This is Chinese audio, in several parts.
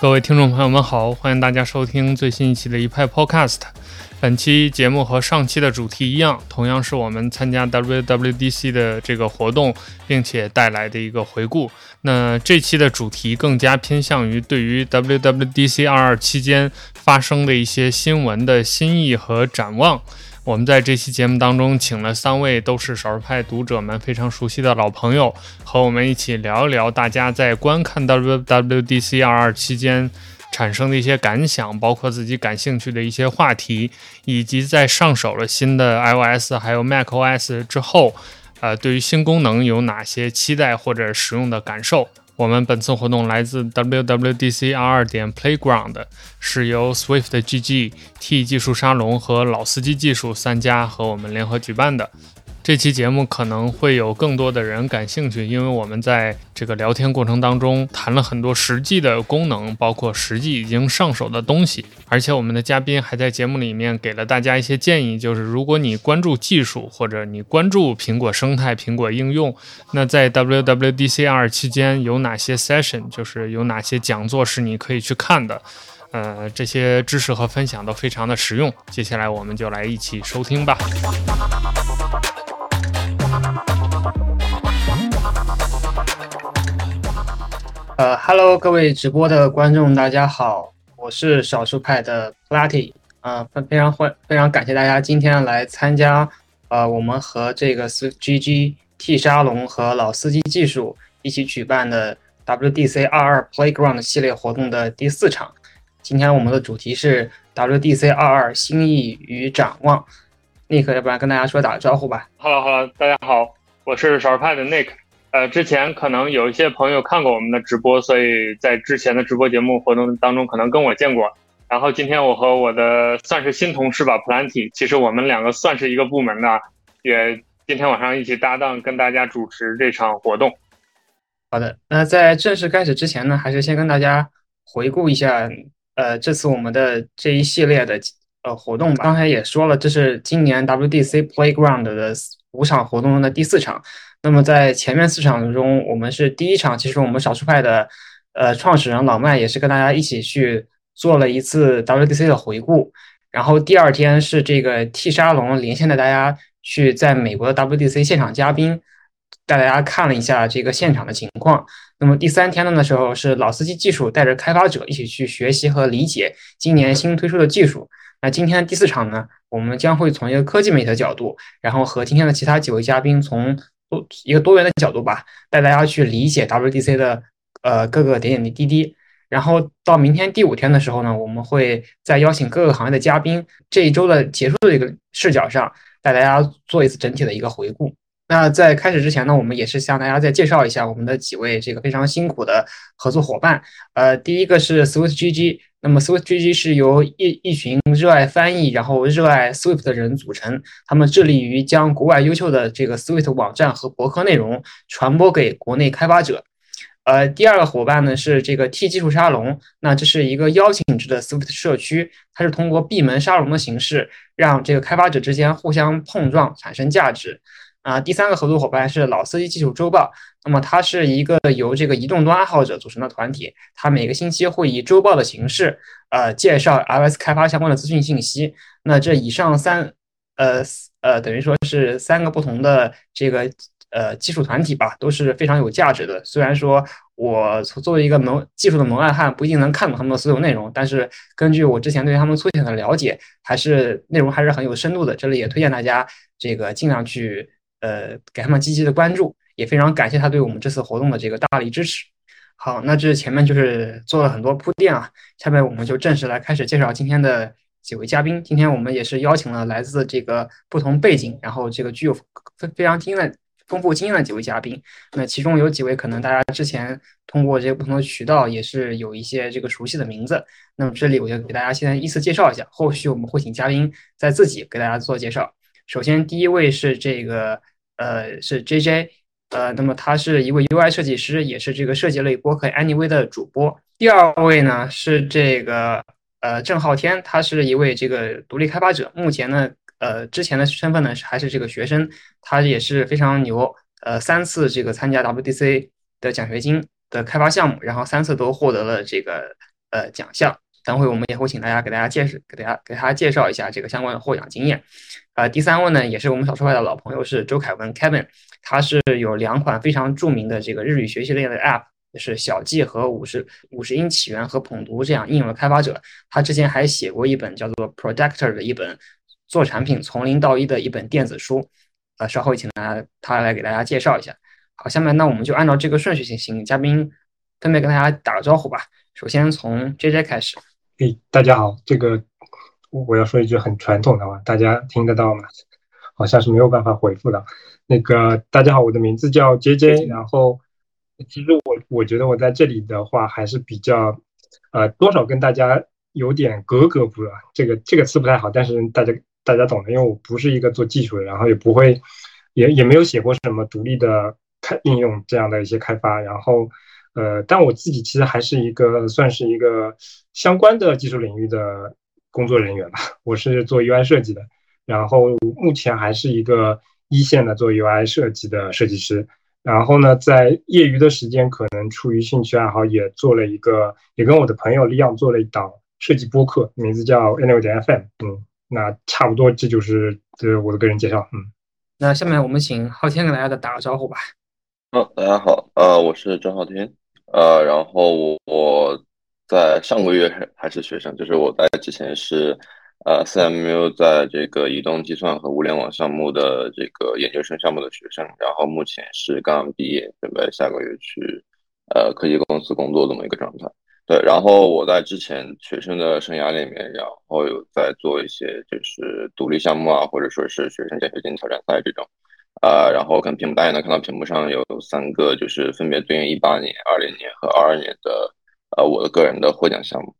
各位听众朋友们好，欢迎大家收听最新一期的一派 Podcast。本期节目和上期的主题一样，同样是我们参加 WWDC 的这个活动，并且带来的一个回顾。那这期的主题更加偏向于对于 WWDC 二二期间发生的一些新闻的新意和展望。我们在这期节目当中请了三位都是少数派读者们非常熟悉的老朋友，和我们一起聊一聊大家在观看 WWDC 二二期间产生的一些感想，包括自己感兴趣的一些话题，以及在上手了新的 iOS 还有 macOS 之后，呃，对于新功能有哪些期待或者使用的感受。我们本次活动来自 WWDCR 点 Playground，是由 Swift GG、T 技术沙龙和老司机技术三家和我们联合举办的。这期节目可能会有更多的人感兴趣，因为我们在这个聊天过程当中谈了很多实际的功能，包括实际已经上手的东西。而且我们的嘉宾还在节目里面给了大家一些建议，就是如果你关注技术或者你关注苹果生态、苹果应用，那在 WWDC 二期间有哪些 session，就是有哪些讲座是你可以去看的。呃，这些知识和分享都非常的实用。接下来我们就来一起收听吧。呃，Hello，各位直播的观众，大家好，我是少数派的 Platy，啊，非非常欢，非常感谢大家今天来参加，呃，我们和这个 SGG T 沙龙和老司机技术一起举办的 WDC 二二 Playground 系列活动的第四场。今天我们的主题是 WDC 二二心意与展望。Nick，要不然跟大家说打个招呼吧。Hello，Hello，大家好，我是少数派的 Nick。呃，之前可能有一些朋友看过我们的直播，所以在之前的直播节目活动当中可能跟我见过。然后今天我和我的算是新同事吧，Planty，其实我们两个算是一个部门的，也今天晚上一起搭档跟大家主持这场活动。好的，那在正式开始之前呢，还是先跟大家回顾一下，呃，这次我们的这一系列的呃活动吧。刚才也说了，这是今年 WDC Playground 的五场活动中的第四场。那么在前面四场中，我们是第一场，其实我们少数派的呃创始人老麦也是跟大家一起去做了一次 WDC 的回顾。然后第二天是这个 T 沙龙连线的大家去在美国的 WDC 现场嘉宾带大家看了一下这个现场的情况。那么第三天呢的时候是老司机技术带着开发者一起去学习和理解今年新推出的技术。那今天第四场呢，我们将会从一个科技媒体的角度，然后和今天的其他几位嘉宾从多一个多元的角度吧，带大家去理解 WDC 的呃各个点点滴滴。然后到明天第五天的时候呢，我们会再邀请各个行业的嘉宾，这一周的结束的一个视角上，带大家做一次整体的一个回顾。那在开始之前呢，我们也是向大家再介绍一下我们的几位这个非常辛苦的合作伙伴。呃，第一个是 SwiftGG。那么，SwiftGG 是由一一群热爱翻译，然后热爱 Swift 的人组成。他们致力于将国外优秀的这个 Swift 网站和博客内容传播给国内开发者。呃，第二个伙伴呢是这个 T 技术沙龙。那这是一个邀请制的 Swift 社区，它是通过闭门沙龙的形式，让这个开发者之间互相碰撞，产生价值。啊，第三个合作伙伴是老司机技术周报。那么它是一个由这个移动端爱好者组成的团体，它每个星期会以周报的形式，呃，介绍 iOS 开发相关的资讯信息。那这以上三，呃呃，等于说是三个不同的这个呃技术团体吧，都是非常有价值的。虽然说我作为一个门技术的门外汉，不一定能看懂他们的所有内容，但是根据我之前对他们粗浅的了解，还是内容还是很有深度的。这里也推荐大家这个尽量去呃给他们积极的关注。也非常感谢他对我们这次活动的这个大力支持。好，那这前面就是做了很多铺垫啊，下面我们就正式来开始介绍今天的几位嘉宾。今天我们也是邀请了来自这个不同背景，然后这个具有非非常经验丰富经验的几位嘉宾。那其中有几位可能大家之前通过这个不同的渠道也是有一些这个熟悉的名字。那么这里我就给大家先依次介绍一下，后续我们会请嘉宾再自己给大家做介绍。首先第一位是这个呃是 J J。呃，那么他是一位 UI 设计师，也是这个设计类播客 Anyway 的主播。第二位呢是这个呃郑浩天，他是一位这个独立开发者。目前呢，呃之前的身份呢是还是这个学生，他也是非常牛。呃，三次这个参加 WDC 的奖学金的开发项目，然后三次都获得了这个呃奖项。等会我们也会请大家给大家介绍，给大家给大家介绍一下这个相关的获奖经验。呃，第三位呢，也是我们小说派的老朋友，是周凯文 Kevin，他是有两款非常著名的这个日语学习类的 App，就是小记和五十五十音起源和捧读这样应用的开发者。他之前还写过一本叫做 Productor 的一本做产品从零到一的一本电子书。呃，稍后请他他来给大家介绍一下。好，下面那我们就按照这个顺序请请嘉宾分别跟大家打个招呼吧。首先从 JJ 开始。诶，大家好，这个我要说一句很传统的话，大家听得到吗？好像是没有办法回复的。那个大家好，我的名字叫 JJ，然后其实我我觉得我在这里的话还是比较呃多少跟大家有点格格不入，这个这个词不太好，但是大家大家懂的，因为我不是一个做技术的，然后也不会也也没有写过什么独立的开应用这样的一些开发，然后。呃，但我自己其实还是一个算是一个相关的技术领域的工作人员吧。我是做 UI 设计的，然后目前还是一个一线的做 UI 设计的设计师。然后呢，在业余的时间，可能出于兴趣爱好，也做了一个，也跟我的朋友利昂做了一档设计播客，名字叫 Anyway 点 FM。嗯，那差不多这就是这我的个人介绍。嗯，那下面我们请昊天给大家打个招呼吧。嗯，大家好，呃，我是张昊天。呃，然后我在上个月还是学生，就是我在之前是呃 CMU 在这个移动计算和物联网项目的这个研究生项目的学生，然后目前是刚刚毕业，准备下个月去呃科技公司工作这么一个状态。对，然后我在之前学生的生涯里面，然后有在做一些就是独立项目啊，或者说是学生奖学金挑战赛这种。啊，然后看屏幕，大家能看到屏幕上有三个，就是分别对应一八年、二零年和二二年的，呃，我的个人的获奖项目。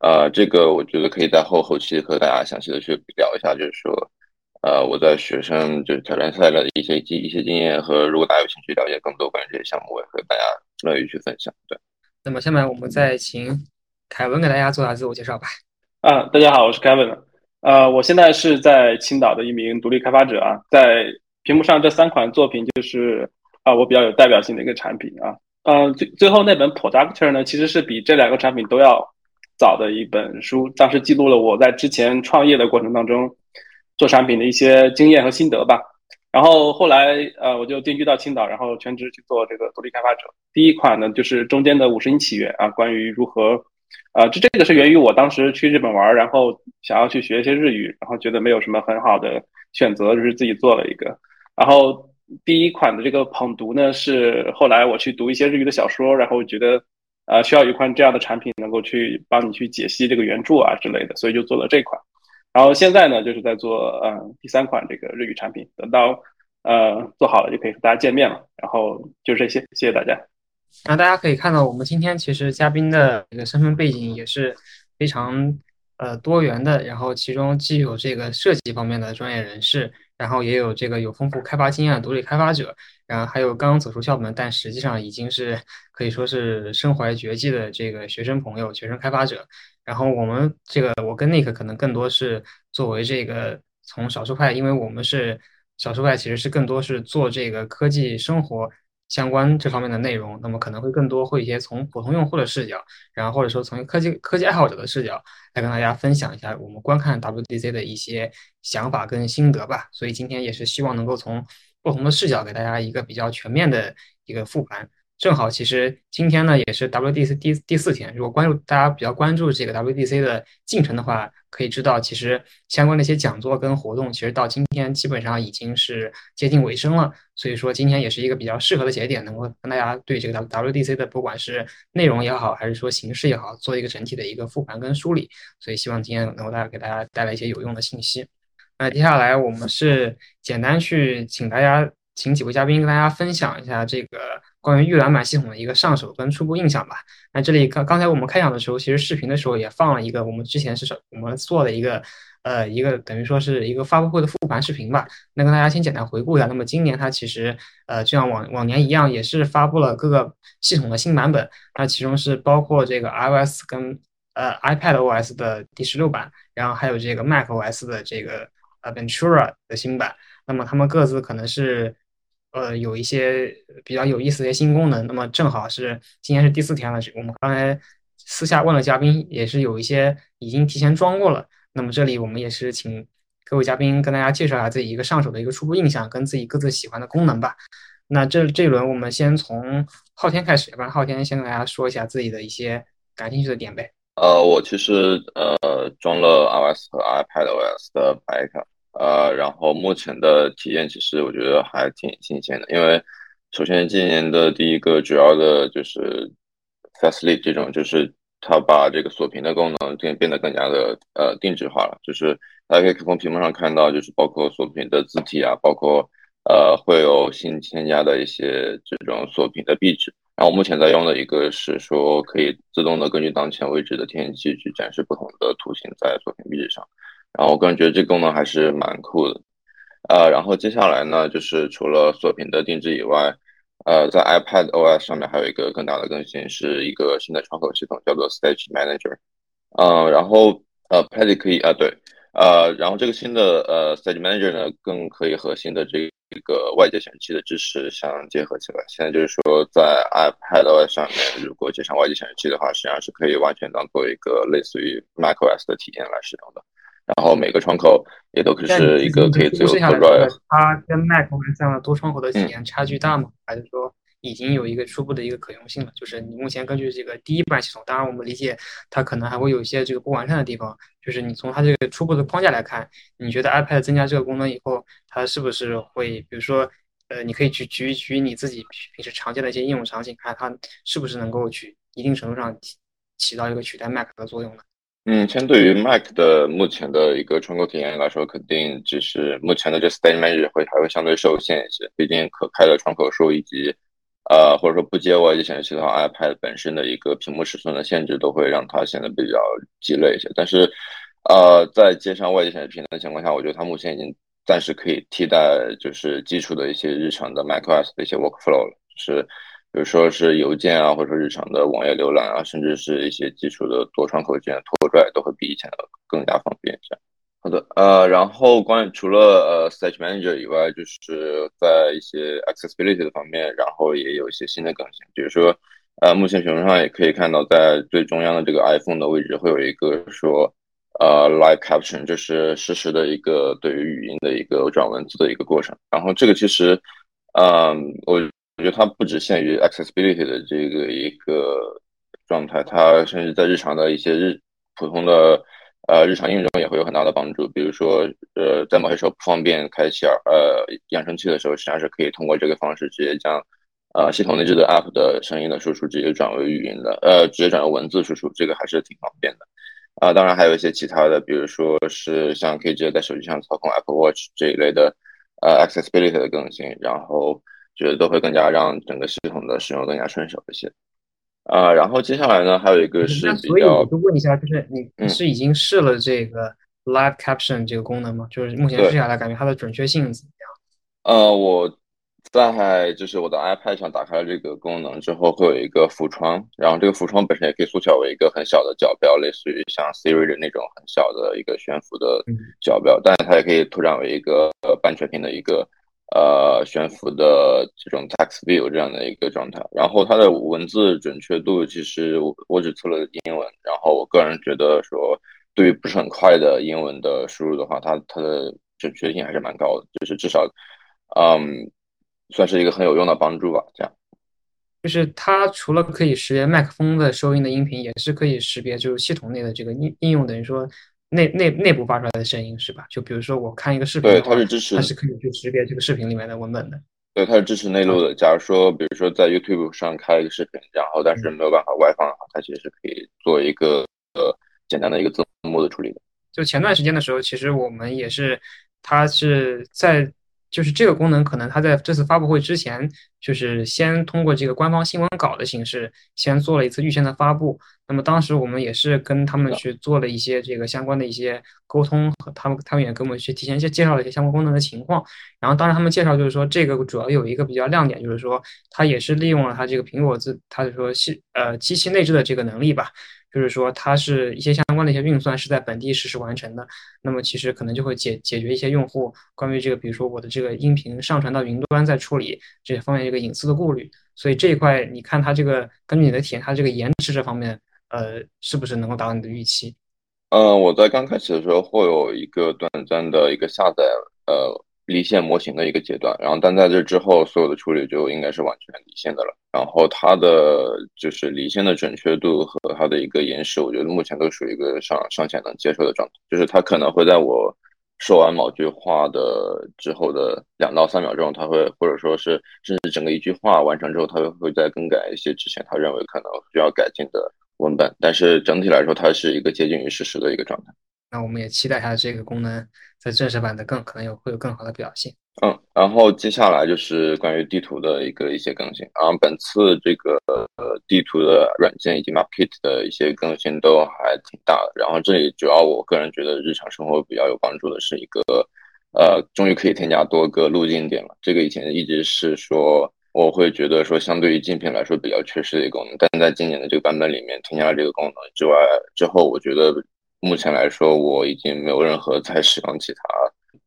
呃，这个我觉得可以在后后期和大家详细的去聊一下，就是说，呃，我在学生就是挑战赛的一些经一些经验和，如果大家有兴趣了解更多关于这些项目，我也和大家乐于去分享。对。那么下面我们再请凯文给大家做下自我介绍吧。啊，大家好，我是凯文。呃，我现在是在青岛的一名独立开发者啊，在。屏幕上这三款作品就是啊，我比较有代表性的一个产品啊。嗯，最最后那本 Productor 呢，其实是比这两个产品都要早的一本书，当时记录了我在之前创业的过程当中做产品的一些经验和心得吧。然后后来呃，我就定居到青岛，然后全职去做这个独立开发者。第一款呢，就是中间的五十音起源啊，关于如何啊，这这个是源于我当时去日本玩，然后想要去学一些日语，然后觉得没有什么很好的选择，就是自己做了一个。然后第一款的这个捧读呢，是后来我去读一些日语的小说，然后觉得，呃，需要一款这样的产品能够去帮你去解析这个原著啊之类的，所以就做了这款。然后现在呢，就是在做呃第三款这个日语产品，等到呃做好了就可以和大家见面了。然后就这些，谢谢大家。那大家可以看到，我们今天其实嘉宾的这个身份背景也是非常呃多元的，然后其中既有这个设计方面的专业人士。然后也有这个有丰富开发经验的独立开发者，然后还有刚刚走出校门，但实际上已经是可以说是身怀绝技的这个学生朋友、学生开发者。然后我们这个，我跟 Nick 可能更多是作为这个从少数派，因为我们是少数派，其实是更多是做这个科技生活。相关这方面的内容，那么可能会更多会一些从普通用户的视角，然后或者说从科技科技爱好者的视角来跟大家分享一下我们观看 WDC 的一些想法跟心得吧。所以今天也是希望能够从不同的视角给大家一个比较全面的一个复盘。正好，其实今天呢也是 WDC 第第四天。如果关注大家比较关注这个 WDC 的进程的话，可以知道，其实相关的一些讲座跟活动，其实到今天基本上已经是接近尾声了。所以说，今天也是一个比较适合的节点，能够跟大家对这个 W WDC 的不管是内容也好，还是说形式也好，做一个整体的一个复盘跟梳理。所以希望今天能够大家给大家带来一些有用的信息。那接下来我们是简单去请大家，请几位嘉宾跟大家分享一下这个。关于预览版系统的一个上手跟初步印象吧。那这里刚刚才我们开场的时候，其实视频的时候也放了一个我们之前是什我们做的一个呃一个等于说是一个发布会的复盘视频吧。那跟大家先简单回顾一下。那么今年它其实呃就像往往年一样，也是发布了各个系统的新版本。那其中是包括这个 iOS 跟呃 iPad OS 的第十六版，然后还有这个 Mac OS 的这个呃 Ventura 的新版。那么它们各自可能是。呃，有一些比较有意思的一些新功能，那么正好是今天是第四天了，我们刚才私下问了嘉宾，也是有一些已经提前装过了。那么这里我们也是请各位嘉宾跟大家介绍一下自己一个上手的一个初步印象，跟自己各自喜欢的功能吧。那这这一轮我们先从昊天开始，要不然昊天先跟大家说一下自己的一些感兴趣的点呗。呃，我其实呃装了 iOS 和 iPadOS 的白卡，呃，然后目前的体验其实我觉得还挺新鲜的，因为首先今年的第一个主要的就是 Fastly 这种就是。它把这个锁屏的功能变变得更加的呃定制化了，就是大家可以从屏幕上看到，就是包括锁屏的字体啊，包括呃会有新添加的一些这种锁屏的壁纸。然后目前在用的一个是说可以自动的根据当前位置的天气去展示不同的图形在锁屏壁纸上。然后我个人觉得这功能还是蛮酷的。呃，然后接下来呢，就是除了锁屏的定制以外。呃，在 iPad OS 上面还有一个更大的更新，是一个新的窗口系统，叫做 Stage Manager。嗯，然后呃，Pad 可以啊，对，呃，然后这个新的呃 Stage Manager 呢，更可以和新的这个外接显示器的支持相结合起来。现在就是说，在 iPad OS 上面，如果接上外接显示器的话，实际上是可以完全当做一个类似于 macOS 的体验来使用的。然后每个窗口也都可是一个可以自由。它跟 Mac 这样的多窗口的体验差距大吗？还是说已经有一个初步的一个可用性了？就是你目前根据这个第一版系统，当然我们理解它可能还会有一些这个不完善的地方。就是你从它这个初步的框架来看，你觉得 iPad 增加这个功能以后，它是不是会，比如说，呃，你可以去举举你自己平时常见的一些应用场景，看它是不是能够去一定程度上起起到一个取代 Mac 的作用呢？嗯，相对于 Mac 的目前的一个窗口体验来说，肯定就是目前的这 Stage m a n a g e 会还会相对受限一些。毕竟可开的窗口数以及，呃，或者说不接外接显示器的话，iPad 本身的一个屏幕尺寸的限制，都会让它显得比较鸡肋一些。但是，呃，在接上外接显示屏的情况下，我觉得它目前已经暂时可以替代，就是基础的一些日常的 macOS 的一些 Workflow 了，就是。比如说是邮件啊，或者说日常的网页浏览啊，甚至是一些基础的多窗口键拖拽，都会比以前的更加方便。这样，好的，呃，然后关于除了呃 Stage Manager 以外，就是在一些 Accessibility 的方面，然后也有一些新的更新。比如说，呃，目前屏幕上也可以看到，在最中央的这个 iPhone 的位置，会有一个说，呃，Live Caption，就是实时的一个对于语音的一个转文字的一个过程。然后这个其实，嗯，我。我觉得它不只限于 accessibility 的这个一个状态，它甚至在日常的一些日普通的呃日常应用中也会有很大的帮助。比如说，呃，在某些时候不方便开启呃扬声器的时候，实际上是可以通过这个方式直接将呃系统内置的 app 的声音的输出直接转为语音的，呃，直接转为文字输出，这个还是挺方便的。啊，当然还有一些其他的，比如说是像可以直接在手机上操控 Apple Watch 这一类的呃 accessibility 的更新，然后。觉得都会更加让整个系统的使用更加顺手一些，啊，然后接下来呢，还有一个是比较，所以我就问一下，就是你是已经试了这个 Live Caption 这个功能吗？就是目前试下来，感觉它的准确性怎么样？呃，我在就是我的 iPad 上打开了这个功能之后，会有一个浮窗，然后这个浮窗本身也可以缩小为一个很小的角标，类似于像 Siri 的那种很小的一个悬浮的角标，但是它也可以拓展为一个呃半全屏的一个。呃，悬浮的这种 text view 这样的一个状态，然后它的文字准确度，其实我我只测了英文，然后我个人觉得说，对于不是很快的英文的输入的话，它它的准确性还是蛮高的，就是至少，嗯，算是一个很有用的帮助吧。这样，就是它除了可以识别麦克风的收音的音频，也是可以识别就是系统内的这个应应用，等于说。内内内部发出来的声音是吧？就比如说我看一个视频，对，它是支持，它是可以去识别这个视频里面的文本的。对，它是支持内录的。假如说，比如说在 YouTube 上开一个视频，然后但是没有办法外放的话，它其实是可以做一个呃简单的一个字幕的处理的。就前段时间的时候，其实我们也是，它是在。就是这个功能，可能它在这次发布会之前，就是先通过这个官方新闻稿的形式，先做了一次预先的发布。那么当时我们也是跟他们去做了一些这个相关的一些沟通，和他们他们也跟我们去提前介介绍了一些相关功能的情况。然后当然他们介绍就是说，这个主要有一个比较亮点，就是说它也是利用了它这个苹果自，它就说系呃机器内置的这个能力吧。就是说，它是一些相关的一些运算是在本地实时完成的，那么其实可能就会解解决一些用户关于这个，比如说我的这个音频上传到云端再处理这方面一个隐私的顾虑。所以这一块，你看它这个根据你的体验，它这个延迟这方面，呃，是不是能够达到你的预期？嗯，我在刚开始的时候会有一个短暂的一个下载呃离线模型的一个阶段，然后但在这之后，所有的处理就应该是完全离线的了。然后它的就是离线的准确度和它的一个延时，我觉得目前都属于一个上上线能接受的状态，就是它可能会在我。说完某句话的之后的两到三秒钟，他会或者说是甚至整个一句话完成之后，他会会再更改一些之前他认为可能需要改进的文本。但是整体来说，它是一个接近于实时的一个状态。那我们也期待它这个功能在正式版的更可能有会有更好的表现。嗯，然后接下来就是关于地图的一个一些更新。然后本次这个呃地图的软件以及 Market 的一些更新都还挺大的。然后这里主要我个人觉得日常生活比较有帮助的是一个呃，终于可以添加多个路径点了。这个以前一直是说我会觉得说相对于竞品来说比较缺失的一个功能，但在今年的这个版本里面添加了这个功能之外之后，我觉得目前来说我已经没有任何再使用其他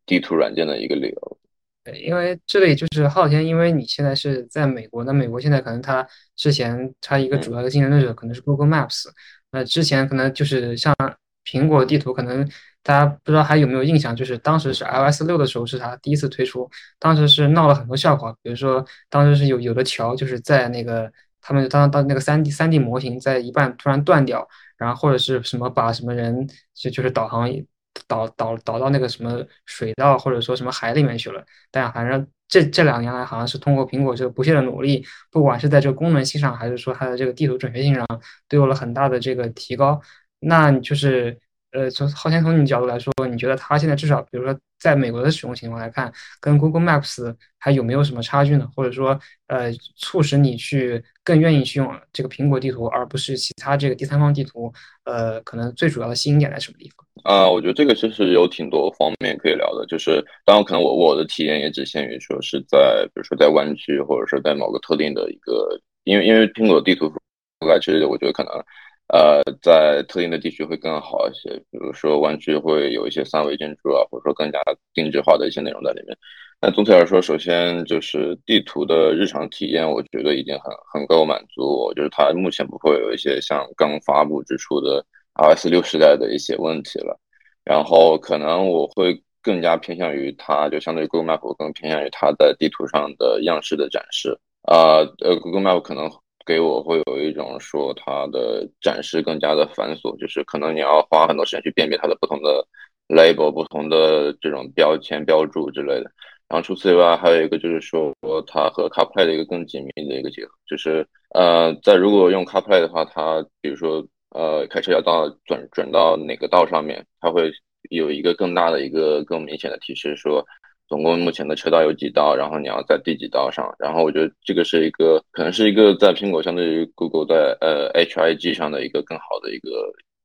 地图软件的一个理由。对，因为这里就是昊天，因为你现在是在美国，那美国现在可能它之前它一个主要的竞争对手可能是 Google Maps，那之前可能就是像苹果地图，可能大家不知道还有没有印象，就是当时是 iOS 六的时候是它第一次推出，当时是闹了很多笑话，比如说当时是有有的桥就是在那个他们当当那个三 D 三 D 模型在一半突然断掉，然后或者是什么把什么人就就是导航。导导导到那个什么水道或者说什么海里面去了，但反正这这两年来好像是通过苹果这个不懈的努力，不管是在这个功能性上，还是说它的这个地图准确性上，都有了很大的这个提高。那就是呃，从浩天从你角度来说，你觉得它现在至少比如说在美国的使用情况来看，跟 Google Maps 还有没有什么差距呢？或者说呃，促使你去更愿意去用这个苹果地图，而不是其他这个第三方地图？呃，可能最主要的吸引点在什么地方？啊，我觉得这个其实有挺多方面可以聊的，就是当然可能我我的体验也只限于说是在比如说在湾区，或者说在某个特定的一个，因为因为苹果地图覆盖其实我觉得可能呃在特定的地区会更好一些，比如说湾区会有一些三维建筑啊，或者说更加定制化的一些内容在里面。但总体来说，首先就是地图的日常体验，我觉得已经很很够满足我，就是它目前不会有一些像刚发布之初的。iOS 六时代的一些问题了，然后可能我会更加偏向于它，就相对于 Google Map，我更偏向于它在地图上的样式的展示。啊，呃，Google Map 可能给我会有一种说它的展示更加的繁琐，就是可能你要花很多时间去辨别它的不同的 label、不同的这种标签、标注之类的。然后除此以外，还有一个就是说它和 CarPlay 的一个更紧密的一个结合，就是呃，在如果用 CarPlay 的话，它比如说。呃，开车要到转转到哪个道上面，它会有一个更大的一个更明显的提示，说总共目前的车道有几道，然后你要在第几道上。然后我觉得这个是一个可能是一个在苹果相对于 Google 在呃 HIG 上的一个更好的一个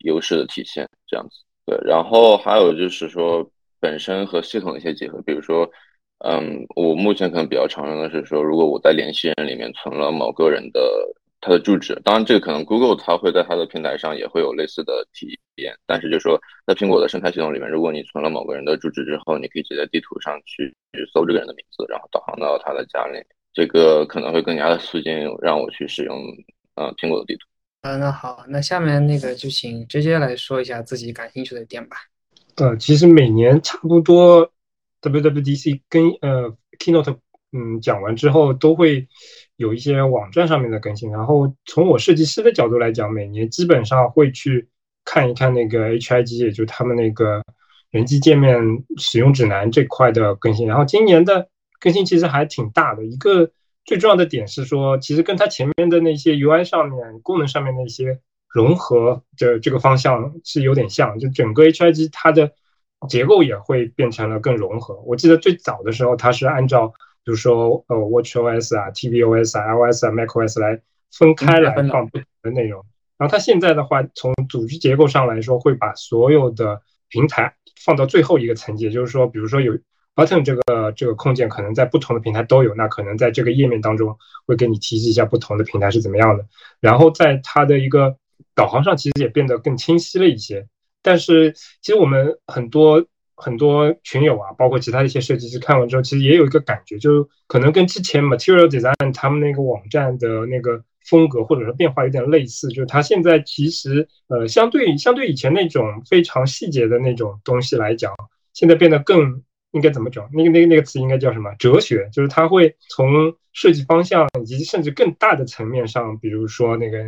优势的体现，这样子。对，然后还有就是说本身和系统的一些结合，比如说，嗯，我目前可能比较常用的是说，如果我在联系人里面存了某个人的。它的住址，当然这个可能 Google 它会在它的平台上也会有类似的体验，但是就说在苹果的生态系统里面，如果你存了某个人的住址之后，你可以直接地图上去搜这个人的名字，然后导航到他的家里，这个可能会更加的促进让我去使用呃苹果的地图。啊，那好，那下面那个就请直接来说一下自己感兴趣的点吧。呃，其实每年差不多 WWDC 跟呃 Keynote 嗯讲完之后都会。有一些网站上面的更新，然后从我设计师的角度来讲，每年基本上会去看一看那个 HIG，也就他们那个人机界面使用指南这块的更新。然后今年的更新其实还挺大的，一个最重要的点是说，其实跟它前面的那些 UI 上面功能上面的一些融合的这个方向是有点像，就整个 HIG 它的结构也会变成了更融合。我记得最早的时候，它是按照比如说，呃，WatchOS 啊、tvOS 啊、iOS 啊、macOS 来分开来放不同的内容。然后它现在的话，从组织结构上来说，会把所有的平台放到最后一个层级。就是说，比如说有 Button 这个这个控件，可能在不同的平台都有，那可能在这个页面当中会给你提示一下不同的平台是怎么样的。然后在它的一个导航上，其实也变得更清晰了一些。但是，其实我们很多。很多群友啊，包括其他一些设计师看完之后，其实也有一个感觉，就可能跟之前 Material Design 他们那个网站的那个风格或者说变化有点类似，就是它现在其实呃相对相对以前那种非常细节的那种东西来讲，现在变得更应该怎么讲？那个那个那个词应该叫什么？哲学，就是它会从设计方向以及甚至更大的层面上，比如说那个。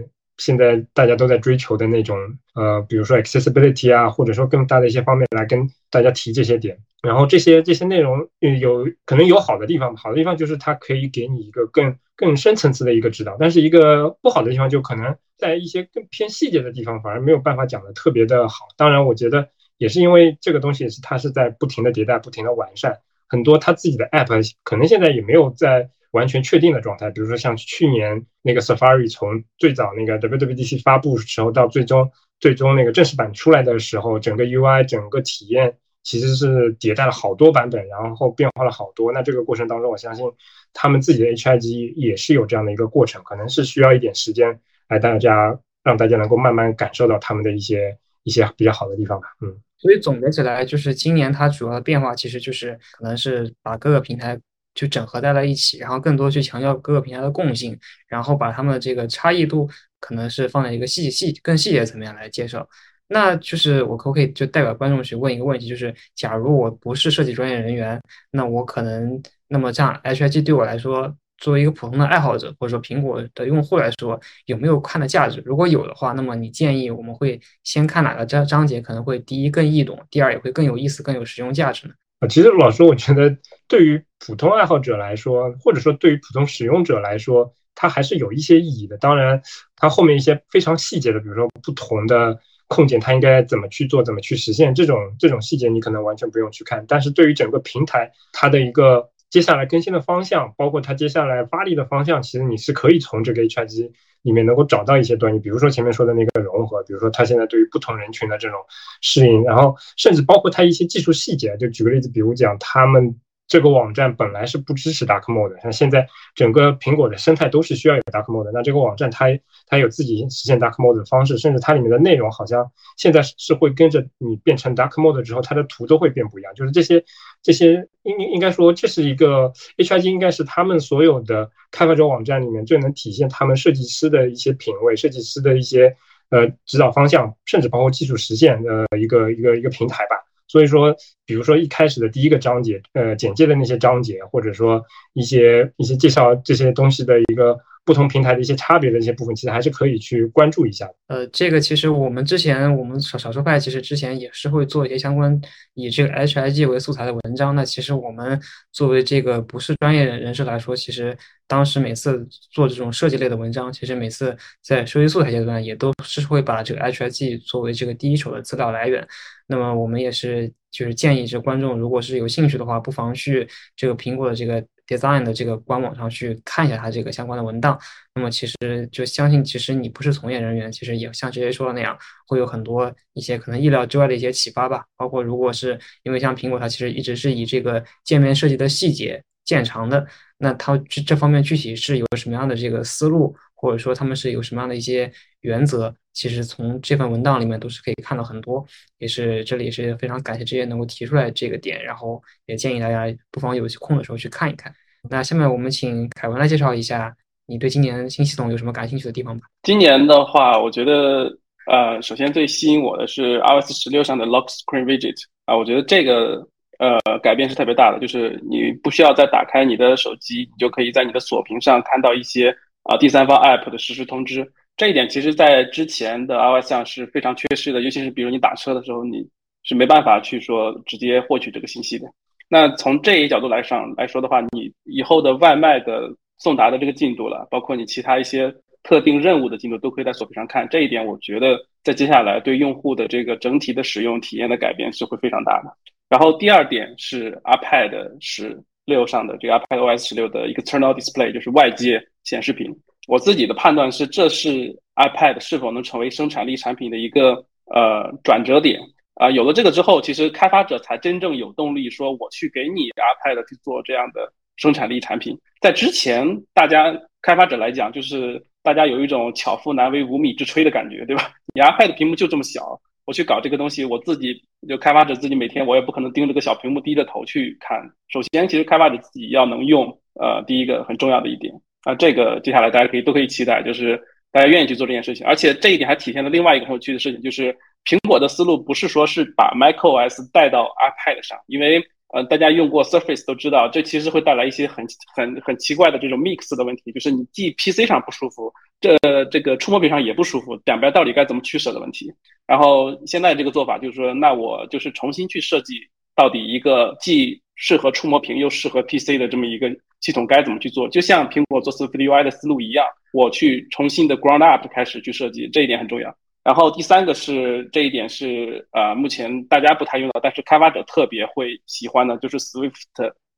现在大家都在追求的那种，呃，比如说 accessibility 啊，或者说更大的一些方面来跟大家提这些点。然后这些这些内容有可能有好的地方，好的地方就是它可以给你一个更更深层次的一个指导。但是一个不好的地方就可能在一些更偏细节的地方，反而没有办法讲的特别的好。当然，我觉得也是因为这个东西是它是在不停的迭代、不停的完善，很多它自己的 app 可能现在也没有在。完全确定的状态，比如说像去年那个 Safari 从最早那个 WWDC 发布时候到最终最终那个正式版出来的时候，整个 UI 整个体验其实是迭代了好多版本，然后变化了好多。那这个过程当中，我相信他们自己的 HIG 也是有这样的一个过程，可能是需要一点时间来大家让大家能够慢慢感受到他们的一些一些比较好的地方吧。嗯，所以总结起来，就是今年它主要的变化其实就是可能是把各个平台。就整合在了一起，然后更多去强调各个平台的共性，然后把他们的这个差异度可能是放在一个细细更细节层面来介绍。那就是我可不可以就代表观众去问一个问题，就是假如我不是设计专业人员，那我可能那么这样 HIG 对我来说，作为一个普通的爱好者或者说苹果的用户来说，有没有看的价值？如果有的话，那么你建议我们会先看哪个章章节可能会第一更易懂，第二也会更有意思、更有实用价值呢？其实老师，我觉得对于普通爱好者来说，或者说对于普通使用者来说，它还是有一些意义的。当然，它后面一些非常细节的，比如说不同的控件，它应该怎么去做，怎么去实现，这种这种细节你可能完全不用去看。但是对于整个平台，它的一个接下来更新的方向，包括它接下来发力的方向，其实你是可以从这个 H R G。里面能够找到一些端倪，比如说前面说的那个融合，比如说它现在对于不同人群的这种适应，然后甚至包括它一些技术细节，就举个例子，比如讲他们。这个网站本来是不支持 Dark Mode，像现在整个苹果的生态都是需要有 Dark Mode。那这个网站它它有自己实现 Dark Mode 的方式，甚至它里面的内容好像现在是会跟着你变成 Dark Mode 之后，它的图都会变不一样。就是这些这些应应该说这是一个 HIG 应该是他们所有的开发者网站里面最能体现他们设计师的一些品味、设计师的一些呃指导方向，甚至包括技术实现的一个一个一个平台吧。所以说，比如说一开始的第一个章节，呃，简介的那些章节，或者说一些一些介绍这些东西的一个。不同平台的一些差别的一些部分，其实还是可以去关注一下的。呃，这个其实我们之前我们少少数派其实之前也是会做一些相关以这个 HIG 为素材的文章。那其实我们作为这个不是专业人士来说，其实当时每次做这种设计类的文章，其实每次在收集素材阶段，也都是会把这个 HIG 作为这个第一手的资料来源。那么我们也是就是建议这观众，如果是有兴趣的话，不妨去这个苹果的这个。Design 的这个官网上去看一下它这个相关的文档，那么其实就相信，其实你不是从业人员，其实也像直接说的那样，会有很多一些可能意料之外的一些启发吧。包括如果是因为像苹果，它其实一直是以这个界面设计的细节见长的，那它这这方面具体是有什么样的这个思路？或者说他们是有什么样的一些原则？其实从这份文档里面都是可以看到很多，也是这里是非常感谢这些能够提出来这个点，然后也建议大家不妨有空的时候去看一看。那下面我们请凯文来介绍一下你对今年新系统有什么感兴趣的地方吧。今年的话，我觉得呃，首先最吸引我的是 iOS 十六上的 Lock Screen Widget 啊，我觉得这个呃改变是特别大的，就是你不需要再打开你的手机，你就可以在你的锁屏上看到一些。啊，第三方 App 的实时通知，这一点其实，在之前的 iOS 上是非常缺失的，尤其是比如你打车的时候，你是没办法去说直接获取这个信息的。那从这一角度来上来说的话，你以后的外卖的送达的这个进度了，包括你其他一些特定任务的进度，都可以在锁屏上看。这一点，我觉得在接下来对用户的这个整体的使用体验的改变是会非常大的。然后第二点是 iPad 十六上的这个 iPad OS 十六的 External Display，就是外接。显示屏，我自己的判断是，这是 iPad 是否能成为生产力产品的一个呃转折点啊。有了这个之后，其实开发者才真正有动力说我去给你 iPad 去做这样的生产力产品。在之前，大家开发者来讲，就是大家有一种巧妇难为无米之炊的感觉，对吧？你 iPad 屏幕就这么小，我去搞这个东西，我自己就开发者自己每天我也不可能盯着个小屏幕低着头去看。首先，其实开发者自己要能用，呃，第一个很重要的一点。啊，这个接下来大家可以都可以期待，就是大家愿意去做这件事情。而且这一点还体现了另外一个很有趣的事情，就是苹果的思路不是说是把 macOS 带到 iPad 上，因为呃，大家用过 Surface 都知道，这其实会带来一些很很很奇怪的这种 mix 的问题，就是你既 PC 上不舒服，这这个触摸屏上也不舒服，两边到底该怎么取舍的问题。然后现在这个做法就是说，那我就是重新去设计，到底一个既适合触摸屏又适合 PC 的这么一个系统该怎么去做，就像苹果做 Swift UI 的思路一样，我去重新的 ground up 开始去设计，这一点很重要。然后第三个是这一点是呃，目前大家不太用到，但是开发者特别会喜欢的，就是 Swift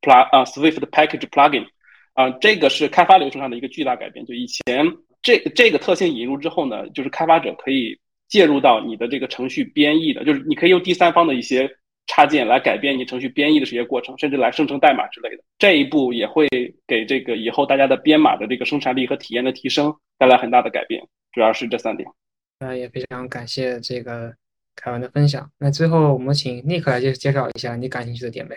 plug 啊，Swift package plugin 啊，这个是开发流程上的一个巨大改变。就以前这这个特性引入之后呢，就是开发者可以介入到你的这个程序编译的，就是你可以用第三方的一些插件来改变你程序编译的这些过程，甚至来生成代码之类的。这一步也会给这个以后大家的编码的这个生产力和体验的提升带来很大的改变。主要是这三点。那，也非常感谢这个凯文的分享。那最后我们请尼克来介介绍一下你感兴趣的点呗。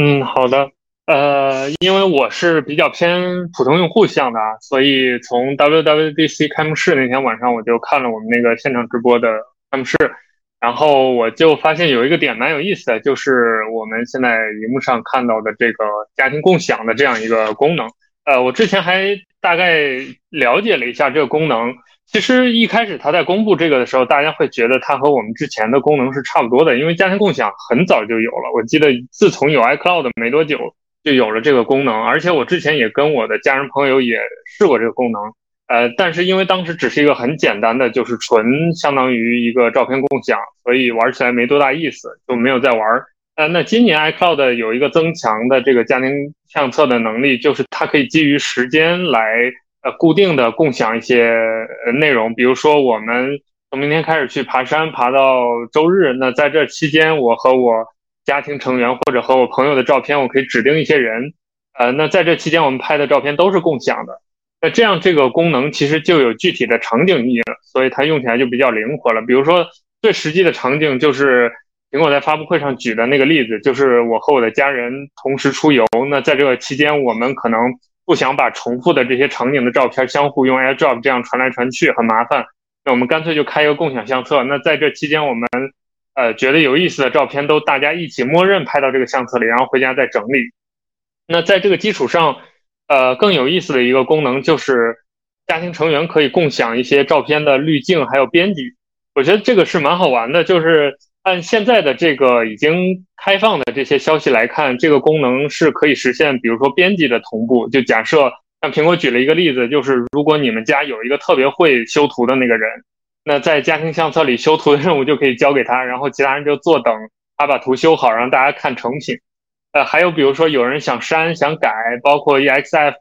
嗯，好的。呃，因为我是比较偏普通用户向的，所以从 WWDC 开幕式那天晚上我就看了我们那个现场直播的开幕式，然后我就发现有一个点蛮有意思的，就是我们现在荧幕上看到的这个家庭共享的这样一个功能。呃，我之前还大概了解了一下这个功能。其实一开始它在公布这个的时候，大家会觉得它和我们之前的功能是差不多的，因为家庭共享很早就有了。我记得自从有 iCloud 没多久就有了这个功能，而且我之前也跟我的家人朋友也试过这个功能。呃，但是因为当时只是一个很简单的，就是纯相当于一个照片共享，所以玩起来没多大意思，就没有再玩。呃，那今年 iCloud 有一个增强的这个家庭相册的能力，就是它可以基于时间来。呃，固定的共享一些呃内容，比如说我们从明天开始去爬山，爬到周日。那在这期间，我和我家庭成员或者和我朋友的照片，我可以指定一些人。呃，那在这期间我们拍的照片都是共享的。那这样这个功能其实就有具体的场景意义了，所以它用起来就比较灵活了。比如说最实际的场景就是苹果在发布会上举的那个例子，就是我和我的家人同时出游。那在这个期间，我们可能。不想把重复的这些场景的照片相互用 AirDrop 这样传来传去很麻烦，那我们干脆就开一个共享相册。那在这期间，我们呃觉得有意思的照片都大家一起默认拍到这个相册里，然后回家再整理。那在这个基础上，呃更有意思的一个功能就是家庭成员可以共享一些照片的滤镜还有编辑。我觉得这个是蛮好玩的，就是。按现在的这个已经开放的这些消息来看，这个功能是可以实现，比如说编辑的同步。就假设像苹果举了一个例子，就是如果你们家有一个特别会修图的那个人，那在家庭相册里修图的任务就可以交给他，然后其他人就坐等他把图修好，让大家看成品。呃，还有比如说有人想删想改，包括 EXF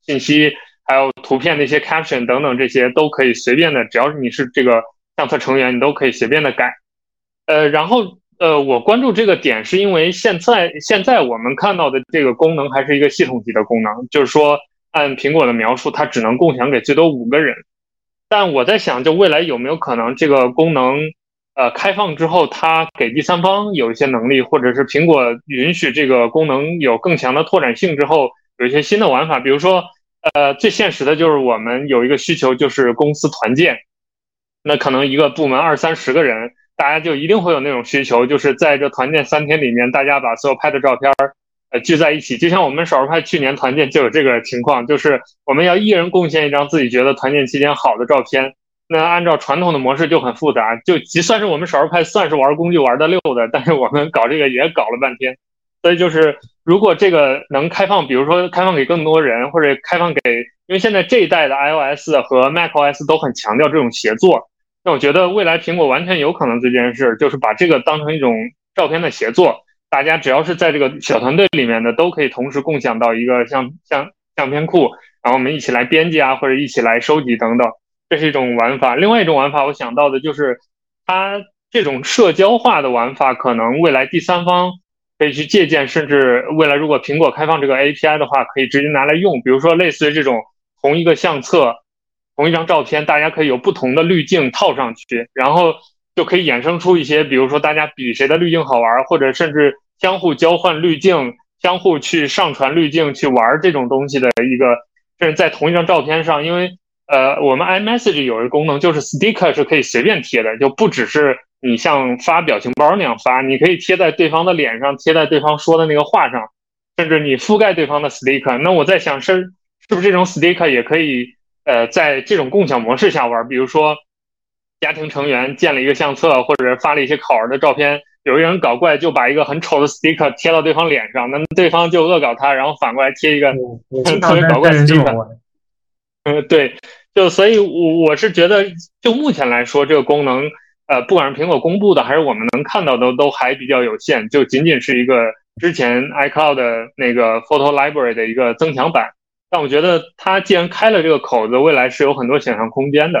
信息，还有图片那些 caption 等等这些都可以随便的，只要是你是这个相册成员，你都可以随便的改。呃，然后呃，我关注这个点是因为现在现在我们看到的这个功能还是一个系统级的功能，就是说按苹果的描述，它只能共享给最多五个人。但我在想，就未来有没有可能这个功能呃开放之后，它给第三方有一些能力，或者是苹果允许这个功能有更强的拓展性之后，有一些新的玩法，比如说呃最现实的就是我们有一个需求就是公司团建，那可能一个部门二三十个人。大家就一定会有那种需求，就是在这团建三天里面，大家把所有拍的照片儿，呃，聚在一起。就像我们少儿派去年团建就有这个情况，就是我们要一人贡献一张自己觉得团建期间好的照片。那按照传统的模式就很复杂，就即算是我们少儿派算是玩工具玩的溜的，但是我们搞这个也搞了半天。所以就是如果这个能开放，比如说开放给更多人，或者开放给，因为现在这一代的 iOS 和 macOS 都很强调这种协作。那我觉得未来苹果完全有可能这件事，就是把这个当成一种照片的协作，大家只要是在这个小团队里面的，都可以同时共享到一个像像相片库，然后我们一起来编辑啊，或者一起来收集等等，这是一种玩法。另外一种玩法，我想到的就是它这种社交化的玩法，可能未来第三方可以去借鉴，甚至未来如果苹果开放这个 API 的话，可以直接拿来用，比如说类似于这种同一个相册。同一张照片，大家可以有不同的滤镜套上去，然后就可以衍生出一些，比如说大家比谁的滤镜好玩，或者甚至相互交换滤镜、相互去上传滤镜去玩这种东西的一个甚至在同一张照片上，因为呃，我们 iMessage 有一个功能，就是 Sticker 是可以随便贴的，就不只是你像发表情包那样发，你可以贴在对方的脸上，贴在对方说的那个话上，甚至你覆盖对方的 Sticker。那我在想，是是不是这种 Sticker 也可以呃，在这种共享模式下玩？比如说家庭成员建了一个相册，或者发了一些考儿的照片，有一个人搞怪，就把一个很丑的 Sticker 贴到对方脸上，那么对方就恶搞他，然后反过来贴一个特别搞怪的 Sticker。嗯，对，就所以，我我是觉得，就目前来说，这个功能，呃，不管是苹果公布的，还是我们能看到的，都还比较有限，就仅仅是一个之前 iCloud 的那个 Photo Library 的一个增强版。但我觉得它既然开了这个口子，未来是有很多想象空间的。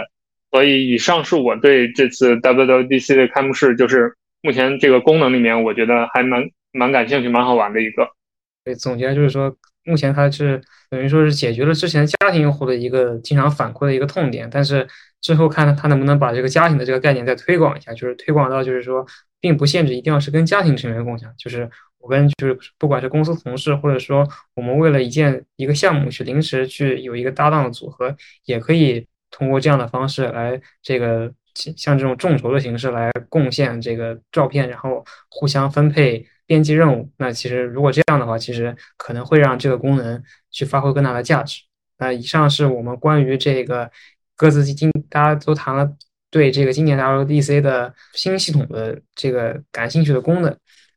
所以，以上是我对这次 WWDC 的开幕式，就是目前这个功能里面，我觉得还蛮蛮感兴趣、蛮好玩的一个。对，总结就是说。目前它是等于说是解决了之前家庭用户的一个经常反馈的一个痛点，但是之后看它能不能把这个家庭的这个概念再推广一下，就是推广到就是说，并不限制一定要是跟家庭成员共享，就是我跟就是不管是公司同事，或者说我们为了一件一个项目去临时去有一个搭档的组合，也可以通过这样的方式来这个像这种众筹的形式来贡献这个照片，然后互相分配。编辑任务，那其实如果这样的话，其实可能会让这个功能去发挥更大的价值。那以上是我们关于这个各自基金大家都谈了对这个今年 WDC 的新系统的这个感兴趣的功能。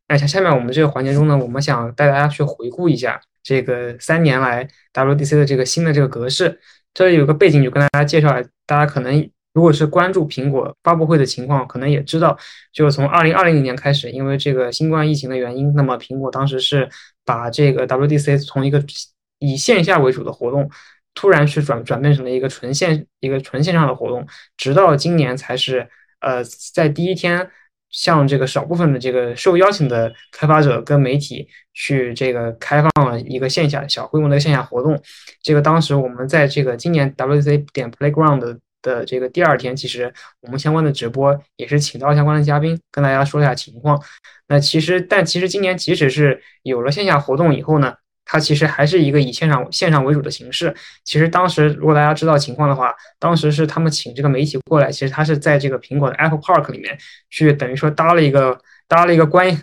那下下面我们这个环节中呢，我们想带大家去回顾一下这个三年来 WDC 的这个新的这个格式。这里有个背景，就跟大家介绍，大家可能。如果是关注苹果发布会的情况，可能也知道，就是从二零二零年开始，因为这个新冠疫情的原因，那么苹果当时是把这个 WDC 从一个以线下为主的活动，突然去转转变成了一个纯线一个纯线上的活动，直到今年才是呃在第一天向这个少部分的这个受邀请的开发者跟媒体去这个开放了一个线下小规模的线下活动。这个当时我们在这个今年 WC 点 Playground。的这个第二天，其实我们相关的直播也是请到相关的嘉宾，跟大家说一下情况。那其实，但其实今年即使是有了线下活动以后呢，它其实还是一个以线上线上为主的形式。其实当时如果大家知道情况的话，当时是他们请这个媒体过来，其实他是在这个苹果的 Apple Park 里面去，等于说搭了一个搭了一个观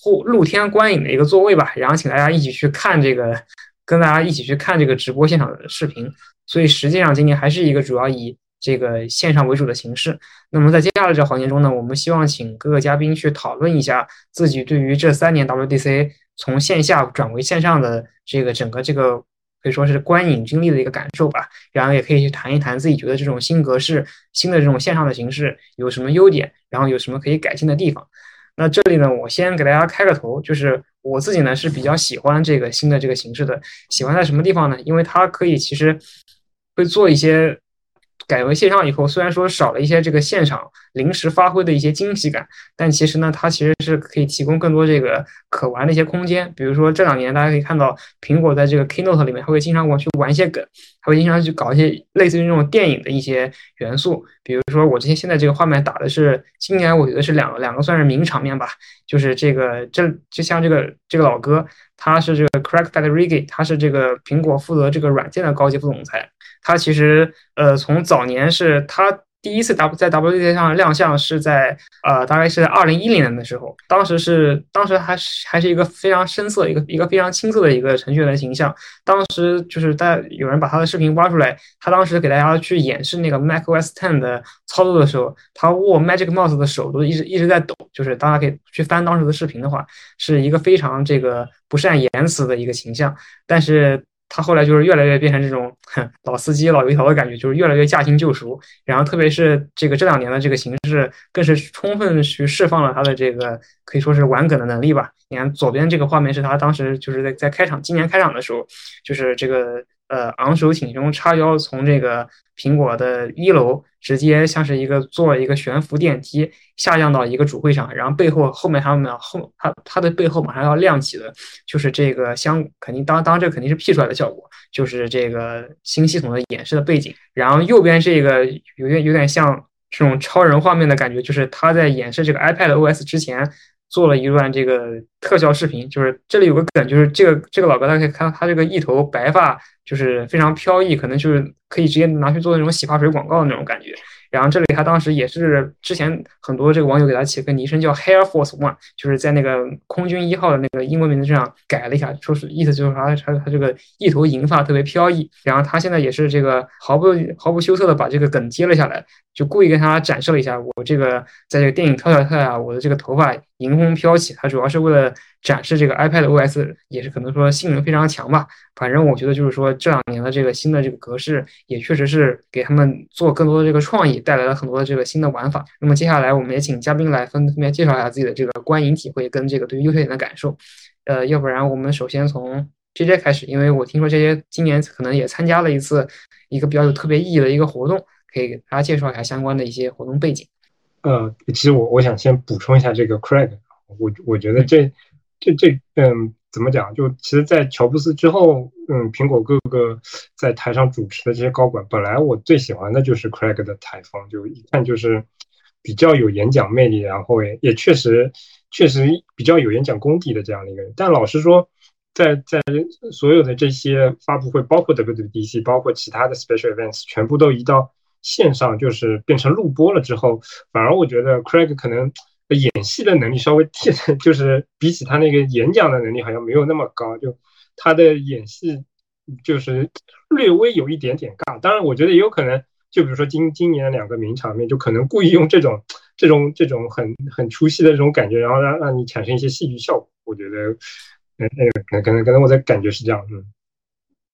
户露天观影的一个座位吧，然后请大家一起去看这个，跟大家一起去看这个直播现场的视频。所以实际上今年还是一个主要以这个线上为主的形式。那么在接下来这环节中呢，我们希望请各个嘉宾去讨论一下自己对于这三年 WDC 从线下转为线上的这个整个这个可以说是观影经历的一个感受吧。然后也可以去谈一谈自己觉得这种新格式、新的这种线上的形式有什么优点，然后有什么可以改进的地方。那这里呢，我先给大家开个头，就是我自己呢是比较喜欢这个新的这个形式的。喜欢在什么地方呢？因为它可以其实。会做一些改为线上以后，虽然说少了一些这个现场临时发挥的一些惊喜感，但其实呢，它其实是可以提供更多这个可玩的一些空间。比如说这两年，大家可以看到苹果在这个 Keynote 里面，它会经常往去玩一些梗，还会经常去搞一些类似于那种电影的一些元素。比如说我这些现在这个画面打的是今年我觉得是两个两个算是名场面吧，就是这个这就像这个这个老哥，他是这个 Craig Federighi，他是这个苹果负责这个软件的高级副总裁。他其实，呃，从早年是他。第一次 W 在 WDC 上亮相是在呃，大概是在二零一零年的时候，当时是当时还是还是一个非常深色、一个一个非常青涩的一个程序员的形象。当时就是大家有人把他的视频挖出来，他当时给大家去演示那个 macOS Ten 的操作的时候，他握 Magic Mouse 的手都一直一直在抖。就是大家可以去翻当时的视频的话，是一个非常这个不善言辞的一个形象，但是。他后来就是越来越变成这种老司机、老油条的感觉，就是越来越驾轻就熟。然后特别是这个这两年的这个形式，更是充分去释放了他的这个可以说是玩梗的能力吧。你看左边这个画面是他当时就是在在开场，今年开场的时候，就是这个。呃，昂首挺胸，叉腰从这个苹果的一楼直接像是一个坐一个悬浮电梯下降到一个主会场，然后背后后面还有没有后他他的背后马上要亮起的，就是这个相肯定当当这肯定是 P 出来的效果，就是这个新系统的演示的背景。然后右边这个有点有点像这种超人画面的感觉，就是他在演示这个 iPad OS 之前。做了一段这个特效视频，就是这里有个梗，就是这个这个老哥，大家可以看到他这个一头白发，就是非常飘逸，可能就是可以直接拿去做那种洗发水广告的那种感觉。然后这里他当时也是之前很多这个网友给他起个昵称叫 Hair Force One，就是在那个空军一号的那个英文名字上改了一下，说是意思就是他他他这个一头银发特别飘逸。然后他现在也是这个毫不毫不羞涩的把这个梗接了下来，就故意跟他展示了一下我这个在这个电影特效特啊我的这个头发迎风飘起。他主要是为了展示这个 iPad OS 也是可能说性能非常强吧。反正我觉得就是说这两年的这个新的这个格式也确实是给他们做更多的这个创意。带来了很多的这个新的玩法。那么接下来，我们也请嘉宾来分分别介绍一下自己的这个观影体会跟这个对于优缺点的感受。呃，要不然我们首先从 J J 开始，因为我听说 J J 今年可能也参加了一次一个比较有特别意义的一个活动，可以给大家介绍一下相关的一些活动背景。呃，其实我我想先补充一下这个 Craig，我我觉得这这这嗯。怎么讲？就其实，在乔布斯之后，嗯，苹果各个在台上主持的这些高管，本来我最喜欢的就是 Craig 的台风，就一看就是比较有演讲魅力，然后也也确实确实比较有演讲功底的这样的一个人。但老实说，在在所有的这些发布会，包括 WWDC，包括其他的 Special Events，全部都移到线上，就是变成录播了之后，反而我觉得 Craig 可能。演戏的能力稍微低，就是比起他那个演讲的能力好像没有那么高，就他的演戏就是略微有一点点尬。当然，我觉得也有可能，就比如说今今年的两个名场面，就可能故意用这种这种这种很很出戏的这种感觉，然后让让你产生一些戏剧效果。我觉得，嗯，可能可能可能我的感觉是这样，嗯。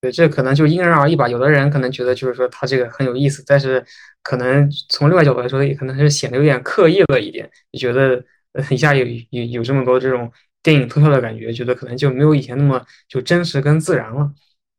对，这可能就因人而异吧。有的人可能觉得就是说他这个很有意思，但是可能从另外角度来说，也可能是显得有点刻意了一点。觉得一下有有有这么多这种电影特效的感觉，觉得可能就没有以前那么就真实跟自然了。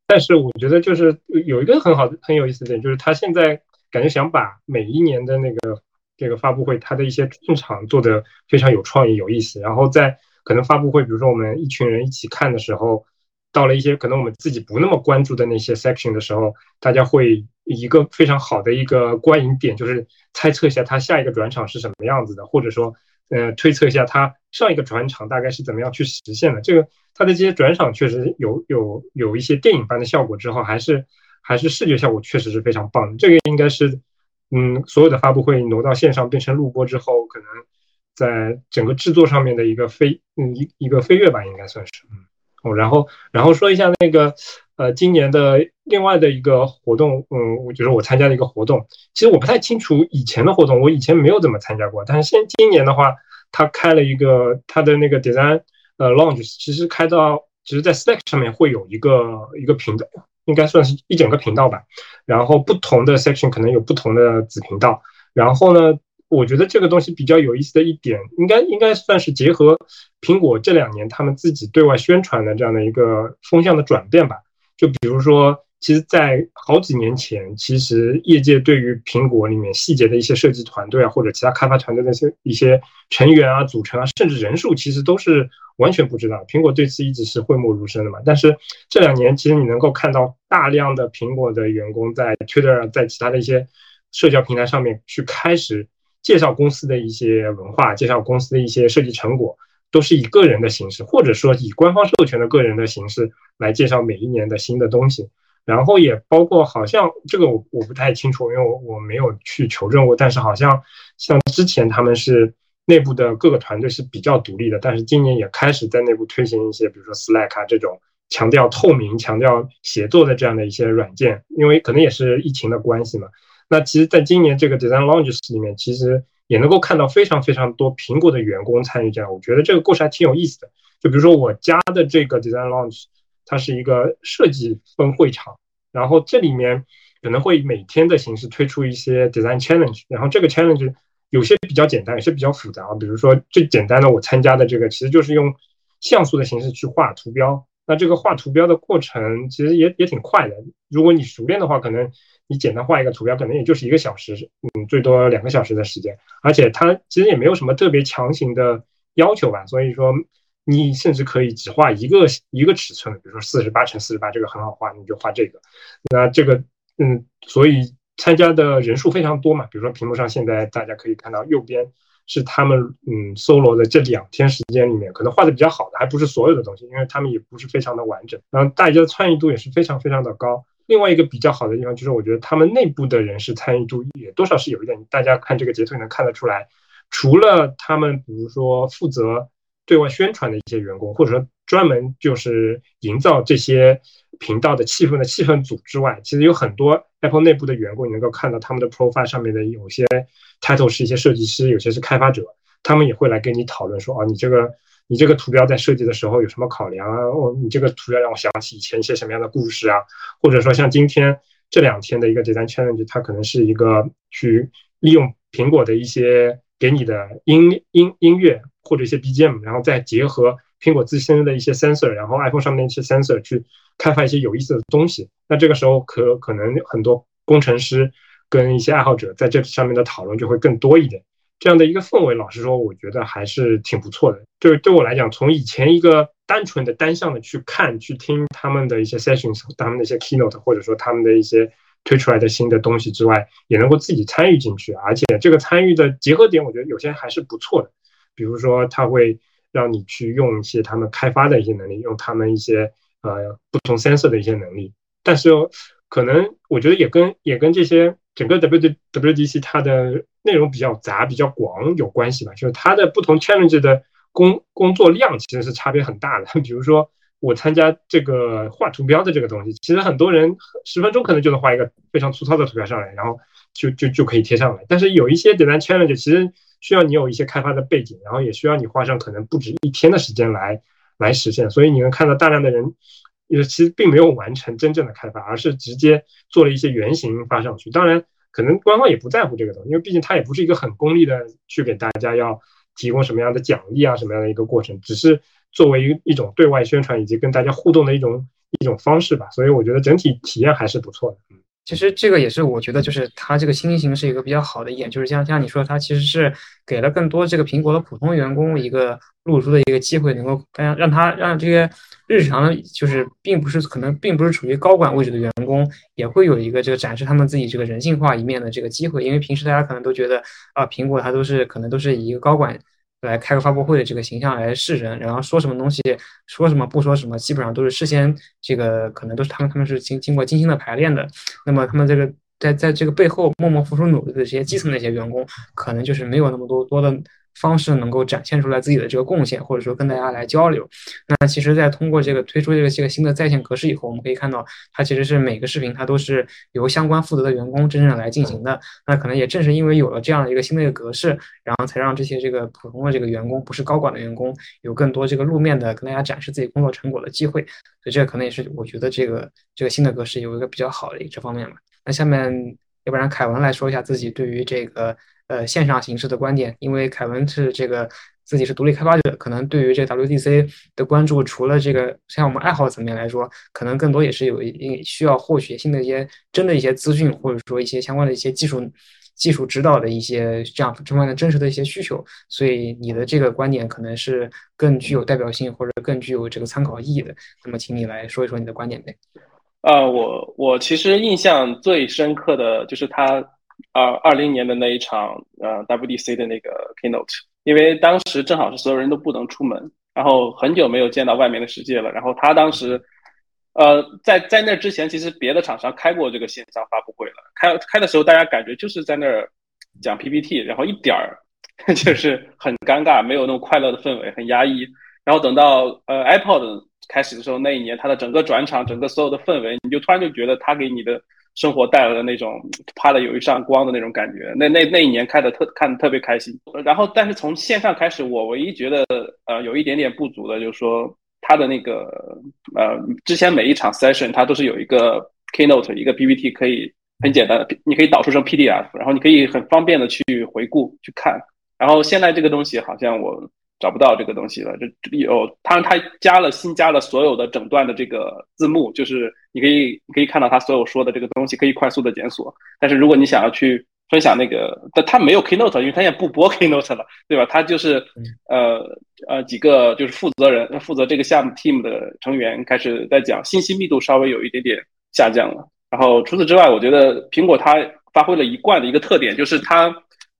但是我觉得就是有一个很好很有意思的点，就是他现在感觉想把每一年的那个这个发布会，他的一些进场做的非常有创意、有意思。然后在可能发布会，比如说我们一群人一起看的时候。到了一些可能我们自己不那么关注的那些 section 的时候，大家会一个非常好的一个观影点，就是猜测一下他下一个转场是什么样子的，或者说，呃，推测一下他上一个转场大概是怎么样去实现的。这个他的这些转场确实有有有一些电影般的效果，之后还是还是视觉效果确实是非常棒的。这个应该是，嗯，所有的发布会挪到线上变成录播之后，可能在整个制作上面的一个飞，嗯，一一个飞跃吧，应该算是，嗯。哦，然后，然后说一下那个，呃，今年的另外的一个活动，嗯，我觉得我参加的一个活动，其实我不太清楚以前的活动，我以前没有怎么参加过，但是现今年的话，他开了一个他的那个 design，呃，launch，其实开到，其实在 Slack 上面会有一个一个频道，应该算是一整个频道吧，然后不同的 section 可能有不同的子频道，然后呢。我觉得这个东西比较有意思的一点，应该应该算是结合苹果这两年他们自己对外宣传的这样的一个风向的转变吧。就比如说，其实，在好几年前，其实业界对于苹果里面细节的一些设计团队啊，或者其他开发团队的一些一些成员啊、组成啊，甚至人数，其实都是完全不知道。苹果对此一直是讳莫如深的嘛。但是这两年，其实你能够看到大量的苹果的员工在 Twitter、在其他的一些社交平台上面去开始。介绍公司的一些文化，介绍公司的一些设计成果，都是以个人的形式，或者说以官方授权的个人的形式来介绍每一年的新的东西。然后也包括，好像这个我我不太清楚，因为我我没有去求证过。但是好像像之前他们是内部的各个团队是比较独立的，但是今年也开始在内部推行一些，比如说 Slack 啊这种强调透明、强调协作的这样的一些软件。因为可能也是疫情的关系嘛。那其实，在今年这个 Design Launch 里面，其实也能够看到非常非常多苹果的员工参与这样，我觉得这个故事还挺有意思的。就比如说我家的这个 Design Launch，它是一个设计分会场，然后这里面可能会每天的形式推出一些 Design Challenge，然后这个 Challenge 有些比较简单，有些比较复杂啊。比如说最简单的，我参加的这个其实就是用像素的形式去画图标，那这个画图标的过程其实也也挺快的。如果你熟练的话，可能你简单画一个图标，可能也就是一个小时，嗯，最多两个小时的时间。而且它其实也没有什么特别强行的要求吧，所以说你甚至可以只画一个一个尺寸，比如说四十八乘四十八，这个很好画，你就画这个。那这个，嗯，所以参加的人数非常多嘛。比如说屏幕上现在大家可以看到右边是他们嗯搜罗的这两天时间里面可能画的比较好的，还不是所有的东西，因为他们也不是非常的完整，然后大家的参与度也是非常非常的高。另外一个比较好的地方就是，我觉得他们内部的人士参与度也多少是有一点，大家看这个截图也能看得出来，除了他们比如说负责对外宣传的一些员工，或者说专门就是营造这些频道的气氛的气氛组之外，其实有很多 Apple 内部的员工，你能够看到他们的 profile 上面的有些 title 是一些设计师，有些是开发者，他们也会来跟你讨论说，啊，你这个。你这个图标在设计的时候有什么考量啊？哦，你这个图标让我想起以前一些什么样的故事啊？或者说像今天这两天的一个 design challenge，它可能是一个去利用苹果的一些给你的音音音乐或者一些 BGM，然后再结合苹果自身的一些 sensor，然后 iPhone 上面一些 sensor 去开发一些有意思的东西。那这个时候可可能很多工程师跟一些爱好者在这上面的讨论就会更多一点。这样的一个氛围，老实说，我觉得还是挺不错的。就是对我来讲，从以前一个单纯的单向的去看、去听他们的一些 sessions、他们的一些 keynote，或者说他们的一些推出来的新的东西之外，也能够自己参与进去。而且这个参与的结合点，我觉得有些还是不错的。比如说，他会让你去用一些他们开发的一些能力，用他们一些呃不同 sensor 的一些能力。但是可能我觉得也跟也跟这些整个 W W D C 它的内容比较杂、比较广有关系吧，就是它的不同 challenge 的工工作量其实是差别很大的。比如说我参加这个画图标的这个东西，其实很多人十分钟可能就能画一个非常粗糙的图标上来，然后就就就可以贴上来。但是有一些简单 challenge 其实需要你有一些开发的背景，然后也需要你花上可能不止一天的时间来来实现。所以你能看到大量的人，也其实并没有完成真正的开发，而是直接做了一些原型发上去。当然。可能官方也不在乎这个东西，因为毕竟它也不是一个很功利的去给大家要提供什么样的奖励啊，什么样的一个过程，只是作为一一种对外宣传以及跟大家互动的一种一种方式吧。所以我觉得整体体验还是不错的。嗯。其实这个也是我觉得，就是它这个新型是一个比较好的一点，就是像像你说，它其实是给了更多这个苹果的普通员工一个露出的一个机会，能够让让他让这些日常就是并不是可能并不是处于高管位置的员工，也会有一个这个展示他们自己这个人性化一面的这个机会，因为平时大家可能都觉得啊，苹果它都是可能都是以一个高管。来开个发布会的这个形象来示人，然后说什么东西，说什么不说什么，基本上都是事先这个可能都是他们他们是经经过精心的排练的。那么他们这个在在这个背后默默付出努力的这些基层的一些员工，可能就是没有那么多多的。方式能够展现出来自己的这个贡献，或者说跟大家来交流。那其实，在通过这个推出这个这个新的在线格式以后，我们可以看到，它其实是每个视频它都是由相关负责的员工真正来进行的。那可能也正是因为有了这样的一个新的一个格式，然后才让这些这个普通的这个员工，不是高管的员工，有更多这个露面的跟大家展示自己工作成果的机会。所以这可能也是我觉得这个这个新的格式有一个比较好的一这方面吧。那下面要不然凯文来说一下自己对于这个。呃，线上形式的观点，因为凯文是这个自己是独立开发者，可能对于这 WDC 的关注，除了这个像我们爱好层面来说，可能更多也是有一需要获取新的一些真的一些资讯，或者说一些相关的一些技术技术指导的一些这样这方面的真实的一些需求。所以你的这个观点可能是更具有代表性，或者更具有这个参考意义的。那么，请你来说一说你的观点呗。啊，我我其实印象最深刻的就是他。二二零年的那一场，呃，WDC 的那个 keynote，因为当时正好是所有人都不能出门，然后很久没有见到外面的世界了。然后他当时，呃，在在那之前，其实别的厂商开过这个线上发布会了，开开的时候大家感觉就是在那儿讲 PPT，然后一点儿 就是很尴尬，没有那种快乐的氛围，很压抑。然后等到呃 iPod 开始的时候，那一年它的整个转场，整个所有的氛围，你就突然就觉得它给你的。生活带来的那种啪的有一扇光的那种感觉，那那那一年开的特看的特别开心。然后，但是从线上开始，我唯一觉得呃有一点点不足的，就是说它的那个呃之前每一场 session 它都是有一个 keynote 一个 PPT 可以很简单的，你可以导出成 PDF，然后你可以很方便的去回顾去看。然后现在这个东西好像我。找不到这个东西了，这有他他加了新加了所有的整段的这个字幕，就是你可以你可以看到他所有说的这个东西，可以快速的检索。但是如果你想要去分享那个，但他没有 keynote，因为他也不播 keynote 了，对吧？他就是呃呃几个就是负责人负责这个项目 team 的成员开始在讲，信息密度稍微有一点点下降了。然后除此之外，我觉得苹果它发挥了一贯的一个特点，就是它。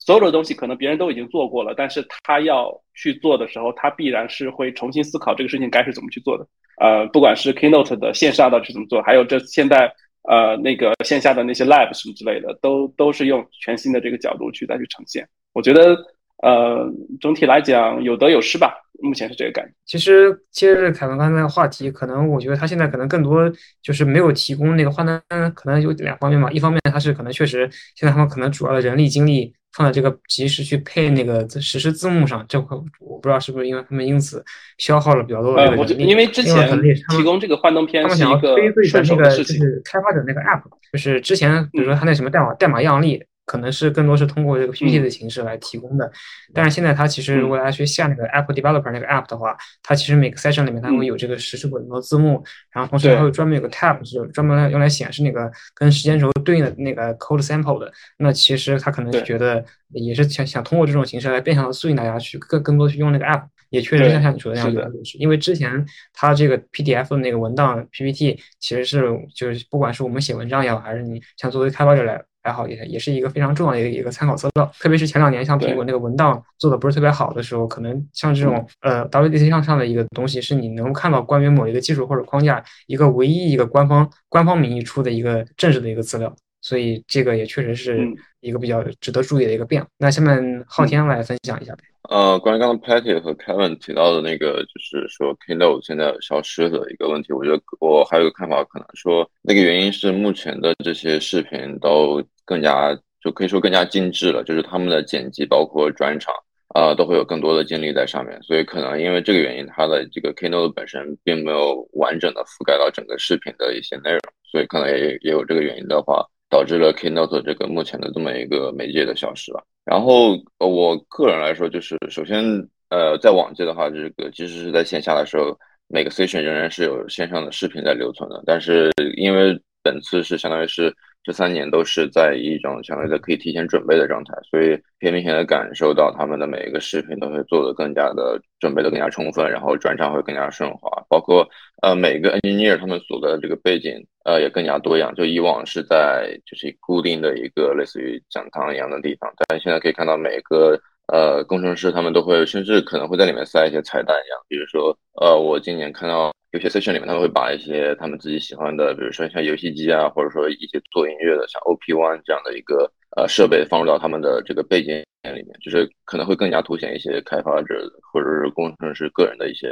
所有的东西可能别人都已经做过了，但是他要去做的时候，他必然是会重新思考这个事情该是怎么去做的。呃，不管是 Keynote 的线上到底怎么做，还有这现在呃那个线下的那些 Lab 什么之类的，都都是用全新的这个角度去再去呈现。我觉得呃总体来讲有得有失吧。目前是这个感觉。其实接着凯文刚才那个话题，可能我觉得他现在可能更多就是没有提供那个换单，可能有两方面嘛。一方面他是可能确实现在他们可能主要的人力精力放在这个及时去配那个实时字幕上，这块我不知道是不是因为他们因此消耗了比较多的人力。因为之前提供这个幻灯片是一个顺手的事情。就是开发者那个 App，就是之前比如说他那什么代码代码样例。可能是更多是通过这个 PPT 的形式来提供的，但是现在它其实如果大家去下那个 Apple Developer 那个 App 的话，它其实每个 session 里面它会有这个实时滚动字幕，然后同时还会专门有个 tab 是专门用来显示那个跟时间轴对应的那个 code sample 的。那其实他可能是觉得也是想想通过这种形式来变相的促进大家去更更多去用那个 App，也确实像像你说的那样子。因为之前它这个 PDF 的那个文档 PPT 其实是就是不管是我们写文章也好，还是你像作为开发者来。还好也也是一个非常重要的一个一个参考资料，特别是前两年像苹果那个文档做的不是特别好的时候，可能像这种呃 WDC 上上的一个东西，是你能够看到关于某一个技术或者框架一个唯一一个官方官方名义出的一个正式的一个资料，所以这个也确实是一个比较值得注意的一个变。那下面昊天来分享一下呗。呃，关于刚刚 Patty 和 Kevin 提到的那个，就是说 Keynote 现在消失的一个问题，我觉得我还有一个看法，可能说那个原因是目前的这些视频都更加就可以说更加精致了，就是他们的剪辑包括专场啊，都会有更多的精力在上面，所以可能因为这个原因，它的这个 Keynote 本身并没有完整的覆盖到整个视频的一些内容，所以可能也也有这个原因的话。导致了 Keynote 这个目前的这么一个媒介的消失吧。然后呃，我个人来说，就是首先，呃，在往届的话，这个即使是在线下的时候，每个 session 仍然是有线上的视频在留存的。但是，因为本次是相当于是。这三年都是在一种相对的可以提前准备的状态，所以可以明显的感受到他们的每一个视频都会做的更加的准备的更加充分，然后转场会更加顺滑，包括呃每个 engineer 他们所的这个背景呃也更加多样，就以往是在就是固定的一个类似于讲堂一样的地方，但现在可以看到每个。呃，工程师他们都会，甚至可能会在里面塞一些彩蛋一样，比如说，呃，我今年看到有些 session 里面，他们会把一些他们自己喜欢的，比如说像游戏机啊，或者说一些做音乐的，像 OP One 这样的一个呃设备放入到他们的这个背景里面，就是可能会更加凸显一些开发者或者是工程师个人的一些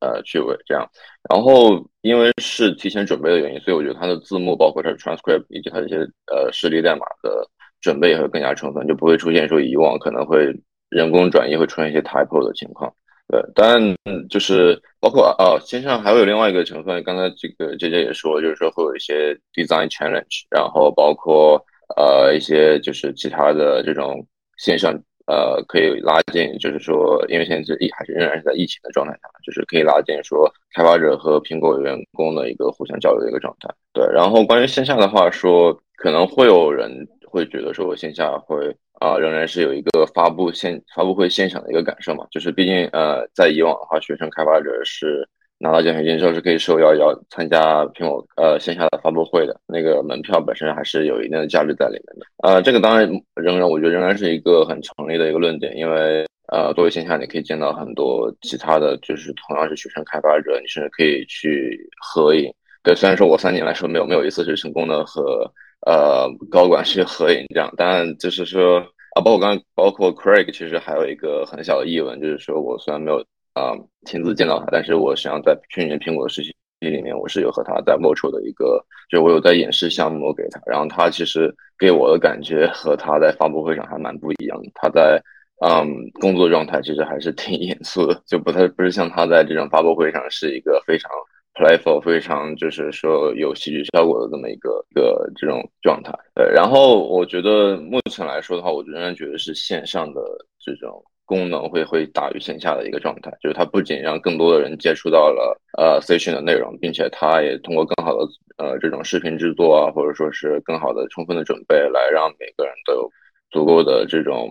呃趣味这样。然后因为是提前准备的原因，所以我觉得它的字幕，包括它的 transcript 以及它一些呃实例代码的准备也会更加充分，就不会出现说以往可能会。人工转译会出现一些 typo 的情况，对，但就是包括哦，线上还会有另外一个成分，刚才这个姐姐也说，就是说会有一些 design challenge，然后包括呃一些就是其他的这种线上呃可以拉近，就是说因为现在是疫还是仍然是在疫情的状态下，就是可以拉近说开发者和苹果员工的一个互相交流的一个状态，对，然后关于线下的话说，可能会有人会觉得说线下会。啊，仍然是有一个发布现发布会现场的一个感受嘛，就是毕竟呃，在以往的话，学生开发者是拿到奖学金之后是可以受邀要参加苹果呃线下的发布会的，那个门票本身还是有一定的价值在里面的。呃，这个当然仍然我觉得仍然是一个很成立的一个论点，因为呃，作为线下你可以见到很多其他的就是同样是学生开发者，你甚至可以去合影。对，虽然说我三年来说没有没有一次是成功的和。呃，高管去合影这样，当然就是说啊，包括刚包括 Craig，其实还有一个很小的译文，就是说我虽然没有啊亲自见到他，但是我实际上在去年苹果的实习里面，我是有和他在 Moto 的一个，就我有在演示项目给他，然后他其实给我的感觉和他在发布会上还蛮不一样的，他在嗯工作状态其实还是挺严肃的，就不太不是像他在这种发布会上是一个非常。Playful 非常就是说有戏剧效果的这么一个一个这种状态，对。然后我觉得目前来说的话，我仍然觉得是线上的这种功能会会大于线下的一个状态，就是它不仅让更多的人接触到了呃 session 的内容，并且它也通过更好的呃这种视频制作啊，或者说是更好的充分的准备，来让每个人都有足够的这种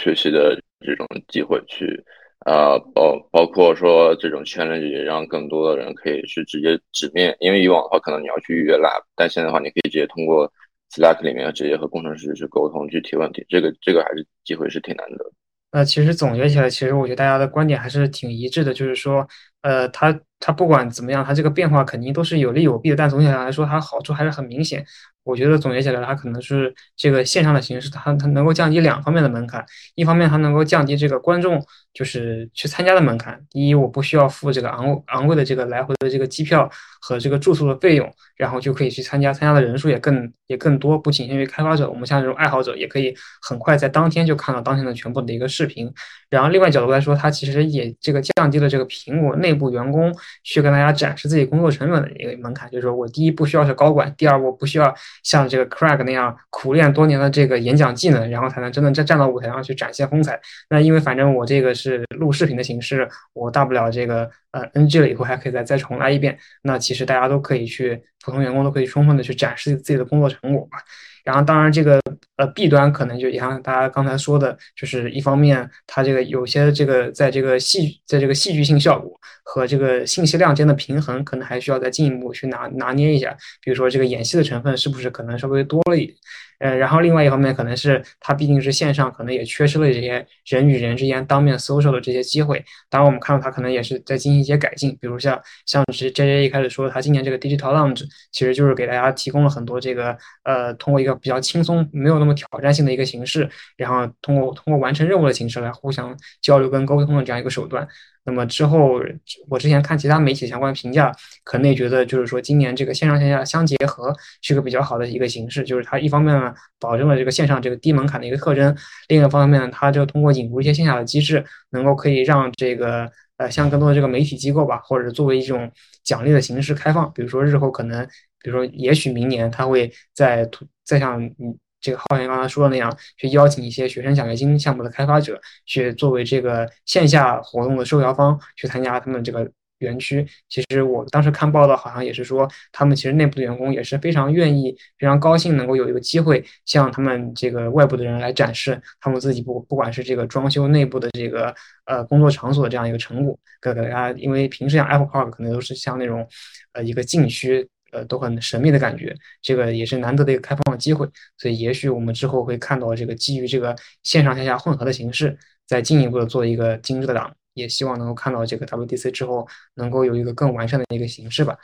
学习的这种机会去。啊，包包括说这种 challenge 让更多的人可以去直接直面，因为以往的话可能你要去预约 lab，但现在的话你可以直接通过 Slack 里面直接和工程师去沟通去提问题，这个这个还是机会是挺难得。那其实总结起来，其实我觉得大家的观点还是挺一致的，就是说，呃，它它不管怎么样，它这个变化肯定都是有利有弊的，但总体上来说，它好处还是很明显。我觉得总结起来，它可能是这个线上的形式，它它能够降低两方面的门槛。一方面，它能够降低这个观众就是去参加的门槛。第一，我不需要付这个昂昂贵的这个来回的这个机票和这个住宿的费用，然后就可以去参加，参加的人数也更也更多。不仅限于开发者，我们像这种爱好者也可以很快在当天就看到当天的全部的一个视频。然后另外角度来说，它其实也这个降低了这个苹果内内部员工去跟大家展示自己工作成本的一个门槛。就是说我第一不需要是高管，第二我不需要。像这个 Craig 那样苦练多年的这个演讲技能，然后才能真的站站到舞台上去展现风采。那因为反正我这个是录视频的形式，我大不了这个呃 NG 了以后还可以再再重来一遍。那其实大家都可以去，普通员工都可以充分的去展示自己的工作成果吧。然后，当然，这个呃弊端可能就也像大家刚才说的，就是一方面，它这个有些这个在这个戏在这个戏剧性效果和这个信息量间的平衡，可能还需要再进一步去拿拿捏一下。比如说，这个演戏的成分是不是可能稍微多了一点？呃，然后另外一方面，可能是它毕竟是线上，可能也缺失了这些人与人之间当面 social 的这些机会。当然，我们看到它可能也是在进行一些改进，比如像像是 J J 一开始说，他今年这个 Digital Lounge 其实就是给大家提供了很多这个呃，通过一个比较轻松、没有那么挑战性的一个形式，然后通过通过完成任务的形式来互相交流跟沟通的这样一个手段。那么之后，我之前看其他媒体相关评价，可能也觉得就是说，今年这个线上线下相结合是个比较好的一个形式。就是它一方面呢，保证了这个线上这个低门槛的一个特征；另一方面呢，它就通过引入一些线下的机制，能够可以让这个呃，像更多的这个媒体机构吧，或者作为一种奖励的形式开放。比如说日后可能，比如说也许明年它会在再像嗯。这个浩源刚才说的那样，去邀请一些学生奖学金项目的开发者，去作为这个线下活动的受邀方，去参加他们这个园区。其实我当时看报道，好像也是说，他们其实内部的员工也是非常愿意、非常高兴，能够有一个机会向他们这个外部的人来展示他们自己不不管是这个装修内部的这个呃工作场所的这样一个成果，给大家。因为平时像 Apple Park 可能都是像那种呃一个禁区。呃，都很神秘的感觉，这个也是难得的一个开放的机会，所以也许我们之后会看到这个基于这个线上线下混合的形式，再进一步的做一个精致的档，也希望能够看到这个 WDC 之后能够有一个更完善的一个形式吧。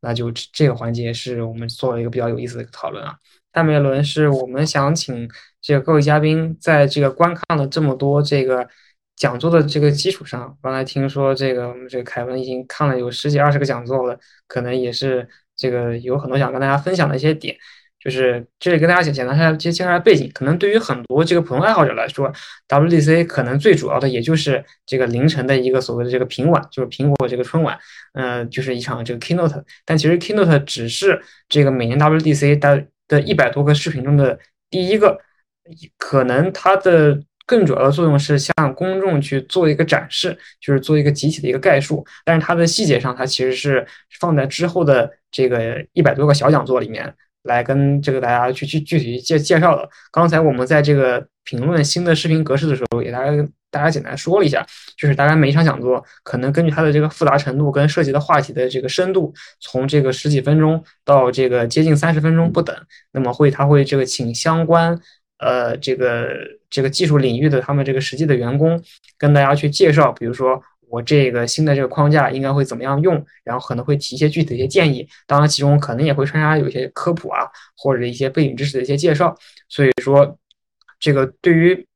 那就这个环节是我们做了一个比较有意思的一个讨论啊。下面一轮是我们想请这个各位嘉宾在这个观看了这么多这个讲座的这个基础上，刚才听说这个我们这个凯文已经看了有十几二十个讲座了，可能也是。这个有很多想跟大家分享的一些点，就是这里跟大家简简单下介介绍下背景。可能对于很多这个普通爱好者来说，WDC 可能最主要的也就是这个凌晨的一个所谓的这个平晚，就是苹果这个春晚，呃，就是一场这个 keynote。但其实 keynote 只是这个每年 WDC 的的一百多个视频中的第一个，可能它的。更主要的作用是向公众去做一个展示，就是做一个集体的一个概述。但是它的细节上，它其实是放在之后的这个一百多个小讲座里面来跟这个大家去去具体介介绍的。刚才我们在这个评论新的视频格式的时候，给大家大家简单说了一下，就是大概每一场讲座可能根据它的这个复杂程度跟涉及的话题的这个深度，从这个十几分钟到这个接近三十分钟不等。那么会他会这个请相关。呃，这个这个技术领域的他们这个实际的员工跟大家去介绍，比如说我这个新的这个框架应该会怎么样用，然后可能会提一些具体的一些建议，当然其中可能也会穿插有一些科普啊，或者一些背景知识的一些介绍。所以说，这个对于。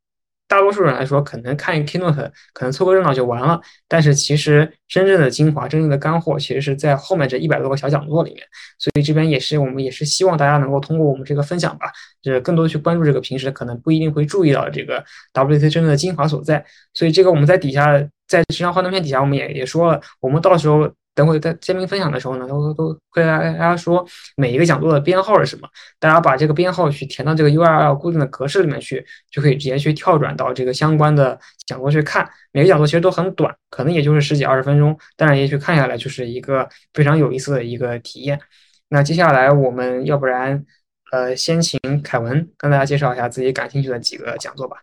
大多数人来说，可能看一个 keynote，可能凑个热闹就完了。但是其实真正的精华、真正的干货，其实是在后面这一百多个小讲座里面。所以这边也是我们也是希望大家能够通过我们这个分享吧，就是更多的去关注这个平时可能不一定会注意到的这个 WC 真正的精华所在。所以这个我们在底下，在这张幻灯片底下，我们也也说了，我们到时候。等会在嘉宾分享的时候呢，都都会大家说每一个讲座的编号是什么，大家把这个编号去填到这个 URL 固定的格式里面去，就可以直接去跳转到这个相关的讲座去看。每个讲座其实都很短，可能也就是十几二十分钟，但是也许看下来就是一个非常有意思的一个体验。那接下来我们要不然呃先请凯文跟大家介绍一下自己感兴趣的几个讲座吧。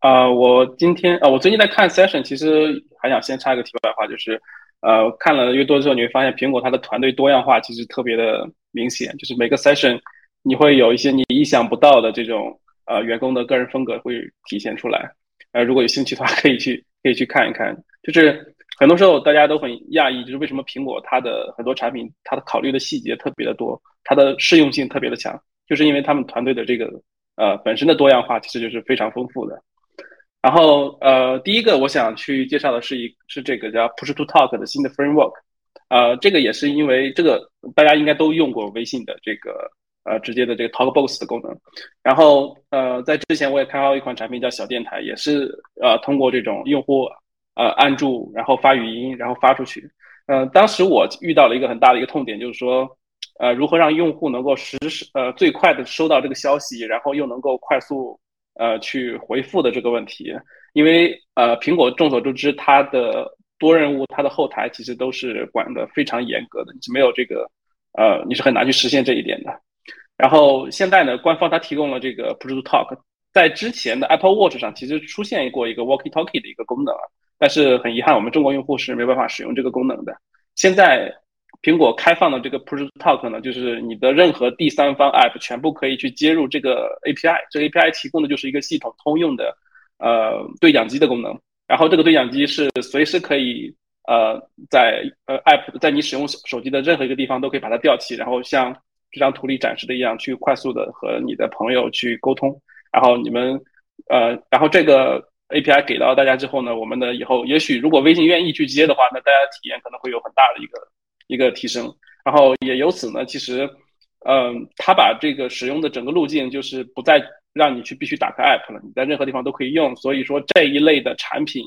啊，我今天啊，我最近在看 session，其实还想先插一个题外话，就是。呃，看了越多之后，你会发现苹果它的团队多样化其实特别的明显，就是每个 session 你会有一些你意想不到的这种呃员工的个人风格会体现出来。呃，如果有兴趣的话，可以去可以去看一看。就是很多时候大家都很讶异，就是为什么苹果它的很多产品它的考虑的细节特别的多，它的适用性特别的强，就是因为他们团队的这个呃本身的多样化其实就是非常丰富的。然后呃，第一个我想去介绍的是一是这个叫 Push to Talk 的新的 framework。呃，这个也是因为这个大家应该都用过微信的这个。呃，直接的这个 Talkbox 的功能，然后呃，在之前我也开发一款产品叫小电台，也是呃通过这种用户呃按住，然后发语音，然后发出去。呃，当时我遇到了一个很大的一个痛点，就是说呃如何让用户能够实时呃最快的收到这个消息，然后又能够快速呃去回复的这个问题。因为呃苹果众所周知，它的多任务它的后台其实都是管的非常严格的，你是没有这个呃你是很难去实现这一点的。然后现在呢，官方它提供了这个 Push to Talk，在之前的 Apple Watch 上其实出现过一个 Walkie Talkie 的一个功能，但是很遗憾，我们中国用户是没办法使用这个功能的。现在苹果开放的这个 Push Talk 呢，就是你的任何第三方 App 全部可以去接入这个 API，这个 API 提供的就是一个系统通用的呃对讲机的功能，然后这个对讲机是随时可以呃在呃 App 在你使用手机的任何一个地方都可以把它调起，然后像。这张图里展示的一样，去快速的和你的朋友去沟通，然后你们，呃，然后这个 API 给到大家之后呢，我们的以后也许如果微信愿意去接的话，那大家体验可能会有很大的一个一个提升，然后也由此呢，其实，嗯，他把这个使用的整个路径就是不再让你去必须打开 App 了，你在任何地方都可以用，所以说这一类的产品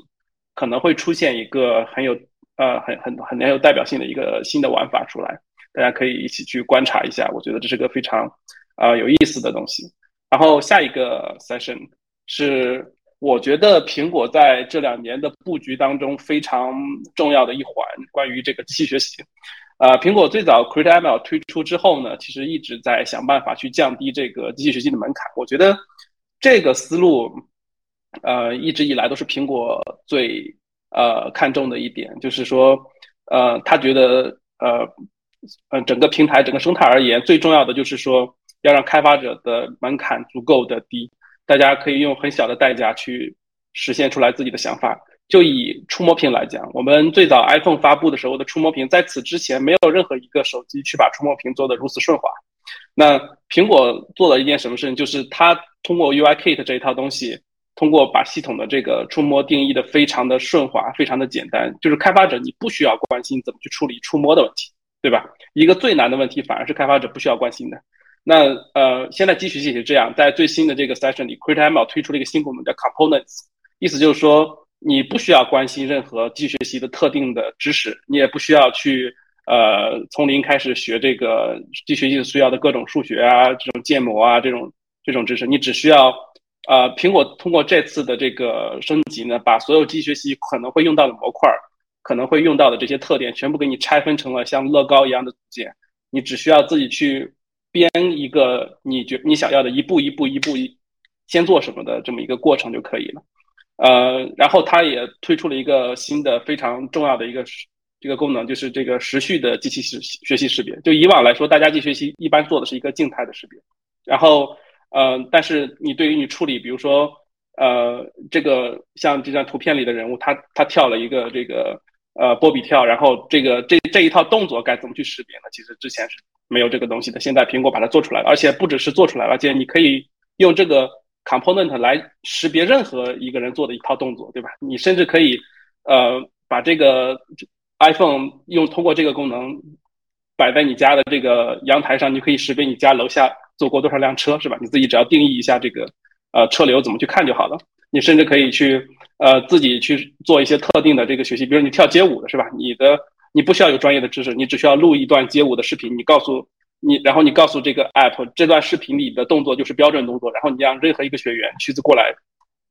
可能会出现一个很有呃很很很很有代表性的一个新的玩法出来。大家可以一起去观察一下，我觉得这是个非常啊有意思的东西。然后下一个 session 是我觉得苹果在这两年的布局当中非常重要的一环，关于这个机器学习。呃，苹果最早 Create ML 推出之后呢，其实一直在想办法去降低这个机器学习的门槛。我觉得这个思路，呃，一直以来都是苹果最呃看重的一点，就是说，呃，他觉得呃。呃，整个平台、整个生态而言，最重要的就是说，要让开发者的门槛足够的低，大家可以用很小的代价去实现出来自己的想法。就以触摸屏来讲，我们最早 iPhone 发布的时候的触摸屏，在此之前没有任何一个手机去把触摸屏做得如此顺滑。那苹果做了一件什么事情？就是它通过 UIKit 这一套东西，通过把系统的这个触摸定义的非常的顺滑、非常的简单，就是开发者你不需要关心怎么去处理触摸的问题。对吧？一个最难的问题，反而是开发者不需要关心的。那呃，现在机器学习是这样，在最新的这个 session 里，Create ML 推出了一个新功能叫 Components，意思就是说，你不需要关心任何机器学习的特定的知识，你也不需要去呃从零开始学这个机器学习需要的各种数学啊、这种建模啊这种这种知识，你只需要呃，苹果通过这次的这个升级呢，把所有机器学习可能会用到的模块。可能会用到的这些特点，全部给你拆分成了像乐高一样的组件，你只需要自己去编一个你觉你想要的一步一步一步一先做什么的这么一个过程就可以了。呃，然后它也推出了一个新的非常重要的一个这个功能，就是这个时序的机器识学习识别。就以往来说，大家机学习一般做的是一个静态的识别，然后呃，但是你对于你处理，比如说呃，这个像这张图片里的人物，他他跳了一个这个。呃，波比跳，然后这个这这一套动作该怎么去识别呢？其实之前是没有这个东西的，现在苹果把它做出来了，而且不只是做出来了，而且你可以用这个 component 来识别任何一个人做的一套动作，对吧？你甚至可以呃把这个 iPhone 用通过这个功能摆在你家的这个阳台上，你可以识别你家楼下走过多少辆车，是吧？你自己只要定义一下这个呃车流怎么去看就好了。你甚至可以去，呃，自己去做一些特定的这个学习，比如你跳街舞的是吧？你的你不需要有专业的知识，你只需要录一段街舞的视频，你告诉你，然后你告诉这个 app 这段视频里的动作就是标准动作，然后你让任何一个学员去过来，